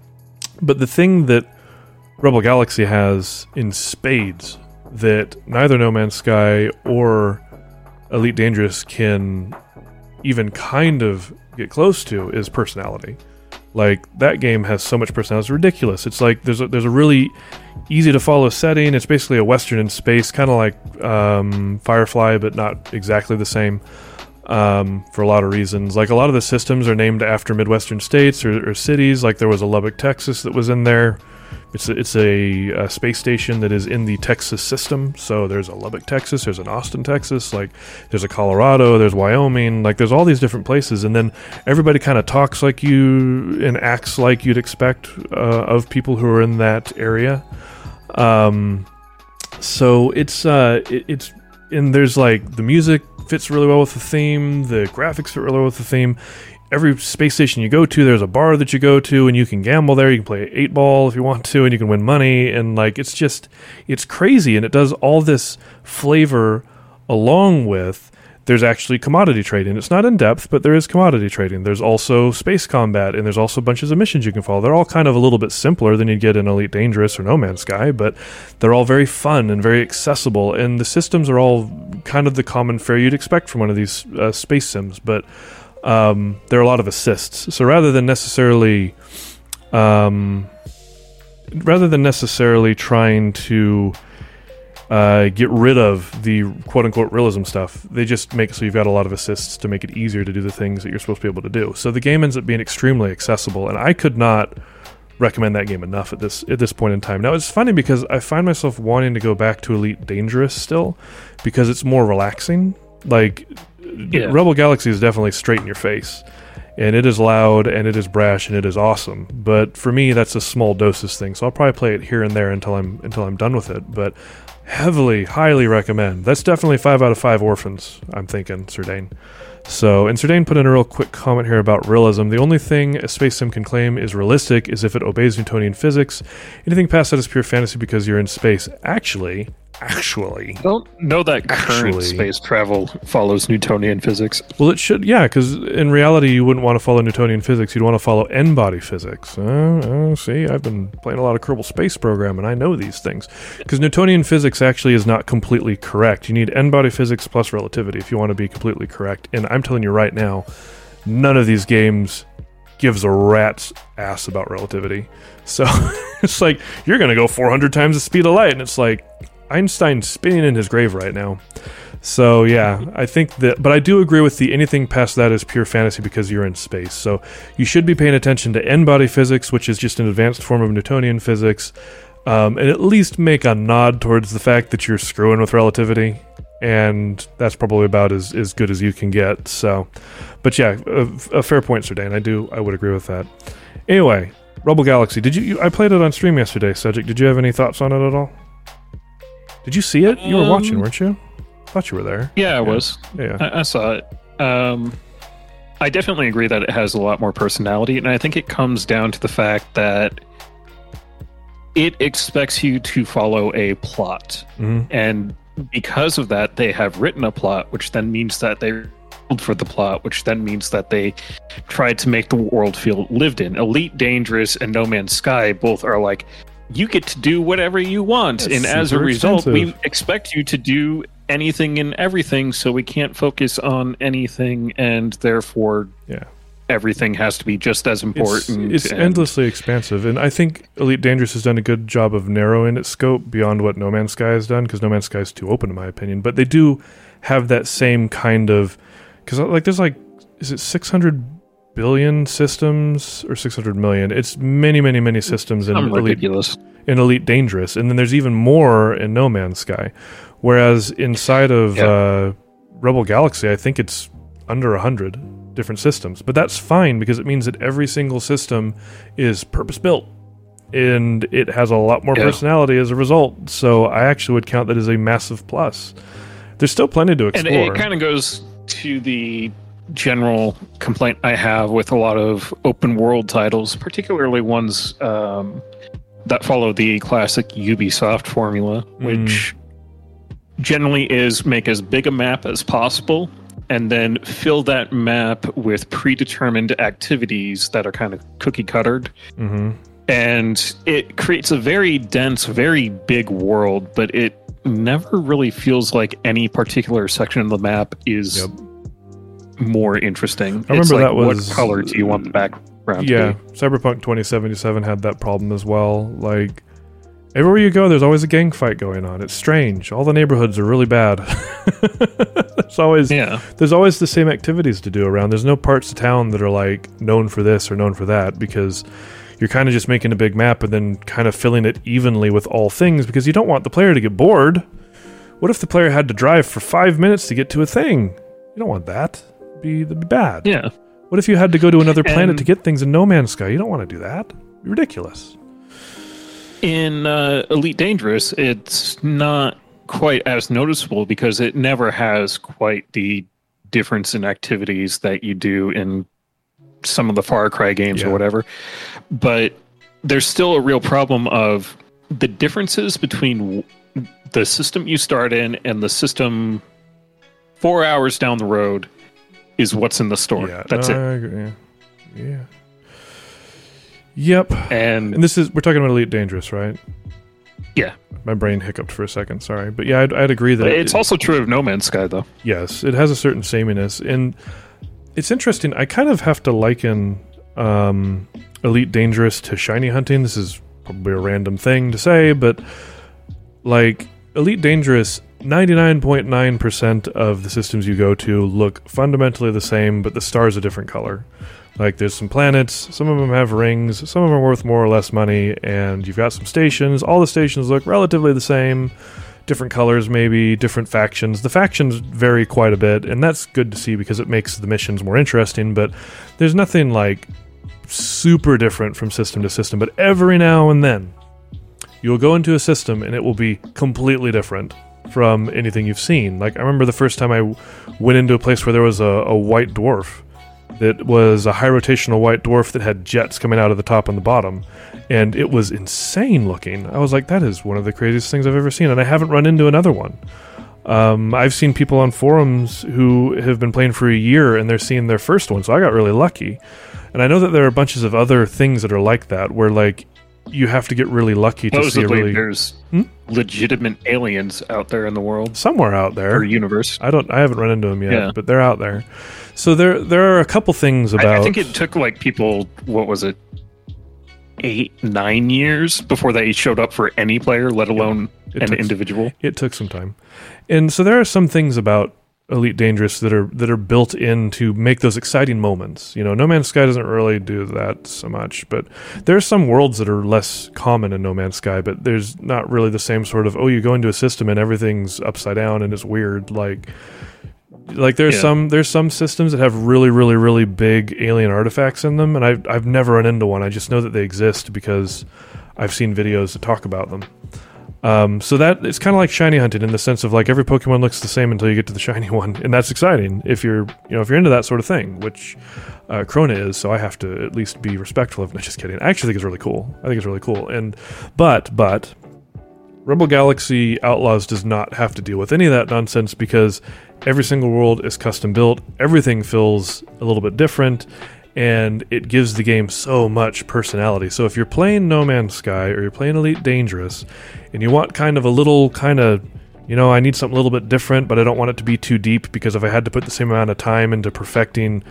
But the thing that Rebel Galaxy has in spades that neither No Man's Sky or Elite Dangerous can even kind of get close to is personality. Like that game has so much personality, it's ridiculous. It's like there's a, there's a really easy to follow setting. It's basically a western in space, kind of like um, Firefly, but not exactly the same um, for a lot of reasons. Like a lot of the systems are named after Midwestern states or, or cities. Like there was a Lubbock, Texas that was in there. It's a, it's a, a space station that is in the Texas system. So there's a Lubbock, Texas. There's an Austin, Texas. Like there's a Colorado. There's Wyoming. Like there's all these different places, and then everybody kind of talks like you and acts like you'd expect uh, of people who are in that area. Um, so it's uh, it, it's and there's like the music fits really well with the theme. The graphics fit really well with the theme every space station you go to, there's a bar that you go to, and you can gamble there. You can play eight ball if you want to, and you can win money. And like, it's just, it's crazy. And it does all this flavor along with there's actually commodity trading. It's not in depth, but there is commodity trading. There's also space combat, and there's also bunches of missions you can follow. They're all kind of a little bit simpler than you'd get in Elite Dangerous or No Man's Sky, but they're all very fun and very accessible. And the systems are all kind of the common fare you'd expect from one of these uh, space sims, but um, there are a lot of assists. So rather than necessarily, um, rather than necessarily trying to uh, get rid of the quote unquote realism stuff, they just make so you've got a lot of assists to make it easier to do the things that you're supposed to be able to do. So the game ends up being extremely accessible, and I could not recommend that game enough at this at this point in time. Now it's funny because I find myself wanting to go back to Elite Dangerous still because it's more relaxing. Like Yeah. Rebel Galaxy is definitely straight in your face. And it is loud and it is brash and it is awesome. But for me that's a small doses thing. So I'll probably play it here and there until I'm until I'm done with it. But heavily, highly recommend. That's definitely five out of five orphans, I'm thinking, Serdane. So, and Serdane put in a real quick comment here about realism. The only thing a space sim can claim is realistic is if it obeys Newtonian physics. Anything past that is pure fantasy because you're in space. Actually, actually, Don't know that current space travel follows Newtonian physics. well, it should, yeah, because in reality, you wouldn't want to follow Newtonian physics. You'd want to follow N body physics. Uh, uh, see, I've been playing a lot of Kerbal Space Program, and I know these things. Because Newtonian physics actually is not completely correct. You need N body physics plus relativity if you want to be completely correct. And I'm telling you right now, none of these games gives a rat's ass about relativity. So it's like, you're going to go 400 times the speed of light. And it's like, Einstein's spinning in his grave right now. So yeah, I think that, but I do agree with the anything past that is pure fantasy because you're in space. So you should be paying attention to n-body physics, which is just an advanced form of Newtonian physics, um, and at least make a nod towards the fact that you're screwing with relativity, and that's probably about as, as good as you can get. So, but yeah, a, a fair point, Sir Dane. I do, I would agree with that. Anyway, Rebel Galaxy. Did you, you? I played it on stream yesterday, Cedric. Did you have any thoughts on it at all? Did you see it? You were watching, Um, weren't you? thought you were there. Yeah, I was. Yeah. I, I saw it. Um, I definitely agree that it has a lot more personality, and I think it comes down to the fact that it expects you to follow a plot, hmm and because of that, they have written a plot, which then means that they for the plot, which then means that they tried to make the world feel lived in. Elite Dangerous and No Man's Sky both are like, you get to do whatever you want, That's and as a result, we expect you to do anything and everything, so we can't focus on anything, and therefore, Yeah. everything has to be just as It's, important. it's and- endlessly expansive, and I think Elite Dangerous has done a good job of narrowing its scope beyond what No Man's Sky has done, because No Man's Sky is too open, in my opinion. But they do have that same kind of, because like there's like, is it 600 billion systems or 600 million? It's many, many, many systems in I'm Elite ridiculous. in Elite Dangerous, and then there's even more in No Man's Sky. Whereas inside of uh, Rebel Galaxy, I think it's under a hundred different systems, but that's fine because it means that every single system is purpose built, and it has a lot more Yeah. personality as a result. So I actually would count that as a massive plus. There's still plenty to explore. And it kind of goes to the general complaint I have with a lot of open world titles, particularly ones um, that follow the classic Ubisoft formula, which generally is make as big a map as possible and then fill that map with predetermined activities that are kind of cookie cuttered. Hmm and it creates a very dense, very big world, but it never really feels like any particular section of the map is Yep. More interesting. I It's remember like, that was- what color do you want the background Yeah, to be? Cyberpunk 2077 had that problem as well. Like everywhere you go, there's always a gang fight going on. It's strange. All the neighborhoods are really bad. there's always Yeah, there's always the same activities to do around. There's no parts of town that are like known for this or known for that because you're kind of just making a big map and then kind of filling it evenly with all things because you don't want the player to get bored. What if the player had to drive for five minutes to get to a thing? You don't want that. Be, that'd be bad. yeah. What if you had to go to another planet And- to get things in No Man's Sky? You don't want to do that. Ridiculous. In uh, Elite Dangerous, it's not quite as noticeable because it never has quite the difference in activities that you do in some of the Far Cry games Yeah. or whatever. But there's still a real problem of the differences between the system you start in and the system four hours down the road is what's in the store. yeah, That's no, it. Yeah. yeah. Yep. And And this is we're talking about Elite Dangerous, right? Yeah. My brain hiccuped for a second. Sorry, but yeah, I'd, I'd agree that it's it- also true of No Man's Sky, though. yes, it has a certain sameness, and it's interesting. I kind of have to liken um, Elite Dangerous to shiny hunting. This is probably a random thing to say, but like Elite Dangerous, 99.9% of the systems you go to look fundamentally the same, but the star's a different color. Like there's some planets, some of them have rings, some of them are worth more or less money, and you've got some stations. All the stations look relatively the same, different colors maybe, different factions. The factions vary quite a bit, and that's good to see because it makes the missions more interesting, but there's nothing like super different from system to system, but every now and then you'll go into a system and it will be completely different from anything you've seen. Like I remember the first time I went into a place where there was a, a white dwarf that was a high rotational white dwarf that had jets coming out of the top and the bottom, and it was insane looking. I was like, that is one of the craziest things I've ever seen, and I haven't run into another one. Um, I've seen people on forums who have been playing for a year and they're seeing their first one, so I got really lucky. And I know that there are bunches of other things that are like that, where like you have to get really lucky to see a really there's Hmm? legitimate aliens out there in the world somewhere out or there. universe. I don't. I haven't run into them yet, Yeah. but they're out there. So there, there are a couple things about. I, I think it took like people, what was it, eight, nine years before they showed up for any player, let alone It an took, individual. it took some time, and so there are some things about Elite Dangerous that are that are built in to make those exciting moments. You know, No Man's Sky doesn't really do that so much, but there are some worlds that are less common in No Man's Sky, but there's not really the same sort of oh, you go into a system and everything's upside down and it's weird like like there's Yeah. some there's some systems that have really really really big alien artifacts in them and I've I've never run into one. I just know that they exist because I've seen videos that talk about them. Um, so that it's kind of like shiny hunting in the sense of like every Pokemon looks the same until you get to the shiny one, and that's exciting if you're you know if you're into that sort of thing, which uh, Krona is. So I have to at least be respectful of. No, just kidding. I actually think it's really cool. I think it's really cool. And but but Rebel Galaxy Outlaws does not have to deal with any of that nonsense because every single world is custom built. Everything feels a little bit different, and it gives the game so much personality. So if you're playing No Man's Sky or you're playing Elite Dangerous, and you want kind of a little kind of you know, I need something a little bit different, but I don't want it to be too deep because if I had to put the same amount of time into perfecting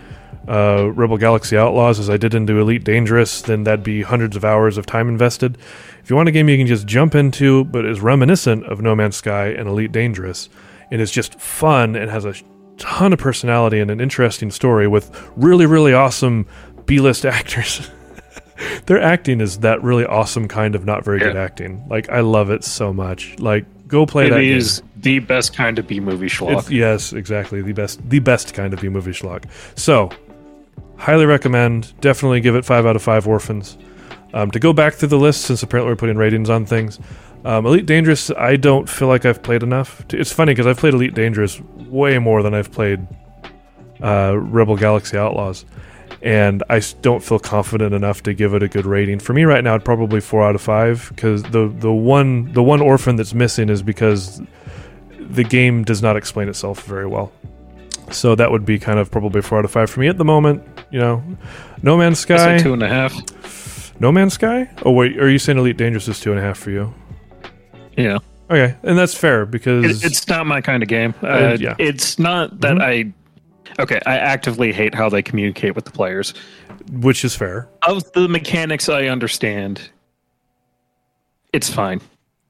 uh, Rebel Galaxy Outlaws as I did into Elite Dangerous, then that'd be hundreds of hours of time invested. If you want a game you can just jump into, but is reminiscent of No Man's Sky and Elite Dangerous, and is just fun and has a ton of personality and an interesting story with really, really awesome B list actors. Their acting is that really awesome kind of not very good acting. Like, I love it so much. Like, go play It that game. the best kind of B movie schlock. It's, yes, exactly. The best, the best kind of B movie schlock. So, highly recommend. Definitely give it five out of five orphans. Um, to go back through the list, since apparently we're putting ratings on things, um, Elite Dangerous, I don't feel like I've played enough. To, it's funny because I've played Elite Dangerous way more than I've played uh, Rebel Galaxy Outlaws, and I don't feel confident enough to give it a good rating. For me right now, it's probably four out of five because the the one the one orphan that's missing is because the game does not explain itself very well. So that would be kind of probably four out of five for me at the moment. You know, No Man's Sky. two and a half. No Man's Sky. Oh wait, are you saying Elite Dangerous is two and a half for you? Yeah, Okay, and that's fair because it, it's not my kind of game. Uh, Uh, yeah. It's not that Mhm. I. Okay, I actively hate how they communicate with the players. which is fair. Of the mechanics, I understand. It's fine.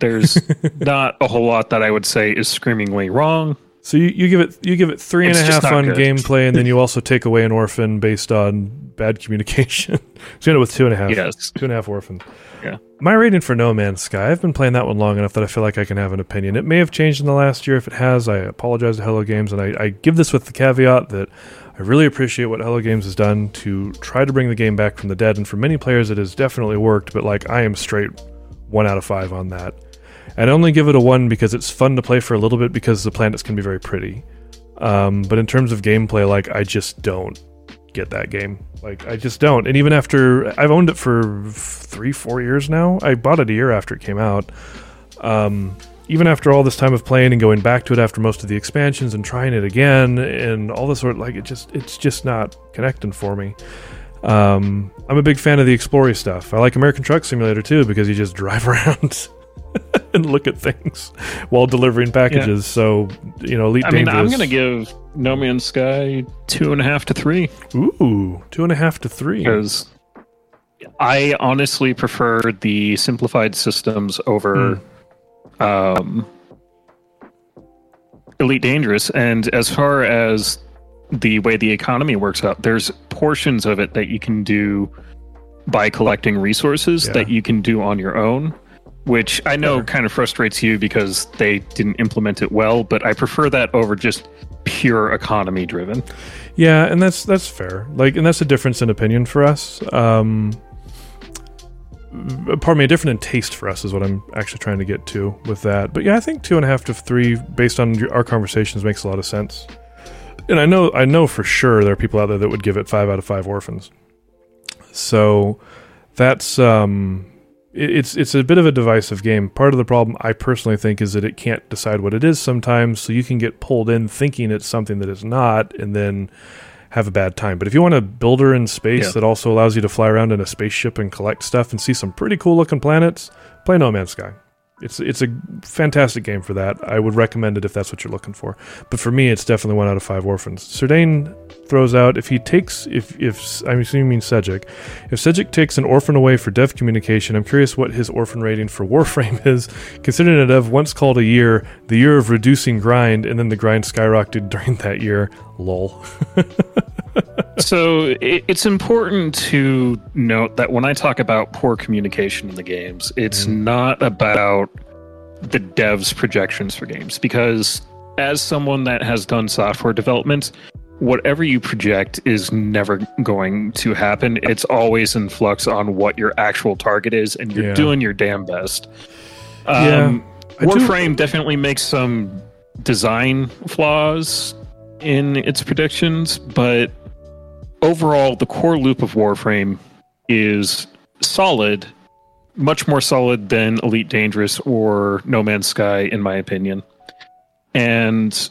There's not a whole lot that I would say is screamingly wrong. So you, you give it you give it three and a half on good. gameplay, and then you also take away an orphan based on bad communication. so you end up with two and a half. Yes. two and a half orphan. Yeah. My rating for No Man's Sky. I've been playing that one long enough that I feel like I can have an opinion. It may have changed in the last year. If it has, I apologize to Hello Games, and I, I give this with the caveat that I really appreciate what Hello Games has done to try to bring the game back from the dead. And for many players, it has definitely worked. But like, I am straight one out of five on that. I'd only give it a one because it's fun to play for a little bit because the planets can be very pretty. Um, but in terms of gameplay, like I just don't get that game. Like I just don't. And even after I've owned it for three, four years now, I bought it a year after it came out. Um, even after all this time of playing and going back to it after most of the expansions and trying it again and all this sort, like it just it's just not connecting for me. Um, I'm a big fan of the exploring stuff. I like American Truck Simulator too because you just drive around and look at things while delivering packages. So you know, Elite I mean, I'm going to give No Man's Sky two and a half to three Ooh, two and a half to three. because I honestly prefer the simplified systems over um, Elite Dangerous. And as far as the way the economy works out, there's portions of it that you can do by collecting resources Yeah. that you can do on your own. Which I know Sure. kind of frustrates you because they didn't implement it well, but I prefer that over just pure economy driven. Yeah, and that's that's fair. Like, and that's a difference in opinion for us. Um, pardon me, a different in taste for us is what I'm actually trying to get to with that. But yeah, I think two and a half to three, based on our conversations, makes a lot of sense. And I know, I know for sure there are people out there that would give it five out of five orphans. So that's um, it's it's a bit of a divisive game. Part of the problem, I personally think, is that it can't decide what it is sometimes. So you can get pulled in thinking it's something that it's not, and then have a bad time. But if you want a builder in space Yeah. that also allows you to fly around in a spaceship and collect stuff and see some pretty cool looking planets, play No Man's Sky. it's it's a fantastic game for that. I would recommend it if that's what you're looking for. But for me, it's definitely one out of five orphans. Serdane throws out if he takes if if I'm assuming means Sejic, if Sejic takes an orphan away for dev communication, I'm curious what his orphan rating for Warframe is. Considering a dev once called a year the year of reducing grind, and then the grind skyrocketed during that year. Lol. so it, it's important to note that when I talk about poor communication in the games, it's mm. not about the devs' projections for games because as someone that has done software development, whatever you project is never going to happen. It's always in flux on what your actual target is, and you're yeah. doing your damn best. Um, yeah, Warframe definitely makes some design flaws in its predictions, but overall, the core loop of Warframe is solid, much more solid than Elite Dangerous or No Man's Sky, in my opinion. And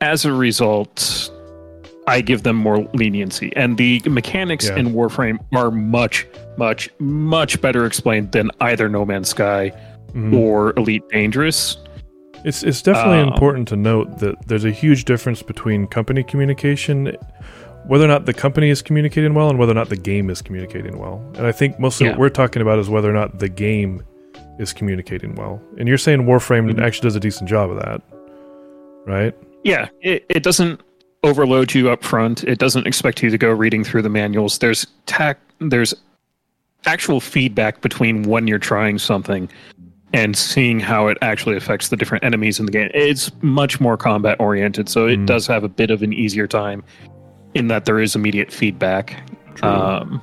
as a result, I give them more leniency. And the mechanics yeah. in Warframe are much, much, much better explained than either No Man's Sky mm-hmm. or Elite Dangerous. It's it's definitely um, important to note that there's a huge difference between company communication whether or not the company is communicating well and whether or not the game is communicating well. And I think mostly yeah. what we're talking about is whether or not the game is communicating well. And you're saying Warframe mm-hmm. actually does a decent job of that, right? Yeah, it, it doesn't overload you up front. It doesn't expect you to go reading through the manuals. There's tac there's actual feedback between when you're trying something and seeing how it actually affects the different enemies in the game. It's much more combat oriented, so it mm. does have a bit of an easier time in that there is immediate feedback. Um,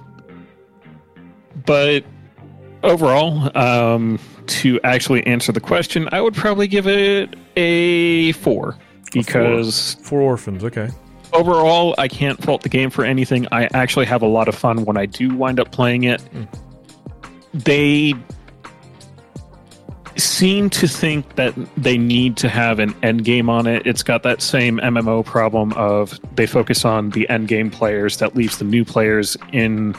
but overall, um, to actually answer the question, I would probably give it a four because four. four orphans. Okay. Overall, I can't fault the game for anything. I actually have a lot of fun when I do wind up playing it. Mm. They seem to think that they need to have an end game on it. It's got that same MMO problem of they focus on the end game players that leaves the new players in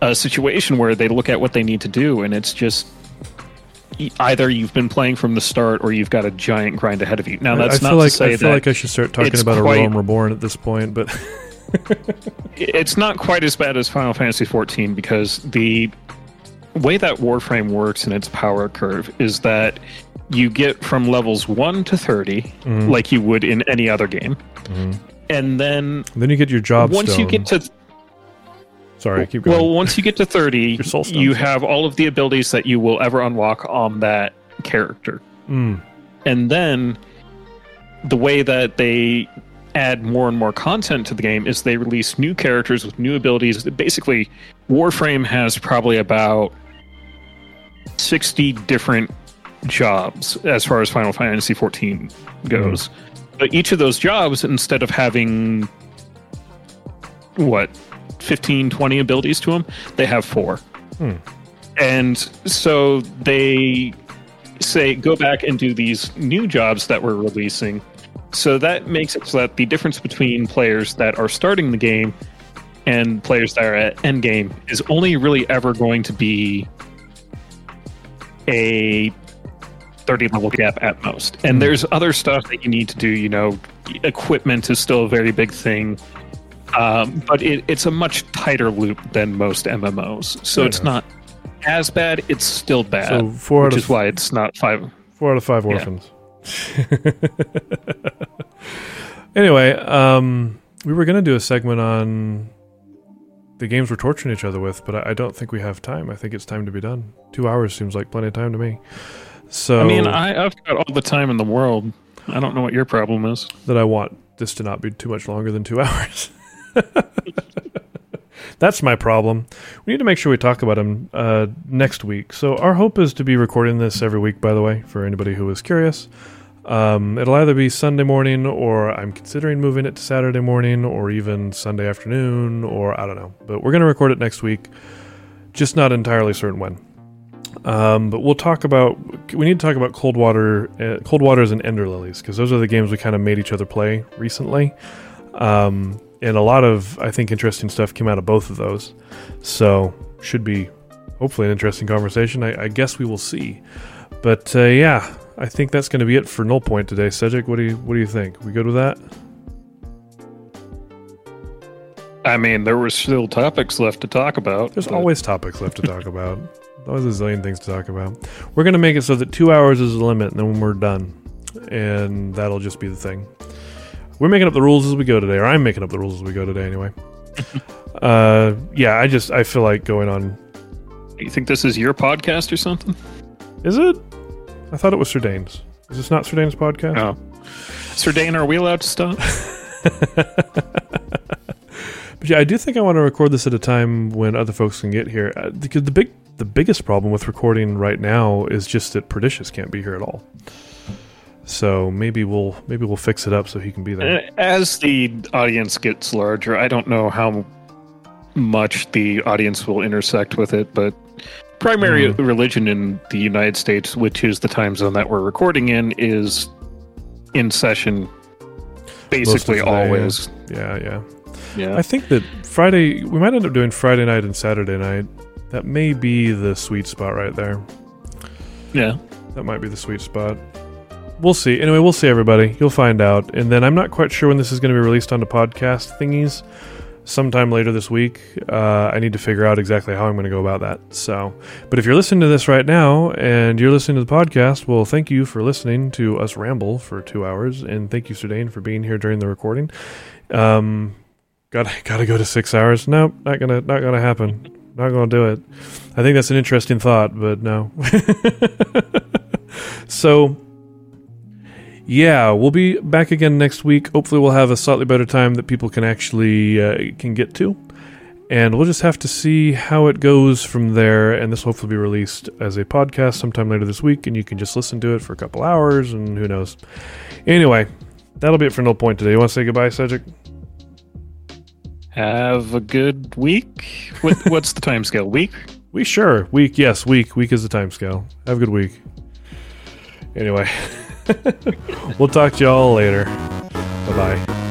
a situation where they look at what they need to do and it's just either you've been playing from the start or you've got a giant grind ahead of you. Now that's I not like, to say I feel like I should start talking about quite, a Realm Reborn at this point, but it's not quite as bad as Final Fantasy XIV because the way that Warframe works and its power curve is that you get from levels 1 to 30 mm-hmm. like you would in any other game. Mm-hmm. And then then you get your job once stone. you get to Sorry, keep going. Well, once you get to 30, you have all of the abilities that you will ever unlock on that character. Mm. And then the way that they add more and more content to the game is they release new characters with new abilities. Basically, Warframe has probably about 60 different jobs as far as Final Fantasy 14 goes. Mm. But each of those jobs, instead of having what 15, 20 abilities to them, they have four. Hmm. And so they say, go back and do these new jobs that we're releasing. So that makes it so that the difference between players that are starting the game and players that are at end game is only really ever going to be a 30 level gap at most. And mm. there's other stuff that you need to do. You know, equipment is still a very big thing. Um, but it, it's a much tighter loop than most MMOs. So Fair it's enough. not as bad. It's still bad. So four which is f- why it's not five. Four out of five orphans. Yeah. anyway, um, we were going to do a segment on the games we're torturing each other with, but I, I, don't think we have time. I think it's time to be done. Two hours seems like plenty of time to me. So I mean, I, I've got all the time in the world. I don't know what your problem is. That I want this to not be too much longer than two hours. That's my problem. We need to make sure we talk about them uh, next week. So our hope is to be recording this every week. By the way, for anybody who is curious. Um, it'll either be Sunday morning, or I'm considering moving it to Saturday morning, or even Sunday afternoon, or I don't know. But we're going to record it next week. Just not entirely certain when. Um, but we'll talk about. We need to talk about Coldwater, uh, Cold Waters, and Ender Lilies because those are the games we kind of made each other play recently. Um, and a lot of I think interesting stuff came out of both of those. So should be hopefully an interesting conversation. I, I guess we will see. But uh, yeah, I think that's going to be it for Null Point today. Cedric, what do you what do you think? We good with that? I mean, there were still topics left to talk about. There's always topics left to talk about. Always a zillion things to talk about. We're going to make it so that two hours is the limit, and then when we're done. And that'll just be the thing. We're making up the rules as we go today, or I'm making up the rules as we go today anyway. uh, yeah, I just, I feel like going on. You think this is your podcast or something? Is it? I thought it was Serdane's. Is this not Serdane's podcast? Oh. Sir Dane, are we allowed to stop? But yeah, I do think I want to record this at a time when other folks can get here. Uh, because the big, the biggest problem with recording right now is just that Pernicious can't be here at all. So maybe we'll maybe we'll fix it up so he can be there. As the audience gets larger, I don't know how much the audience will intersect with it, but primary Mm. religion in the United States, which is the time zone that we're recording in, is in session basically the day, always. Yeah, yeah. Yeah. I think that Friday we might end up doing Friday night and Saturday night. That may be the sweet spot right there. yeah. That might be the sweet spot. We'll see. Anyway, we'll see everybody. You'll find out. And then I'm not quite sure when this is going to be released onto podcast thingies. Sometime later this week. Uh, I need to figure out exactly how I'm going to go about that. So, but if you're listening to this right now and you're listening to the podcast, well, thank you for listening to us ramble for two hours, and thank you, Serdane, for being here during the recording. Um, got got to go to six hours. Nope, not gonna not gonna happen. Not gonna do it. I think that's an interesting thought, but no. so yeah, we'll be back again next week. Hopefully, we'll have a slightly better time that people can actually uh, can get to, and we'll just have to see how it goes from there. And this will hopefully be released as a podcast sometime later this week, and you can just listen to it for a couple hours, and who knows. Anyway, that'll be it for No Point today. You want to say goodbye, Cedric? Have a good week. What, what's the time scale? Week? We sure week. Yes, week. Week is the time scale. Have a good week. Anyway, we'll talk to y'all later. Bye bye.